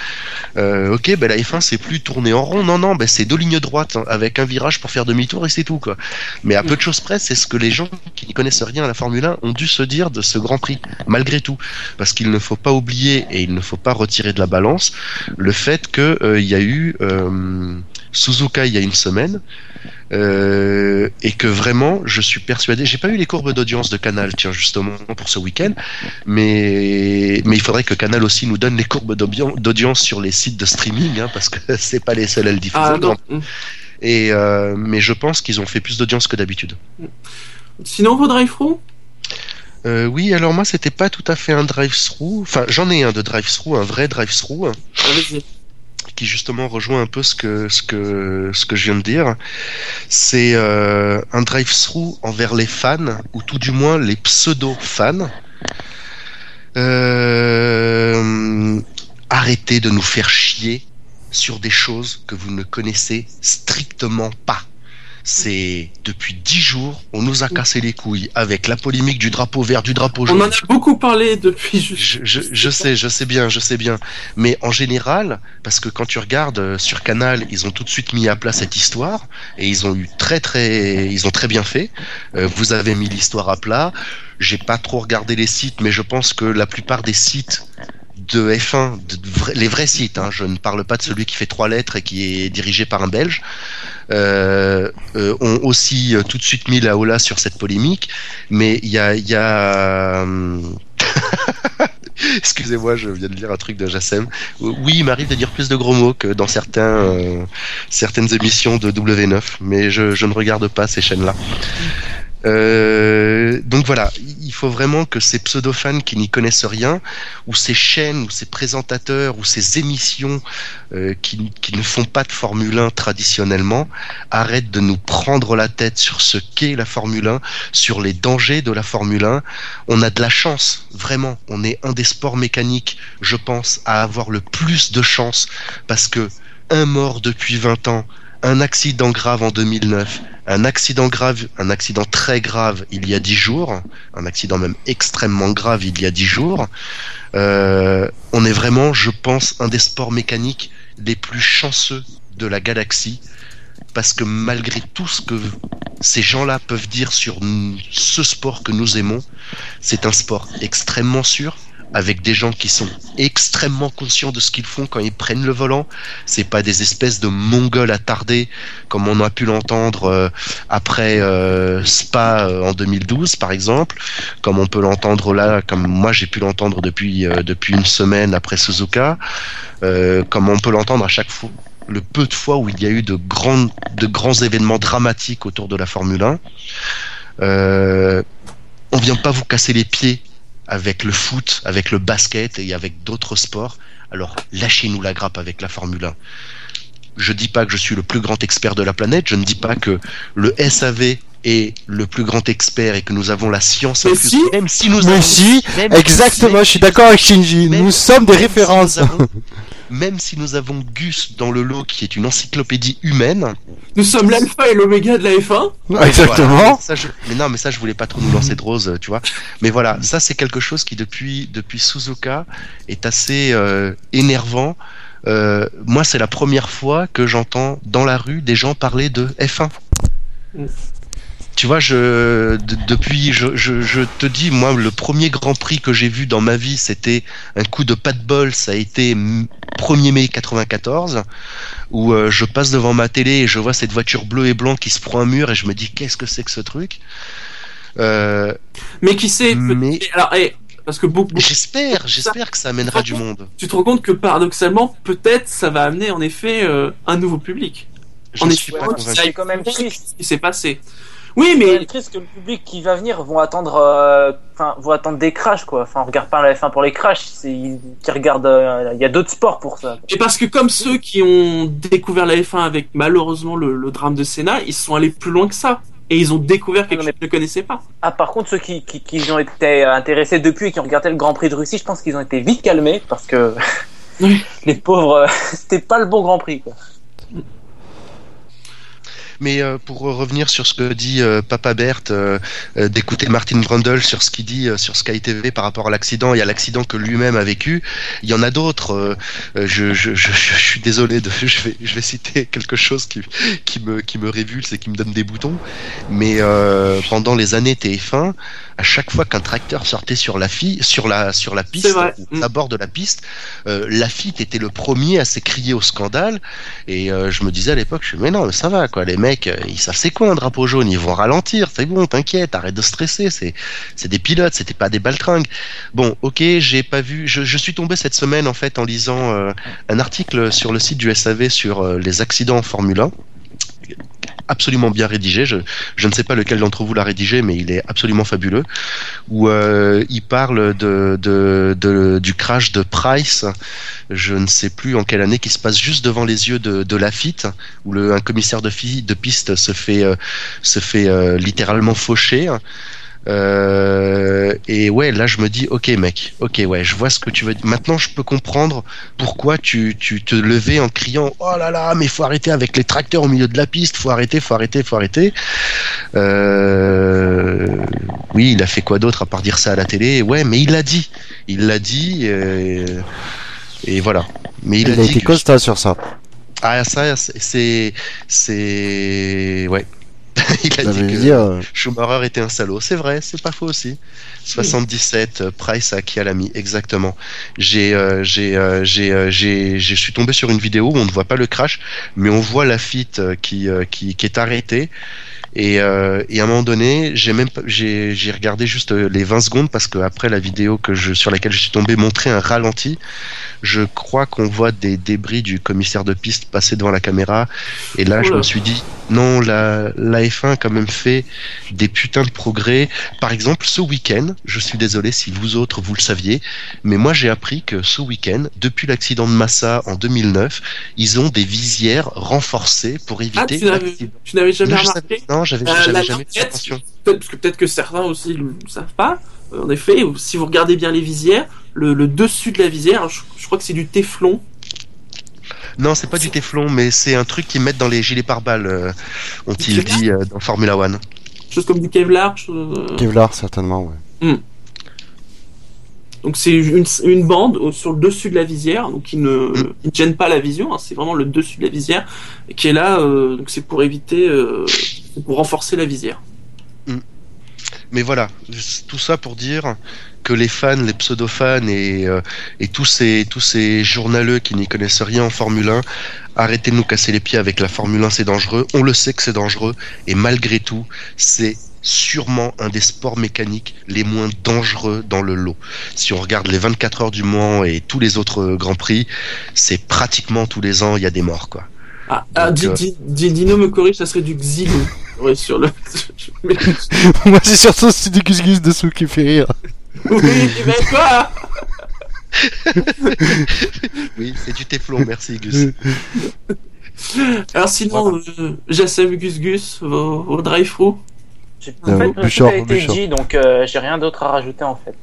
euh, ok, bah la F1 c'est plus tourner en rond, non non, bah c'est deux lignes droites hein, avec un virage pour faire demi-tour et c'est tout quoi. Mais à peu de choses près, c'est ce que les gens qui n'y connaissent rien à la Formule 1 ont dû se dire de ce Grand Prix, malgré tout, parce qu'il ne faut pas oublier et il ne faut pas retirer de la balance le fait que euh, il y a eu euh, Suzuka il y a une semaine. Euh, et que vraiment, je suis persuadé. J'ai pas eu les courbes d'audience de Canal, tiens justement pour ce week-end, mais mais il faudrait que Canal aussi nous donne les courbes d'audience sur les sites de streaming, hein, parce que <laughs> c'est pas les seuls à le diffuser. Ah, non. Et euh, mais je pense qu'ils ont fait plus d'audience que d'habitude. Sinon, vos drive-thru Euh, oui, alors moi c'était pas tout à fait un drive-thru. Enfin, j'en ai un de drive-thru, un vrai drive-thru Ah. Qui justement rejoint un peu ce que ce que ce que je viens de dire. C'est euh, un drive-thru envers les fans ou tout du moins les pseudo-fans. Euh, arrêtez de nous faire chier sur des choses que vous ne connaissez strictement pas. C'est depuis dix jours, on nous a cassé les couilles avec la polémique du drapeau vert, du drapeau On jaune. en a beaucoup parlé depuis. Je... Je, je, je sais, je sais bien, je sais bien. Mais en général, parce que quand tu regardes euh, sur Canal, ils ont tout de suite mis à plat cette histoire et ils ont eu très très, ils ont très bien fait. Euh, vous avez mis l'histoire à plat. J'ai pas trop regardé les sites, mais je pense que la plupart des sites de F1, de vra- les vrais sites, hein, je ne parle pas de celui qui fait trois lettres et qui est dirigé par un Belge, euh, euh, ont aussi euh, tout de suite mis la hola sur cette polémique. Mais il y a, <laughs> Excusez-moi, je viens de lire un truc de Jassem. Oui, il m'arrive de dire plus de gros mots que dans certaines émissions de W9, mais je, je ne regarde pas ces chaînes-là. Euh, donc voilà, il faut vraiment que ces pseudo-fans qui n'y connaissent rien, ou ces chaînes, ou ces présentateurs, ou ces émissions euh, qui, qui ne font pas de Formule 1 traditionnellement, arrêtent de nous prendre la tête sur ce qu'est la Formule 1, sur les dangers de la Formule 1. On a de la chance, vraiment. On est un des sports mécaniques, je pense, à avoir le plus de chance, parce que un mort depuis 20 ans, un accident grave en 2009, un accident grave, un accident très grave il y a dix jours, un accident même extrêmement grave il y a dix jours. Euh, on est vraiment, je pense, un des sports mécaniques les plus chanceux de la galaxie, parce que malgré tout ce que ces gens-là peuvent dire sur ce sport que nous aimons, c'est un sport extrêmement sûr, avec des gens qui sont extrêmement conscients de ce qu'ils font quand ils prennent le volant. C'est pas des espèces de mongols attardés comme on a pu l'entendre euh, après euh, Spa euh, en 2012 par exemple, comme on peut l'entendre là, comme moi j'ai pu l'entendre depuis euh, depuis une semaine après Suzuka, euh, comme on peut l'entendre à chaque fois le peu de fois où il y a eu de grands de grands événements dramatiques autour de la Formule 1. Euh, on vient pas vous casser les pieds avec le foot, avec le basket et avec d'autres sports. Alors lâchez-nous la grappe avec la Formule 1. Je dis pas que je suis le plus grand expert de la planète, je ne dis pas que le SAV est le plus grand expert et que nous avons la science Mais si. même si nous Mais avons- si, exactement, je suis d'accord avec Shinji. Nous sommes des si références. nous avons- même si nous avons Gus dans le lot qui est une encyclopédie humaine, Nous sommes l'alpha et l'oméga de la F1. Exactement. Voilà. Ça, je- Mais non, mais ça, je voulais pas trop nous lancer de rose, tu vois. Mais voilà, ça, c'est quelque chose qui, depuis, depuis Suzuka, est assez euh, énervant. Euh, moi, c'est la première fois que j'entends dans la rue des gens parler de F1. Mm. Tu vois, je, de- depuis, je, je, je te dis, moi, le premier Grand Prix que j'ai vu dans ma vie, c'était un coup de pas de bol. Ça a été 1er mai 94, où euh, je passe devant ma télé et je vois cette voiture bleue et blanc qui se prend un mur et je me dis, qu'est-ce que c'est que ce truc? Euh, Mais qui sait Mais- Alors, eh, parce que beaucoup, beaucoup- J'espère, j'espère que ça amènera du monde. tu te rends compte que paradoxalement, peut-être, ça va amener en effet euh, un nouveau public. Je En effet, suis pas convaincu. C'est quand même triste. Ce qui s'est passé. Oui, mais triste que le public qui va venir vont attendre, euh, enfin, vont attendre des crashs quoi. Enfin, on regarde pas la F1 pour les crashs, c'est ils- regardent. euh, Il y a d'autres sports pour ça. Et parce que comme ceux qui ont découvert la F1 avec malheureusement le, le drame de Senna, ils sont allés plus loin que ça. Et ils ont découvert quelque Ah, chose mais- qu'ils ne connaissaient pas. Ah, par contre, ceux qui, qui, qui ont été intéressés depuis et qui ont regardé le Grand Prix de Russie, je pense qu'ils ont été vite calmés parce que Oui. <laughs> les pauvres, euh, <laughs> c'était pas le bon Grand Prix quoi. Mais euh, pour revenir sur ce que dit euh, Papa Berthe, euh, euh, d'écouter Martin Brundle sur ce qu'il dit euh, sur Sky TV par rapport à l'accident et à l'accident que lui-même a vécu, il y en a d'autres. euh, je, je, je, je suis désolé, de, <laughs> je, vais, je vais citer quelque chose qui, qui, me, qui me révulse et qui me donne des boutons. Mais pendant les années TF1, à chaque fois qu'un tracteur sortait sur la, fi- sur la, sur la piste, ou à bord de la piste, euh, Lafitte était le premier à s'écrier au scandale. Et euh, je me disais à l'époque, je me mais non, mais ça va, quoi. Les mecs, euh, ils savent c'est quoi un drapeau jaune, ils vont ralentir, c'est bon, t'inquiète, arrête de stresser, c'est, c'est des pilotes, c'était pas des baltringues. Bon, ok, j'ai pas vu, je, je suis tombé cette semaine, en fait, en lisant euh, un article sur le site du SAV sur les accidents en Formule 1 absolument bien rédigé. Je, ne sais pas lequel d'entre vous l'a rédigé, mais il est absolument fabuleux. Où euh, il parle de, du crash de Price, je ne sais plus en quelle année, qui se passe juste devant les yeux de, de Lafitte, où un commissaire de, de piste se fait, euh, se fait euh, littéralement faucher. Euh, et ouais, là je me dis, ok mec, ok ouais, je vois ce que tu veux dire. Maintenant je peux comprendre pourquoi tu, tu te levais en criant, oh là là, mais faut arrêter avec les tracteurs au milieu de la piste, faut arrêter, faut arrêter, faut arrêter. Euh, oui, il a fait quoi d'autre à part dire ça à la télé? Ouais, mais il l'a dit, il l'a dit, euh, et voilà. Mais il, Il, a, a dit été que- constant sur ça. ah ça, c'est, c'est, ouais. <laughs> il a dit que dire, euh, Schumacher était un salaud. C'est vrai, c'est pas faux aussi. 77, euh, Price à Kialami, exactement. J'ai, euh, j'ai, euh, j'ai, euh, j'ai, je suis tombé sur une vidéo où on ne voit pas le crash, mais on voit Lafitte euh, qui, qui, qui est arrêté. Et, euh, et à un moment donné, j'ai même j'ai j'ai regardé juste euh, les 20 secondes parce que après la vidéo que je sur laquelle je suis tombé montrait un ralenti. Je crois qu'on voit des débris du commissaire de piste passer devant la caméra. Et là, je me suis dit non, la, la F1 a quand même fait des putains de progrès. Par exemple, ce week-end, je suis désolé si vous autres vous le saviez, mais moi j'ai appris que ce week-end, depuis l'accident de Massa en 2009, ils ont des visières renforcées pour Ah, éviter tu n'avais, l'accident. tu n'avais jamais Non, remarqué? Savais- non, j'avais Euh, jamais fait attention. peut-être, parce que peut-être que certains aussi ne le savent pas. Euh, En effet, si vous regardez bien les visières, le, le dessus de la visière, je, je crois que c'est du téflon. Non, c'est pas du téflon, mais c'est un truc qu'ils mettent dans les gilets pare-balles, euh, ont-ils dit euh, dans Formula One. Chose comme du Kevlar. chose- euh, Kevlar, certainement, ouais. Donc c'est une, une bande sur le dessus de la visière, donc qui ne, Mm. ne gêne pas la vision. hein, c'est vraiment le dessus de la visière qui est là. euh, donc c'est pour éviter, euh, pour renforcer la visière. Mais voilà, tout ça pour dire que les fans, les pseudo-fans et, euh, et tous ces tous ces journaleux qui n'y connaissent rien en Formule 1, arrêtez de nous casser les pieds avec la Formule 1, c'est dangereux. On le sait que c'est dangereux et malgré tout, c'est sûrement un des sports mécaniques les moins dangereux dans le lot. Si on regarde les 24 heures du Mans et tous les autres euh, grands prix, c'est pratiquement tous les ans il y a des morts quoi. Ah, ah, Donc, Di- euh, Di- Di- Dino me corrige, ça serait du Xilo. <laughs> Ouais, sur le. <laughs> Moi, c'est surtout c'est du Gus Gus dessous qui fait rire. oui, mais <laughs> quoi Oui, c'est du téflon, merci Gus. Alors sinon, euh, Jassem Gus Gus, vos, vos drive-through J'ai- Euh, En fait, Bouchard, tout a été Bouchard. dit, donc euh, j'ai rien d'autre à rajouter en fait.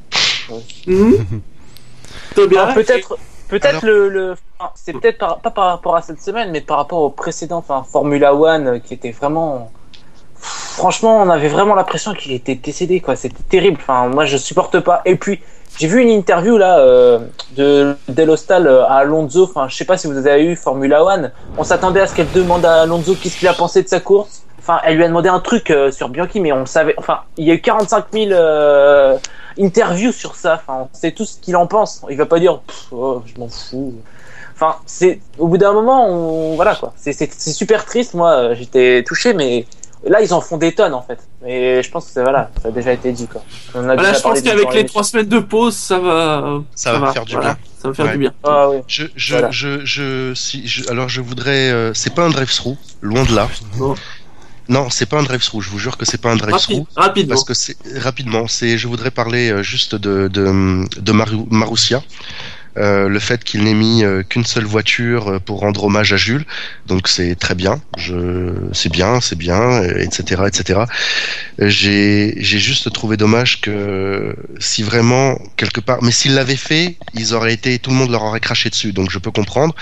Bien. Ah, peut-être, peut-être Alors- le, le, enfin, c'est peut-être par- pas par rapport à cette semaine, mais par rapport au précédent, enfin Formula One, euh, qui était vraiment, franchement, on avait vraiment l'impression qu'il était décédé, quoi. C'était terrible. Enfin, moi, je supporte pas. Et puis, j'ai vu une interview là euh, de Delostal euh, à Alonso. Enfin, je sais pas si vous avez eu Formula One. On s'attendait à ce qu'elle demande à Alonso qu'est-ce qu'il a pensé de sa course. Enfin, elle lui a demandé un truc euh, sur Bianchi, mais on savait. Enfin, il y a eu 45 000 euh, interviews sur ça. Enfin, on sait tout ce qu'il en pense. Il va pas dire, oh, je m'en fous. Enfin, c'est au bout d'un moment, on voilà quoi. C'est super triste. Moi, euh, j'étais touché, mais là, ils en font des tonnes en fait. Mais je pense que c'est voilà, ça a déjà été dit quoi. On a Voilà, déjà je pense qu'avec les trois semaines de pause, ça va. Ça va faire du bien. Ça va faire Ouais. du bien. Ah oui. Je, je, Voilà. je, je, si, je- alors je voudrais, euh, c'est pas un drive-through, loin de là. Non. Non, c'est pas un drive-through. Je vous jure que c'est pas un drive-through. Rapide, rapidement. Parce que c'est rapidement, c'est, je voudrais parler euh, juste de de, de Maru- Marussia. Euh, le fait qu'il n'ait mis euh, qu'une seule voiture euh, pour rendre hommage à Jules, donc c'est très bien. Je, c'est bien, c'est bien, etc., etc. J'ai, juste trouvé dommage que si vraiment quelque part, mais s'ils l'avaient fait, ils auraient été, tout le monde leur aurait craché dessus. Donc je peux comprendre.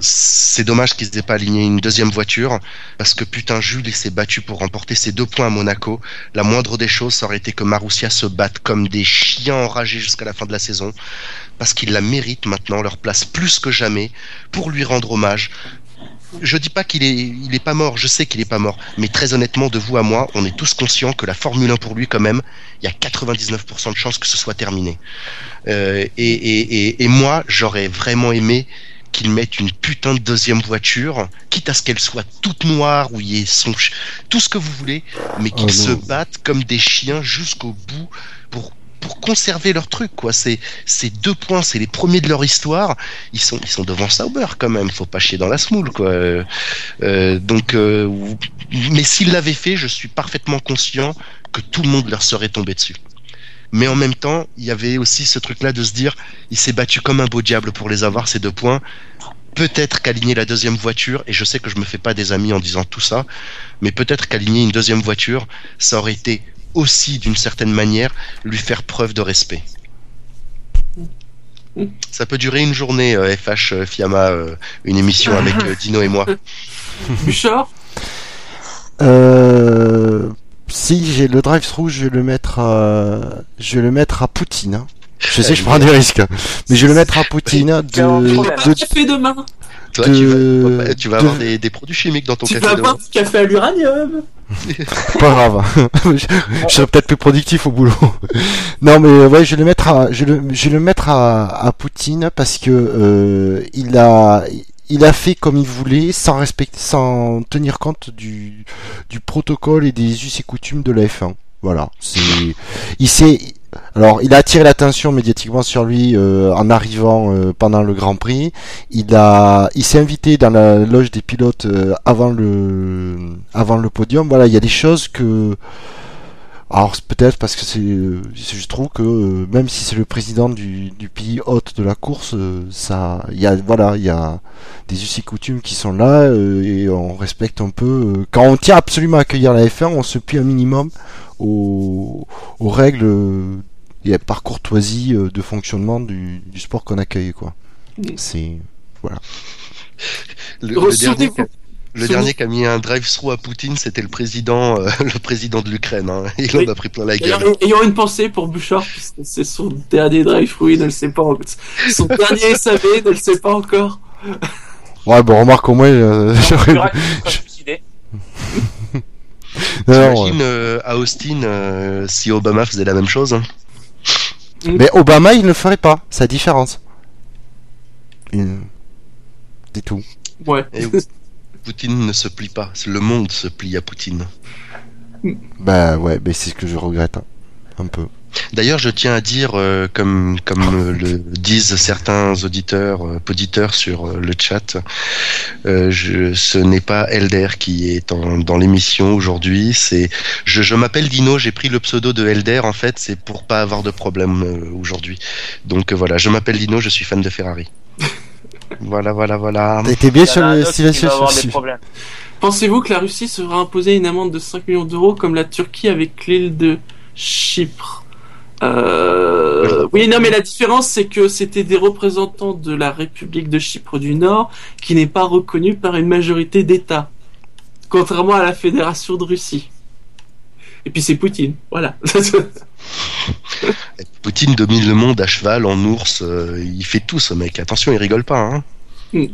C'est dommage qu'ils n'aient pas aligné une deuxième voiture parce que putain Jules s'est battu pour remporter ses deux points à Monaco. La moindre des choses, ça aurait été que Marussia se batte comme des chiens enragés jusqu'à la fin de la saison parce qu'ils la méritent maintenant leur place plus que jamais pour lui rendre hommage. Je dis pas qu'il est, il est pas mort, je sais qu'il est pas mort, mais très honnêtement, de vous à moi, on est tous conscients que la Formule 1 pour lui, quand même, il y a 99% de chances que ce soit terminé. Euh, et, et, et, et moi, j'aurais vraiment aimé qu'il mette une putain de deuxième voiture, quitte à ce qu'elle soit toute noire, où il y ait son tout ce que vous voulez, mais qu'ils Oh se battent comme des chiens jusqu'au bout pour pour conserver leur truc quoi. C'est ces deux points, c'est les premiers de leur histoire. Ils sont ils sont devant Sauber quand même. Faut pas chier dans la smoule quoi. Euh, euh, donc, euh, mais s'ils l'avaient fait, je suis parfaitement conscient que tout le monde leur serait tombé dessus. Mais en même temps, il y avait aussi ce truc-là de se dire, il s'est battu comme un beau diable pour les avoir ces deux points. Peut-être qu'aligner la deuxième voiture, et je sais que je me fais pas des amis en disant tout ça, mais peut-être qu'aligner une deuxième voiture, ça aurait été aussi d'une certaine manière lui faire preuve de respect. <laughs> Ça peut durer une journée, euh, FH euh, Fiamma, euh, une émission avec euh, Dino et moi. <laughs> Bouchard Euh, si j'ai le drive-through, je vais le mettre à, je vais le mettre à Poutine. hein. Je sais, je prends des risques, mais je vais le mettre à Poutine de, de, café demain Toi, De- tu vas, tu vas avoir de- des, des produits chimiques dans ton Tu café. vas demain. boire du café à l'uranium <laughs> pas grave. <laughs> je, je serai peut-être plus productif au boulot. <laughs> non, mais ouais, je vais le mettre à, je le, je vais le mettre à, à Poutine parce que euh, il a, il a fait comme il voulait, sans respecter, sans tenir compte du, du protocole et des us et coutumes de la F1. Voilà, c'est, il s'est, alors il a attiré l'attention médiatiquement sur lui euh, en arrivant euh, pendant le Grand Prix. Il a, il s'est invité dans la loge des pilotes euh, avant le, avant le podium. Voilà, il y a des choses que, alors peut-être parce que c'est, je trouve que même si c'est le président du, pays hôte de la course, ça, il y a, voilà, il y a des us et coutumes qui sont là et on respecte un peu. quand on tient absolument à accueillir la F1, on se plie un minimum aux, règles et par courtoisie euh, de fonctionnement du, du sport qu'on accueille, quoi. C'est Le, le dernier, Souvenez-vous- qui a- le dernier qui a mis un drive-through à Poutine, c'était le président, euh, <laughs> le président de l'Ukraine. Hein. <laughs> Il Oui. en a pris plein la Ayant, gueule. ayant une pensée pour Bouchard, puisque c'est son dernier drive-through, il ne le sait pas encore. Son <laughs> dernier SAV, il ne le sait pas encore. ouais, bon, remarque au moins. euh, j'aurais- T'imagines euh, à Austin euh, si Obama faisait la même chose hein Mais Obama, il ne le ferait pas. La différence. Une- C'est tout. Ouais. Et oui, Poutine ne se plie pas. C'est Le monde se plie à Poutine. Bah ouais, mais c'est ce que je regrette. hein. Un peu. D'ailleurs, je tiens à dire, euh, comme comme euh, le disent certains auditeurs, euh, auditeurs sur euh, le chat, euh, je, ce n'est pas Elder qui est en- dans l'émission aujourd'hui. C'est je, je m'appelle Dino, j'ai pris le pseudo de Elder. En fait, c'est pour pas avoir de problème euh, aujourd'hui. Donc euh, voilà, je m'appelle Dino, je suis fan de Ferrari. <laughs> voilà, voilà, voilà. T'es bien sur le. Pensez-vous que la Russie sera imposée une amende de 5 millions d'euros comme la Turquie avec l'île de Chypre? Euh... Oui, non, mais la différence, c'est que c'était des représentants de la République de Chypre du Nord qui n'est pas reconnue par une majorité d'États, contrairement à la Fédération de Russie. Et puis c'est Poutine, voilà. <laughs> Poutine domine le monde à cheval, en ours, euh, il fait tout ce mec. Attention, il rigole pas. Hein. Mm.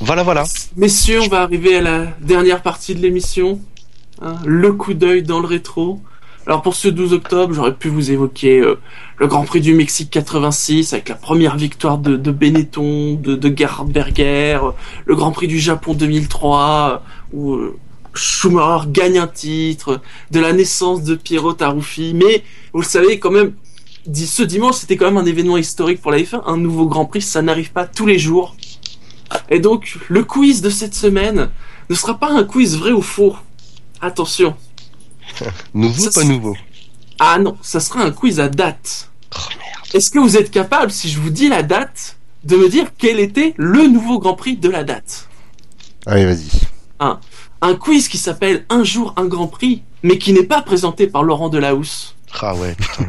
Voilà, voilà. Messieurs, on va arriver à la dernière partie de l'émission. hein, le coup d'œil dans le rétro. Alors pour ce 12 octobre, j'aurais pu vous évoquer euh, le Grand Prix du Mexique 86 avec la première victoire de, de Benetton, de, de Gerhard euh, le Grand Prix du Japon 2003 euh, où euh, Schumacher gagne un titre, de la naissance de Piero Taruffi. Mais vous le savez quand même, ce dimanche c'était quand même un événement historique pour la F1. Un nouveau Grand Prix, ça n'arrive pas tous les jours. Et donc, le quiz de cette semaine ne sera pas un quiz vrai ou faux. Attention. <laughs> Nouveau, Ça, pas nouveau. Ah non, ça sera un quiz à date. Est-ce que vous êtes capable, si je vous dis la date, de me dire quel était le nouveau Grand Prix de la date? Allez, vas-y. Un quiz qui s'appelle Un jour un Grand Prix, mais qui n'est pas présenté par Laurent Delahousse. Ah ouais, putain.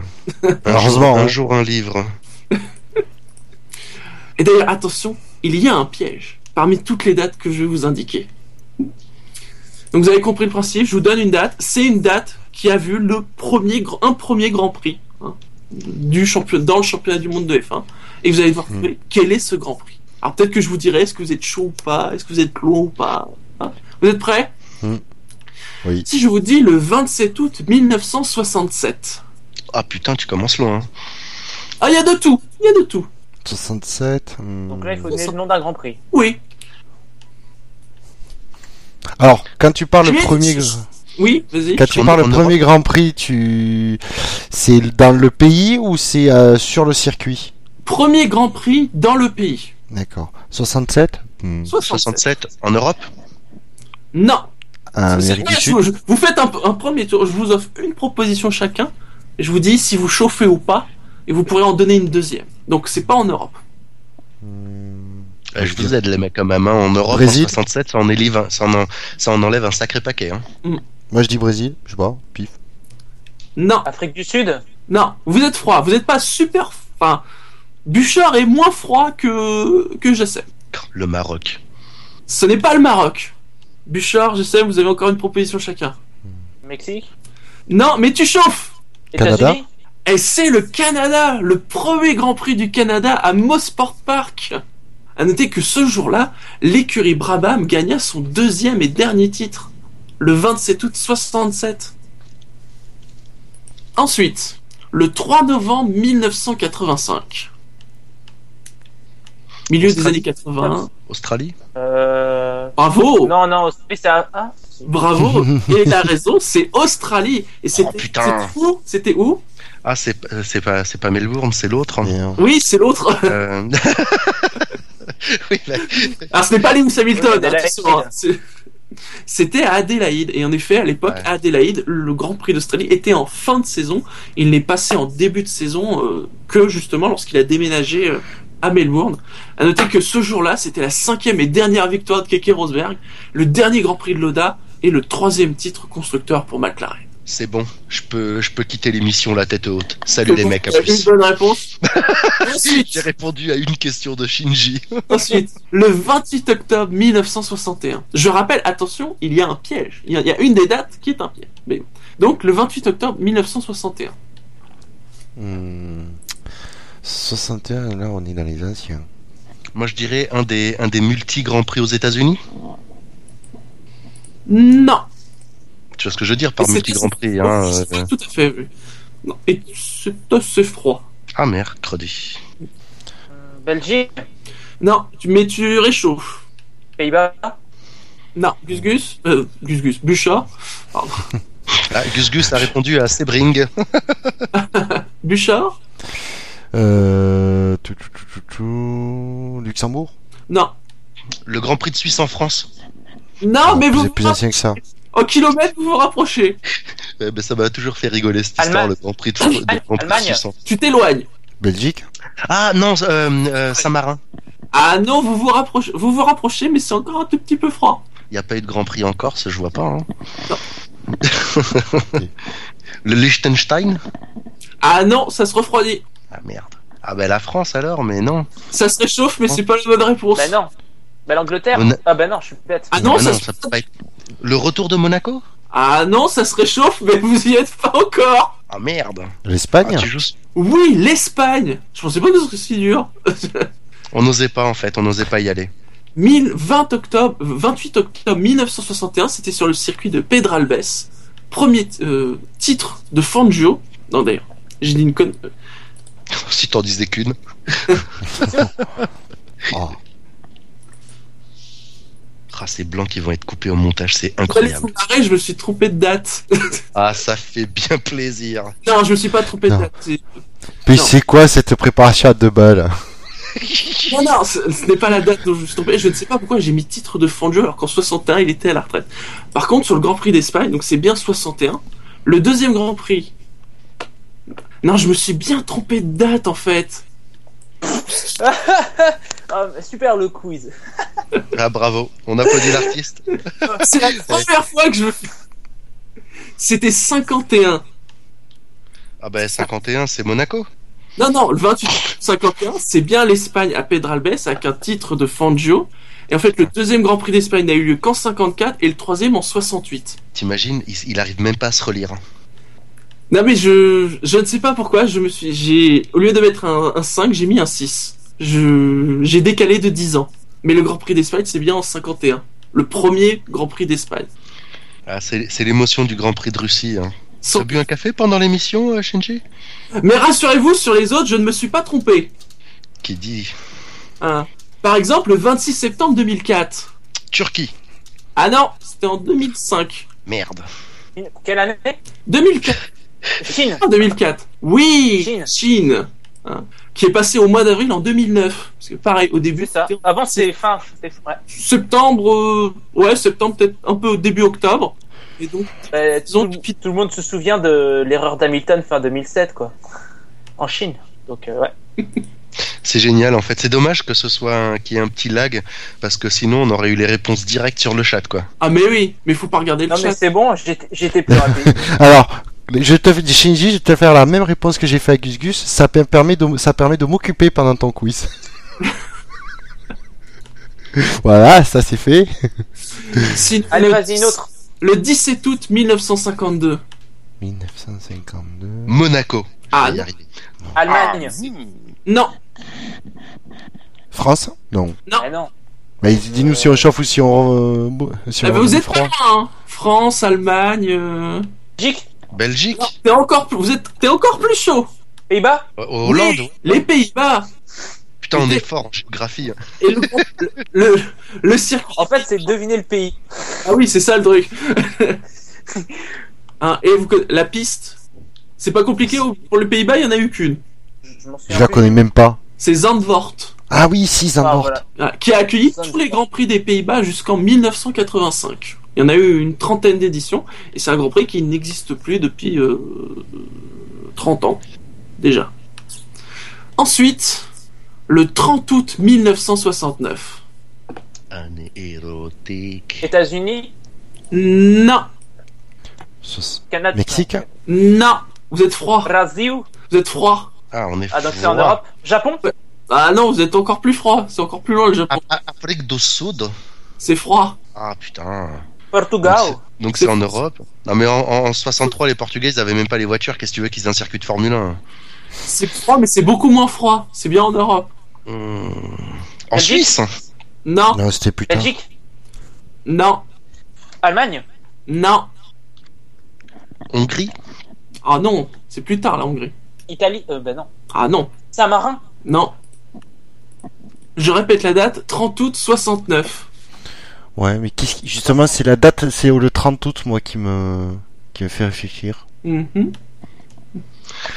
<laughs> Heureusement, Un hein. jour un livre. Et d'ailleurs, attention, il y a un piège parmi toutes les dates que je vais vous indiquer. Donc vous avez compris le principe, je vous donne une date. C'est une date qui a vu le premier, un premier Grand Prix hein, du champion, dans le championnat du monde de F1. Et vous allez devoir trouver quel est ce Grand Prix. Alors peut-être que je vous dirai, est-ce que vous êtes chaud ou pas? Est-ce que vous êtes long ou pas? Hein? Vous êtes prêts? Oui. Si je vous dis le 27 août 1967. Ah putain, tu commences loin. hein. Ah, il y a de tout Il y a de tout 67. hmm. Donc là, il faut donner le nom d'un Grand Prix. Oui. Alors, quand tu parles le premier, Oui, vas-y. quand tu parles le Europe. premier Grand Prix, tu, c'est dans le pays ou c'est euh, sur le circuit? Premier Grand Prix dans le pays. D'accord. 67 Hmm. 67 en Europe? Non. Je- vous faites un, un premier tour. Je vous offre une proposition chacun. Et je vous dis si vous chauffez ou pas. Et vous pourrez en donner une deuxième. Donc c'est pas en Europe. Hmm. Euh, Je vous aide les mecs quand même. hein. En Europe, Brésil. en 67, ça en, élève un- ça, en, ça en enlève un sacré paquet. Hein. Moi, je dis Brésil. Je sais pas. Pif. Non, Afrique du Sud? Non. Vous êtes froid. Vous n'êtes pas super. Enfin, Bouchard est moins froid que que je sais. Le Maroc. Ce n'est pas le Maroc. Bouchard, je sais, vous avez encore une proposition chacun. Mexique? Non, mais tu chauffes. Canada? Et c'est le Canada, le premier Grand Prix du Canada à Mosport Park. À noter que ce jour-là, l'écurie Brabham gagna son deuxième et dernier titre, le 27 août 67. Ensuite, le 3 novembre 1985. Milieu des années 80. Australie euh... Bravo Non, non, Australie, c'est à... Ah, Bravo <laughs> Et la raison, c'est Australie. Et c'était putain. c'était où? C'était où? Ah, c'est euh, c'est pas, c'est pas Melbourne, c'est l'autre. Merde. Oui, c'est l'autre. Euh, <laughs> oui, mais- Alors <laughs> ce n'est pas Lewis Hamilton, Oui, Adélaïde. attention, hein, c'est- C'était à Adélaïde. Et en effet, à l'époque, Ouais. à Adélaïde, le Grand Prix d'Australie était en fin de saison. Il n'est passé en début de saison euh, que justement lorsqu'il a déménagé euh, à Melbourne. À noter que ce jour-là, c'était la cinquième et dernière victoire de Keke Rosberg, le dernier Grand Prix de Loda et le troisième titre constructeur pour McLaren. C'est bon, je peux, je peux quitter l'émission la tête haute. Salut les mecs, à plus. Une bonne réponse. <laughs> Ensuite, J'ai répondu à une question de Shinji. Ensuite, le 28 octobre 1961. Je rappelle, attention, il y a un piège. Il y a, il y a une des dates qui est un piège. Mais, donc, le 28 octobre 1961. Hmm. 61, là, on est dans les anciens. Moi, je dirais un des, un des multi-grands prix aux États-Unis? Non. Tu vois ce que je veux dire par multi-grand prix c'est- hein, euh, Tout à fait. oui. Non. Et c'est assez froid. Ah merde, credi. euh, Belgique Non, tu- mais tu réchauffes. Pays-Bas Non, Gus Gus, euh, Gus Gus, Bouchard, <laughs> Ah, Gus Gus a répondu à Sebring. <laughs> Bouchard, Euh... Luxembourg? Non. Le Grand Prix de Suisse en France. Non, mais vous, C'est plus ancien que ça. En kilomètres, vous vous rapprochez. <laughs> Ça m'a toujours fait rigoler cette histoire, le Grand Prix de, le Grand Prix de Allemagne. Tu t'éloignes. Belgique Ah non, euh, euh, Saint-Marin. Ah non, vous vous rapprochez, vous vous rapprochez, mais c'est encore un tout petit peu froid. Il n'y a pas eu de Grand Prix en Corse, je vois pas. Hein. <laughs> le Liechtenstein Ah non, ça se refroidit. Ah merde. Ah ben la France alors, mais non. Ça se réchauffe, mais c'est pas la bonne réponse. Bah non. Bah l'Angleterre a- Ah bah non, je suis bête. Ah non, ça, non, se- ça peut pas être... Le retour de Monaco? Ah non, ça se réchauffe, mais vous y êtes pas encore. Ah merde. L'Espagne Ah, tu joues... Oui, l'Espagne. Je pensais pas que ce serait si dur. <laughs> On n'osait pas en fait, on n'osait pas y aller. 1000 20 octobre, 28 octobre 1961, c'était sur le circuit de Pedralbes. Premier euh, titre de Fangio. Non d'ailleurs, j'ai dit une conne. <laughs> si t'en disais qu'une. <laughs> Oh. Ah, ces blancs qui vont être coupés au montage, c'est incroyable. arrêter, je me suis trompé de date. <laughs> Ah, ça fait bien plaisir. non, je me suis pas trompé de date. c'est- Puis Non. c'est quoi cette préparation à deux balles <laughs> Non, non, ce, ce n'est pas la date dont je me suis trompé. Je ne sais pas pourquoi j'ai mis titre de Fangio alors qu'en 61 il était à la retraite. Par contre, sur le Grand Prix d'Espagne, donc c'est bien 61. Le deuxième Grand Prix. Non, je me suis bien trompé de date en fait. <laughs> Ah, super le quiz. Ah bravo, on applaudit l'artiste. C'est la première fois que je me fais. C'était 51. Ah bah 51, c'est Monaco. Non, non, le 28 51, c'est bien l'Espagne à Pedralbes avec un titre de Fangio. Et en fait, le deuxième Grand Prix d'Espagne n'a eu lieu qu'en 54 et le troisième en 68. T'imagines, il, il arrive même pas à se relire. Non mais je, je ne sais pas pourquoi, je me suis, j'ai, au lieu de mettre un, un 5, j'ai mis un 6. Je, j'ai décalé de 10 ans. Mais le Grand Prix d'Espagne, c'est bien en 51. Le premier Grand Prix d'Espagne. Ah, c'est c'est l'émotion du Grand Prix de Russie. Hein. Sans- T'as bu un café pendant l'émission, euh, Shinji? Mais rassurez-vous, sur les autres, je ne me suis pas trompé. Qui dit? Hein. Par exemple, le 26 septembre 2004. Turquie. Ah non, c'était en 2005. Merde. Quelle année? 2004. Chine. Ah, 2004. Oui, Chine. Chine. Hein. Qui est passé au mois d'avril en 2009. Parce que pareil, au début, ça. c'était Avant, c'est fin. Ouais. septembre, euh, ouais, septembre, peut-être un peu au début octobre. Et donc, ont tout, tout le monde se souvient de l'erreur d'Hamilton fin 2007, quoi. En Chine. Donc, euh, ouais. <laughs> C'est génial en fait. C'est dommage que ce soit qu'il y ait un petit lag parce que sinon on aurait eu les réponses directes sur le chat quoi. ah mais oui, mais faut pas regarder le Non, mais chat. c'est bon, j'étais plus rapide. <laughs> Alors, je te dis Shinji, je vais te faire la même réponse que j'ai fait à Gus Gus. Ça pe- permet de, ça permet de m'occuper pendant ton quiz. <laughs> voilà, ça c'est fait. Sinon, Allez, le vas-y, 10 une autre. Le 17 août 1952. 1952. Monaco. Ah, non. Allemagne. Non, France? Non. Non. Mais dis-nous si on chauffe ou si on, euh, si Ah, on bah, vous êtes froid. pas loin. Hein. France, Allemagne. euh, Belgique. Belgique. non, T'es encore plus, vous êtes, t'es encore plus chaud. Pays-Bas. Euh, Hollande. Oui, les Pays-Bas. Putain, on est fort en géographie. hein. Et le, le, le, le circuit. En fait, c'est deviner le pays. Ah oui, c'est ça le truc. Hein, et vous, la piste, c'est pas compliqué. Pour le Pays-Bas, il y en a eu qu'une. Je Je la connais même pas. C'est Zandvoort. Ah oui, si, Ah, Zandvoort. voilà. Ah, qui a accueilli Zandvoort. tous les grands prix des Pays-Bas jusqu'en 1985. Il y en a eu une trentaine d'éditions, et c'est un grand prix qui n'existe plus depuis euh, 30 ans, déjà. Ensuite, le 30 août 1969. Année érotique. États-Unis? Non, Canada? Mexique? Non, vous êtes froid, Brésil. vous êtes froid. Ah, on est Ah, donc c'est en froid. Europe. Japon? Ah non, vous êtes encore plus froid, c'est encore plus loin le Japon. Afrique du Sud. C'est froid. Ah putain. Portugal. Donc C'est en. Europe. Non mais en, en 63 les Portugais ils avaient même pas les voitures. Qu'est-ce que tu veux qu'ils aient un circuit de Formule 1 C'est froid, mais c'est beaucoup moins froid. C'est bien en Europe. En Belgique Suisse? Non, Non, c'était putain. Belgique. non, Allemagne? non. Hongrie? Ah non, c'est plus tard la Hongrie. Italie? Euh, ben non. Ah non, Saint-Marin? non. Je répète la date, 30 août 69. Ouais, mais qu'est-ce qui- justement, c'est la date, c'est le 30 août, moi, qui me, qui me fait réfléchir. Mhm.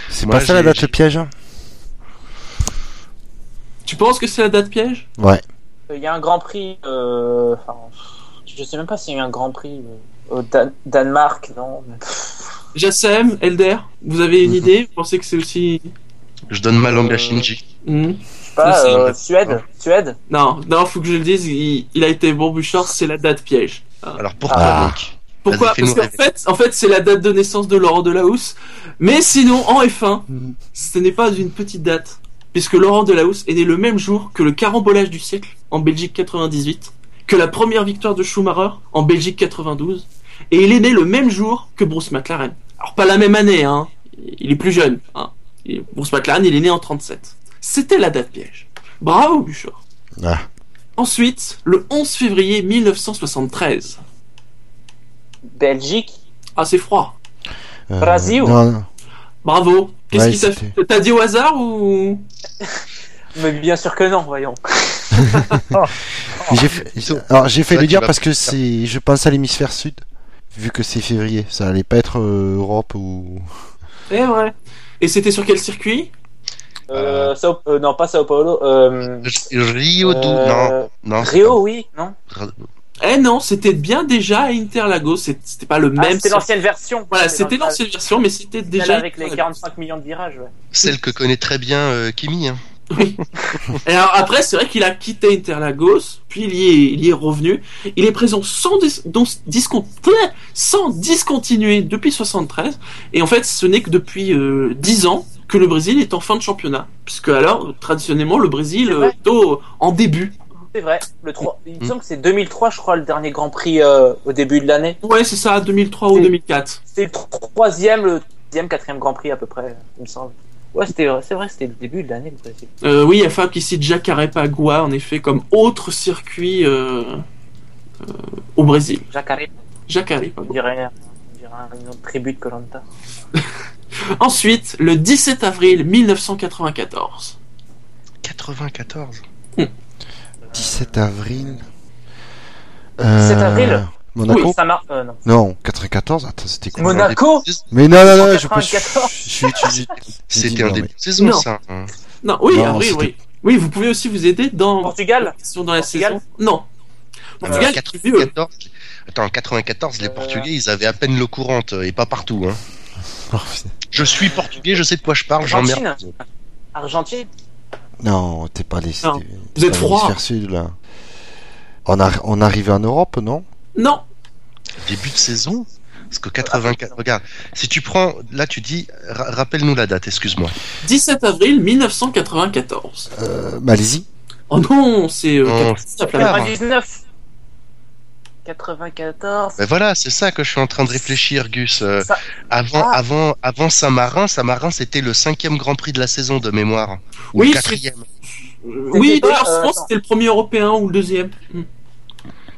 C'est Moi, pas ça la date j'ai- piège Tu penses que c'est la date piège? Ouais. Il y a un Grand Prix. Euh... Enfin, je sais même pas s'il y a eu un Grand Prix euh, au Dan- Danemark, non. Jassem, Elder, vous avez une Mhm. idée? Vous pensez que c'est aussi... Je donne ma langue Euh, à Shinji. Mhm. Pas. C'est- euh, Suède. Suède. Non, non, faut que je le dise, il, il a été bon Bouchard, c'est la date piège. Alors pourquoi Ah. donc Pourquoi Parce qu'en fait, en fait c'est la date de naissance de Laurent Delahousse. Mais sinon, en F1, ce n'est pas une petite date. Puisque Laurent Delahousse est né le même jour que le carambolage du siècle en Belgique 98, que la première victoire de Schumacher en Belgique 92, et il est né le même jour que Bruce McLaren. Alors pas la même année, hein. Il est plus jeune. Hein. Bruce McLaren, il est né en 37. C'était la date piège. Bravo, Bouchard. Ah. Ensuite, le 11 février 1973. Belgique. Ah, c'est froid. Euh, Brésil. Non, non. Bravo. Qu'est-ce Ouais, qui t'a fait? T'as dit au hasard ou? <laughs> Mais bien sûr que non, voyons. <laughs> J'ai fait, alors j'ai fait le dire parce que c'est, je pense à l'hémisphère sud, vu que c'est février. Ça allait pas être euh, Europe ou. C'est vrai. Et c'était sur quel circuit? Euh, Sao- euh, non, pas Sao Paulo. Euh, Rio du... Non, Rio, oui, non Eh non, c'était bien déjà à Interlagos. C'était pas le Ah, même. c'était l'ancienne version. Voilà, c'était l'ancienne version, mais c'était déjà avec les 45 millions de virages. Ouais. Celle que connaît très bien euh, Kimi. Hein. Oui. <laughs> Et alors après, c'est vrai qu'il a quitté Interlagos, puis il y est, il y est revenu. Il est présent sans, dis- donc, discon- sans discontinuer depuis 73. Et en fait, ce n'est que depuis euh, 10 ans que le Brésil est en fin de championnat. Puisque alors, traditionnellement, le Brésil vrai. euh, est au- en début. C'est vrai. Le 3... Il me Mm. semble que c'est 2003, je crois, le dernier Grand Prix euh, au début de l'année. Ouais, c'est ça, 2003 ou Oui. 2004. C'est le troisième, le deuxième, quatrième Grand Prix à peu près, il me semble. Ouais, c'était, c'est vrai, c'était le début de l'année, le Brésil. Euh, oui, il y a Fab qui cite Jacarepaguá, en effet, comme autre circuit euh, euh, au Brésil. Jacaré, on Jacarepaguá. dirait, on dirait une autre tribu de Colanta. <laughs> Ensuite, le 17 avril 1994. 94. 17 avril. 17 avril Monaco Oui, ça marche. Euh, non. Non, 94. Attends, c'était quoi Monaco Mais non, non, non, je, 94. je, je suis étudié. <laughs> C'était un début de saison, Non. ça. hein. Non, oui, Non, avril, oui. Oui, vous pouvez aussi vous aider dans, Portugal dans la Portugal saison. Non. Portugal, c'est vieux. 94, Attends, en 94, les Euh. Portugais, ils avaient à peine l'eau courante, euh, et pas partout. Hein. <laughs> Je suis portugais, je sais de quoi je parle, j'emmerde. Argentine Non, t'es pas les. Non. Vous êtes froid sud, là. On, a... on arrive en Europe, non? Non Début de saison? Parce que 84. Regarde, si tu prends. Là, tu dis. Rappelle-nous la date, excuse-moi. 17 avril 1994. Euh, Malaisie Oh non, c'est. Euh, 19 94 Ben voilà, c'est ça que je suis en train de réfléchir, Gus. Euh, Ça- avant, Ah. avant, avant Saint-Marin, Saint-Marin, c'était le cinquième Grand Prix de la saison de mémoire. Ou Oui, le c'est- quatrième. Euh, Oui, d'ailleurs, euh, je pense que c'était le premier européen ou le deuxième.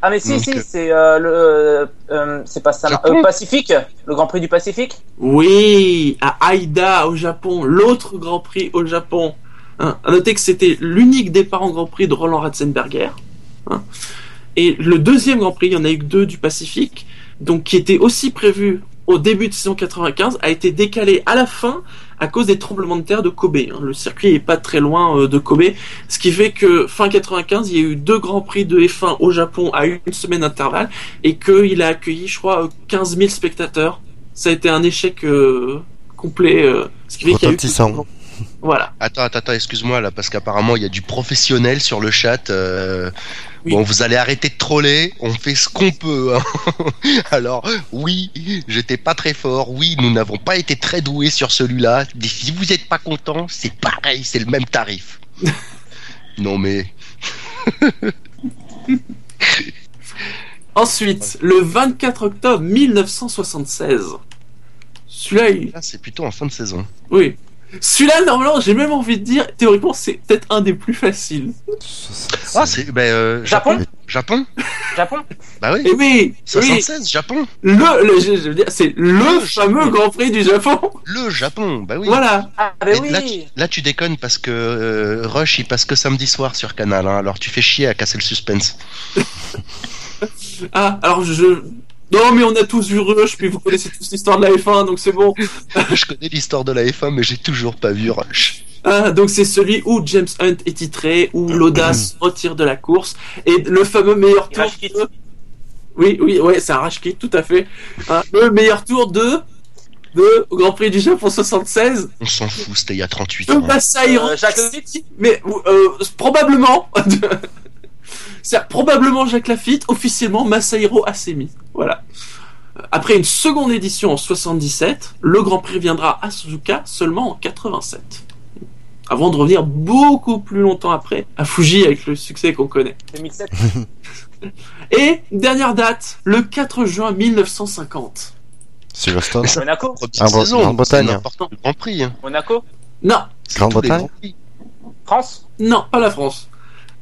Ah mais si Donc, si euh, c'est euh, le euh, euh, c'est pas ça euh, Pacifique le Grand Prix du Pacifique? Oui, à Aida au Japon, l'autre Grand Prix au Japon. Hein, à noter que c'était l'unique départ en Grand Prix de Roland Ratzenberger. Hein. Et le deuxième Grand Prix, il y en a eu deux du Pacifique, donc qui était aussi prévu au début de saison 95, a été décalé à la fin à cause des tremblements de terre de Kobe. hein. Le circuit est pas très loin euh, de Kobe, ce qui fait que fin 95, il y a eu deux Grands Prix de F1 au Japon à une semaine d'intervalle et qu'il a accueilli, je crois, euh, 15 000 spectateurs. Ça a été un échec euh, complet, euh, ce qui fait qu'il y a eu. Voilà. Attends, attends, attends, excuse-moi là, parce qu'apparemment il y a du professionnel sur le chat. euh, Oui. Bon, vous allez arrêter de troller, on fait ce qu'on peut. hein. <laughs> Alors, oui, j'étais pas très fort. Oui, nous n'avons pas été très doués sur celui-là. Si vous n'êtes pas content, c'est pareil, c'est le même tarif. <laughs> non mais, <laughs> Ensuite, le 24 octobre 1976. Celui-là, il... là c'est plutôt en fin de saison. oui. Celui-là, normalement, j'ai même envie de dire, théoriquement, c'est peut-être un des plus faciles. Ah, c'est ben euh, Japon Japon. Japon Bah oui. Et oui, oui, 76, Japon. le, le- je, je veux dire, c'est le, Le fameux Japon. Grand Prix du Japon. Le Japon. Bah oui. Voilà. Ah ben là, tu, oui là, tu déconnes parce que euh, Rush il passe que samedi soir sur Canal. Hein, alors tu fais chier à casser le suspense. Ah, alors je... Non, mais on a tous vu Rush, puis vous connaissez tous l'histoire de la F1, donc c'est bon. <laughs> Je connais l'histoire de la F1, mais j'ai toujours pas vu Rush. Ah, donc c'est celui où James Hunt est titré, où l'audace se <clears throat> retire de la course, et le fameux meilleur tour. De- Oui, oui, ouais, c'est un rage kit, tout à fait. Hein, le meilleur tour de de au Grand Prix du Japon 76 On s'en fout, c'était il y a 38 de ans. Masahiro Euh, mais euh, probablement <laughs> c'est probablement Jacques Lafitte officiellement Masahiro Asemi. Voilà. Après une seconde édition en 77 le Grand Prix viendra à Suzuka seulement en 87 avant de revenir beaucoup plus longtemps après à Fuji avec le succès qu'on connaît. 2007 et dernière date le 4 juin 1950 Silverstone. Monaco. Ah, Grande-Bretagne. quel Grand Prix. Monaco. Non. C'est Grande tous les Bretagne Grands Prix. France. Non pas la France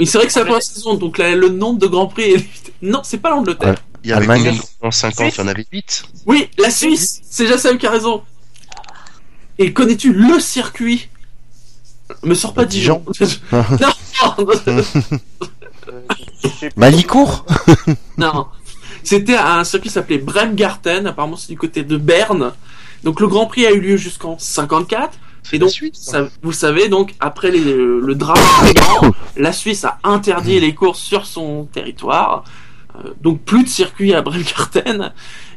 mais c'est vrai que c'est la première saison donc là, le nombre de Grands Prix est... non c'est pas l'Angleterre Ouais. Il y avait combien en 50 Suisse Il y en avait 8. Oui, la Suisse, c'est Jassam qui a raison. Et connais-tu le circuit? Me sors pas Dijon. <laughs> non. <laughs> Malicourt <laughs> non. C'était un circuit qui s'appelait Bremgarten, apparemment c'est du côté de Berne. Donc le Grand Prix a eu lieu jusqu'en 54. Et donc, Suisse. ça- vous savez, donc après les- le drame, la Suisse a interdit les courses sur son territoire. Euh, donc plus de circuit à Bremgarten.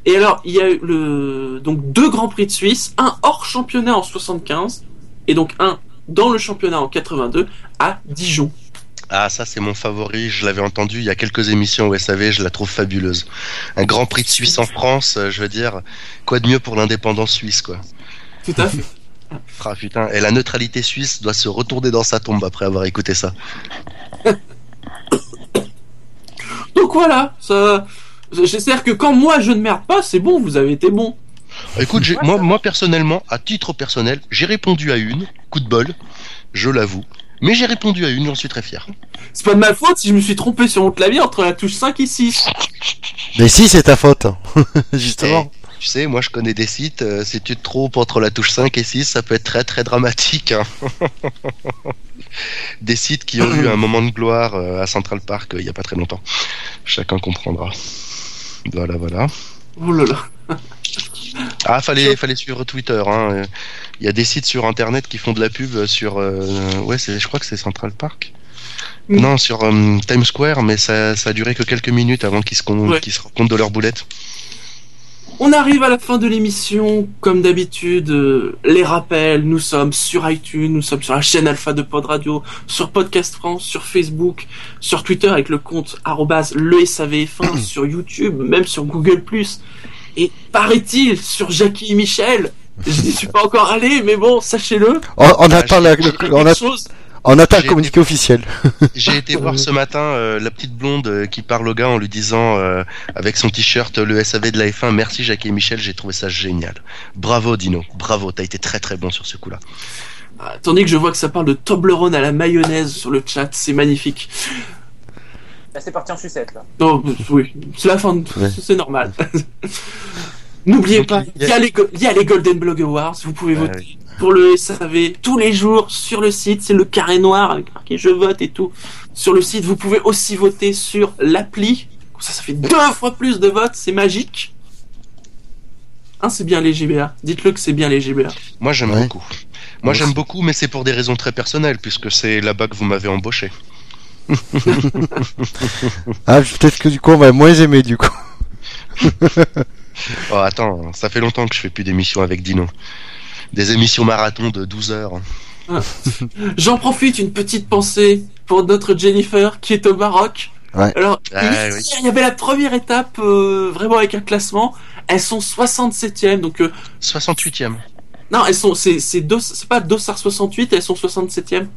Et alors, il y a eu le, donc deux Grands Prix de Suisse, un hors championnat en 75, et donc un dans le championnat en 82 à Dijon. Ah, ça, c'est mon favori. Je l'avais entendu il y a quelques émissions au SAV. Je la trouve fabuleuse. Un grand prix de Suisse en France, euh, je veux dire, quoi de mieux pour l'indépendance suisse, quoi? Tout à fait. Ah, putain. Et la neutralité suisse doit se retourner dans sa tombe après avoir écouté ça. <coughs> Donc voilà, ça, j'espère que quand moi je ne merde pas, c'est bon, vous avez été bon. Écoute, j'ai- moi, moi, personnellement, à titre personnel, j'ai répondu à une. Coup de bol, je l'avoue. Mais j'ai répondu à une, j'en suis très fier. C'est pas de ma faute si je me suis trompé sur mon clavier entre la touche 5 et 6. Mais si, c'est ta faute. <laughs> Justement. Tu sais, moi je connais des sites, euh, si tu te trompes entre la touche 5 et 6, ça peut être très très dramatique. hein. <laughs> des sites qui ont eu un moment de gloire euh, à Central Park euh, il y a pas très longtemps. Chacun comprendra. Voilà, voilà. Oh là là. Ah, fallait, fallait suivre Twitter. hein. Il y a des sites sur Internet qui font de la pub sur... euh, ouais, je crois que c'est Central Park. Mm. Non, sur euh, Times Square, mais ça, ça a duré que quelques minutes avant qu'ils se, Ouais. qu'ils se rendent compte de leur boulette. On arrive à la fin de l'émission, comme d'habitude, euh, les rappels, nous sommes sur iTunes, nous sommes sur la chaîne Alpha de Pod Radio, sur Podcast France, sur Facebook, sur Twitter avec le compte arrobase le SAVF1, <clears throat> sur YouTube, même sur Google+, et paraît-il sur Jackie et Michel. Je n'y suis pas encore allé, mais bon, sachez-le. On, on Ah, attend, la- le- quelque on, a- chose. On attend le J'ai- communiqué officiel. <laughs> J'ai été voir ce matin euh, la petite blonde euh, qui parle au gars en lui disant euh, avec son t-shirt le SAV de la F1 merci Jacques et Michel j'ai trouvé ça génial bravo Dino bravo t'as été très très bon sur ce coup là Ah, Tandis que je vois que ça parle de Toblerone à la mayonnaise sur le chat, c'est magnifique. Là, c'est parti en sucette, là. Non, oui, c'est la fin, de... Ouais. c'est normal. <laughs> N'oubliez pas, il y a- les go- il y a les Golden Blog Awards, vous pouvez Ouais, voter pour le SAV tous les jours sur le site, c'est le carré noir avec marqué je vote et tout. Sur le site, vous pouvez aussi voter sur l'appli, ça ça fait deux fois plus de votes, c'est magique. Hein, c'est bien les GBA, dites-le que c'est bien les GBA. moi j'aime Ouais. beaucoup moi j'aime beaucoup mais c'est pour des raisons très personnelles puisque c'est là-bas que vous m'avez embauché <laughs> <laughs> Ah, peut-être que du coup, on va moins aimer du coup. <laughs> <laughs> oh attends ça fait longtemps que je fais plus d'émissions avec Dino des émissions marathon de 12 heures J'en profite, une petite pensée pour notre Jennifer qui est au Maroc. Ouais. Alors, Ah, oui. il y avait la première étape, euh, vraiment avec un classement. Elles sont 67e, donc euh, 68ème non, elles sont, c'est, c'est, Dos- c'est pas Dossard 68, elles sont 67e.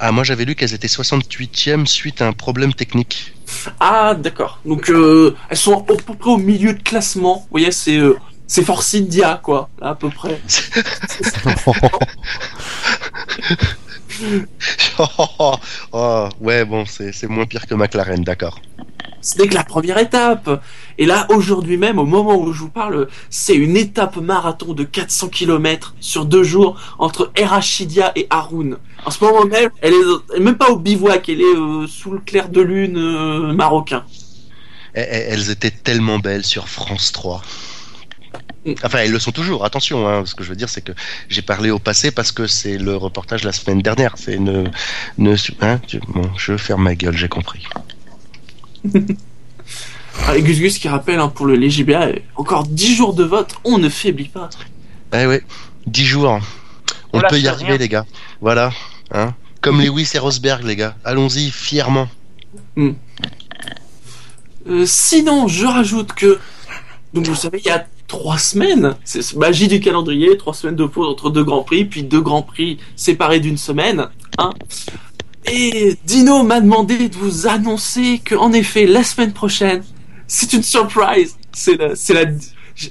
Ah moi j'avais lu qu'elles étaient 68ème suite à un problème technique Ah, d'accord. Donc, euh, elles sont à peu près au milieu de classement. Vous voyez, c'est, euh, c'est Force India, quoi, là, à peu près. <laughs> <laughs> oh, ouais bon c'est moins pire que McLaren d'accord Ce n'est que la première étape. Et là, aujourd'hui même, au moment où je vous parle, c'est une étape marathon de 400 km sur deux jours entre Erachidia et Haroun. En ce moment même, elle est, même pas au bivouac, elle est euh, sous le clair de lune euh, marocain. Eh, eh, Elles étaient tellement belles sur France 3. Mm. Enfin, elles le sont toujours, attention. Hein, ce que je veux dire, c'est que j'ai parlé au passé parce que c'est le reportage la semaine dernière. C'est ne, ne, hein, je ferme ma gueule, j'ai compris. <laughs> Ah, Gus Gus qui rappelle hein, pour le LGBA, encore 10 jours de vote, on ne faiblit pas. Eh ouais, 10 jours. On On peut y arriver, rien. les gars. Voilà. Hein. Comme Lewis et Rosberg, les gars. Allons-y, fièrement. Euh, sinon, je rajoute que, donc vous savez, il y a trois semaines, c'est c'est magie du calendrier, trois semaines de pause entre deux grands prix, puis deux grands prix séparés d'une semaine. Hein. Et Dino m'a demandé de vous annoncer que, en effet, la semaine prochaine, c'est une surprise. C'est la, c'est la,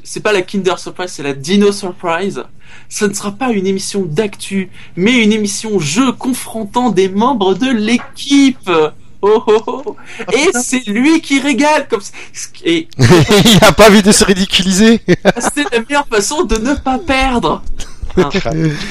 c'est pas la Kinder Surprise, c'est la Dino Surprise. Ce ne sera pas une émission d'actu, mais une émission jeu confrontant des membres de l'équipe. Oh, oh, oh. Et <laughs> c'est lui qui régale comme ça. Et <laughs> Il a pas envie de se ridiculiser. c'est la meilleure façon de ne pas perdre. <laughs> Ah,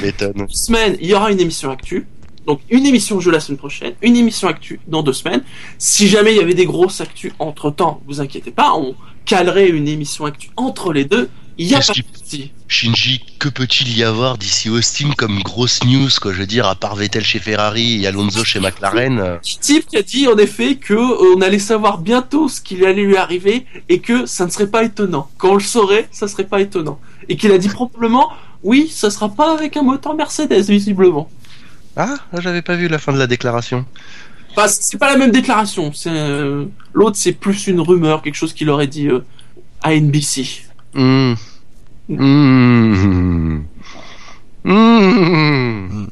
m'étonnes. Deux semaines, il y aura une émission actu. Donc une émission jeu la semaine prochaine, une émission actu dans deux semaines. Si jamais il y avait des grosses actus entre temps, vous inquiétez pas, on calerait une émission actu entre les deux. Il y a Qu'est-ce pas qui- de souci. Shinji, que peut-il y avoir d'ici Austin comme grosse news, quoi? Je veux dire, à part Vettel chez Ferrari et Alonso chez McLaren. euh, Type qui a dit en effet que euh, on allait savoir bientôt ce qui allait lui arriver et que ça ne serait pas étonnant. Quand on le saurait, ça serait pas étonnant. Et qu'il a dit probablement, oui, ça sera pas avec un moteur Mercedes visiblement. Ah, j'avais pas vu la fin de la déclaration. Enfin, c'est pas la même déclaration. C'est euh, l'autre, c'est plus une rumeur, quelque chose qu'il aurait dit euh, à NBC. Hmm. Hmm. Hmm.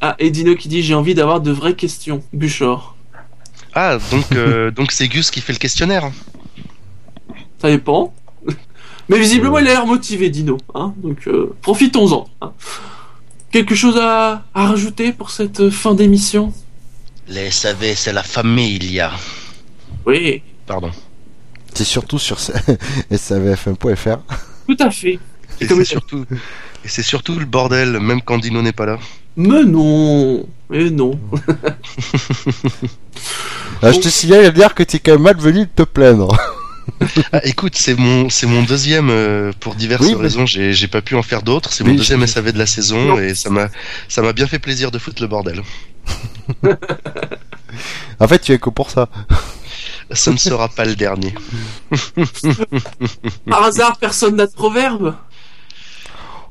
Ah, et Dino qui dit j'ai envie d'avoir de vraies questions. Buchor. Ah, donc euh, <laughs> donc c'est Gus qui fait le questionnaire. Ça dépend. <laughs> Mais visiblement, il a l'air motivé, Dino. Hein Donc, profitons-en. hein. Quelque chose à, à rajouter pour cette euh, fin d'émission? Les SAV, c'est la famille, il y a. Oui, Pardon. C'est surtout sur savf1.fr. <laughs> tout à fait. Et c'est surtout, et c'est surtout le bordel, même quand Dino n'est pas là. Mais non Mais non <laughs> Ah, je te signale à dire que t'es quand même malvenu de te plaindre. <laughs> Ah, écoute, c'est mon, c'est mon deuxième, euh, pour diverses Oui, raisons, j'ai, j'ai pas pu en faire d'autres. C'est Oui, mon deuxième SAV de la saison Non. et ça m'a, ça m'a bien fait plaisir de foutre le bordel. En fait, tu es que pour ça. Ça ne sera pas le dernier. Par hasard, personne n'a de proverbe?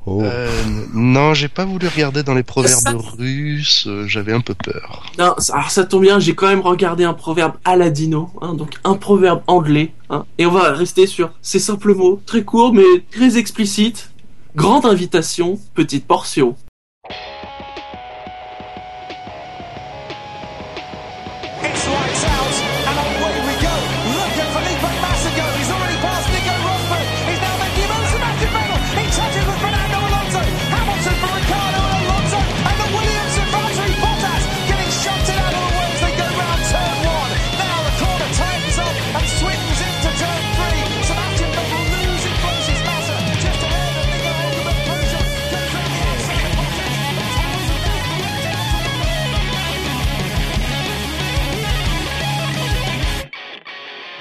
Oh. Euh, non, j'ai pas voulu regarder dans les proverbes Ça- russes, euh, j'avais un peu peur. Non, ça- alors ça tombe bien, j'ai quand même regardé un proverbe à la Dino, hein, donc un proverbe anglais, hein, et on va rester sur ces simples mots, très courts mais très explicites. Grande invitation, petite portion.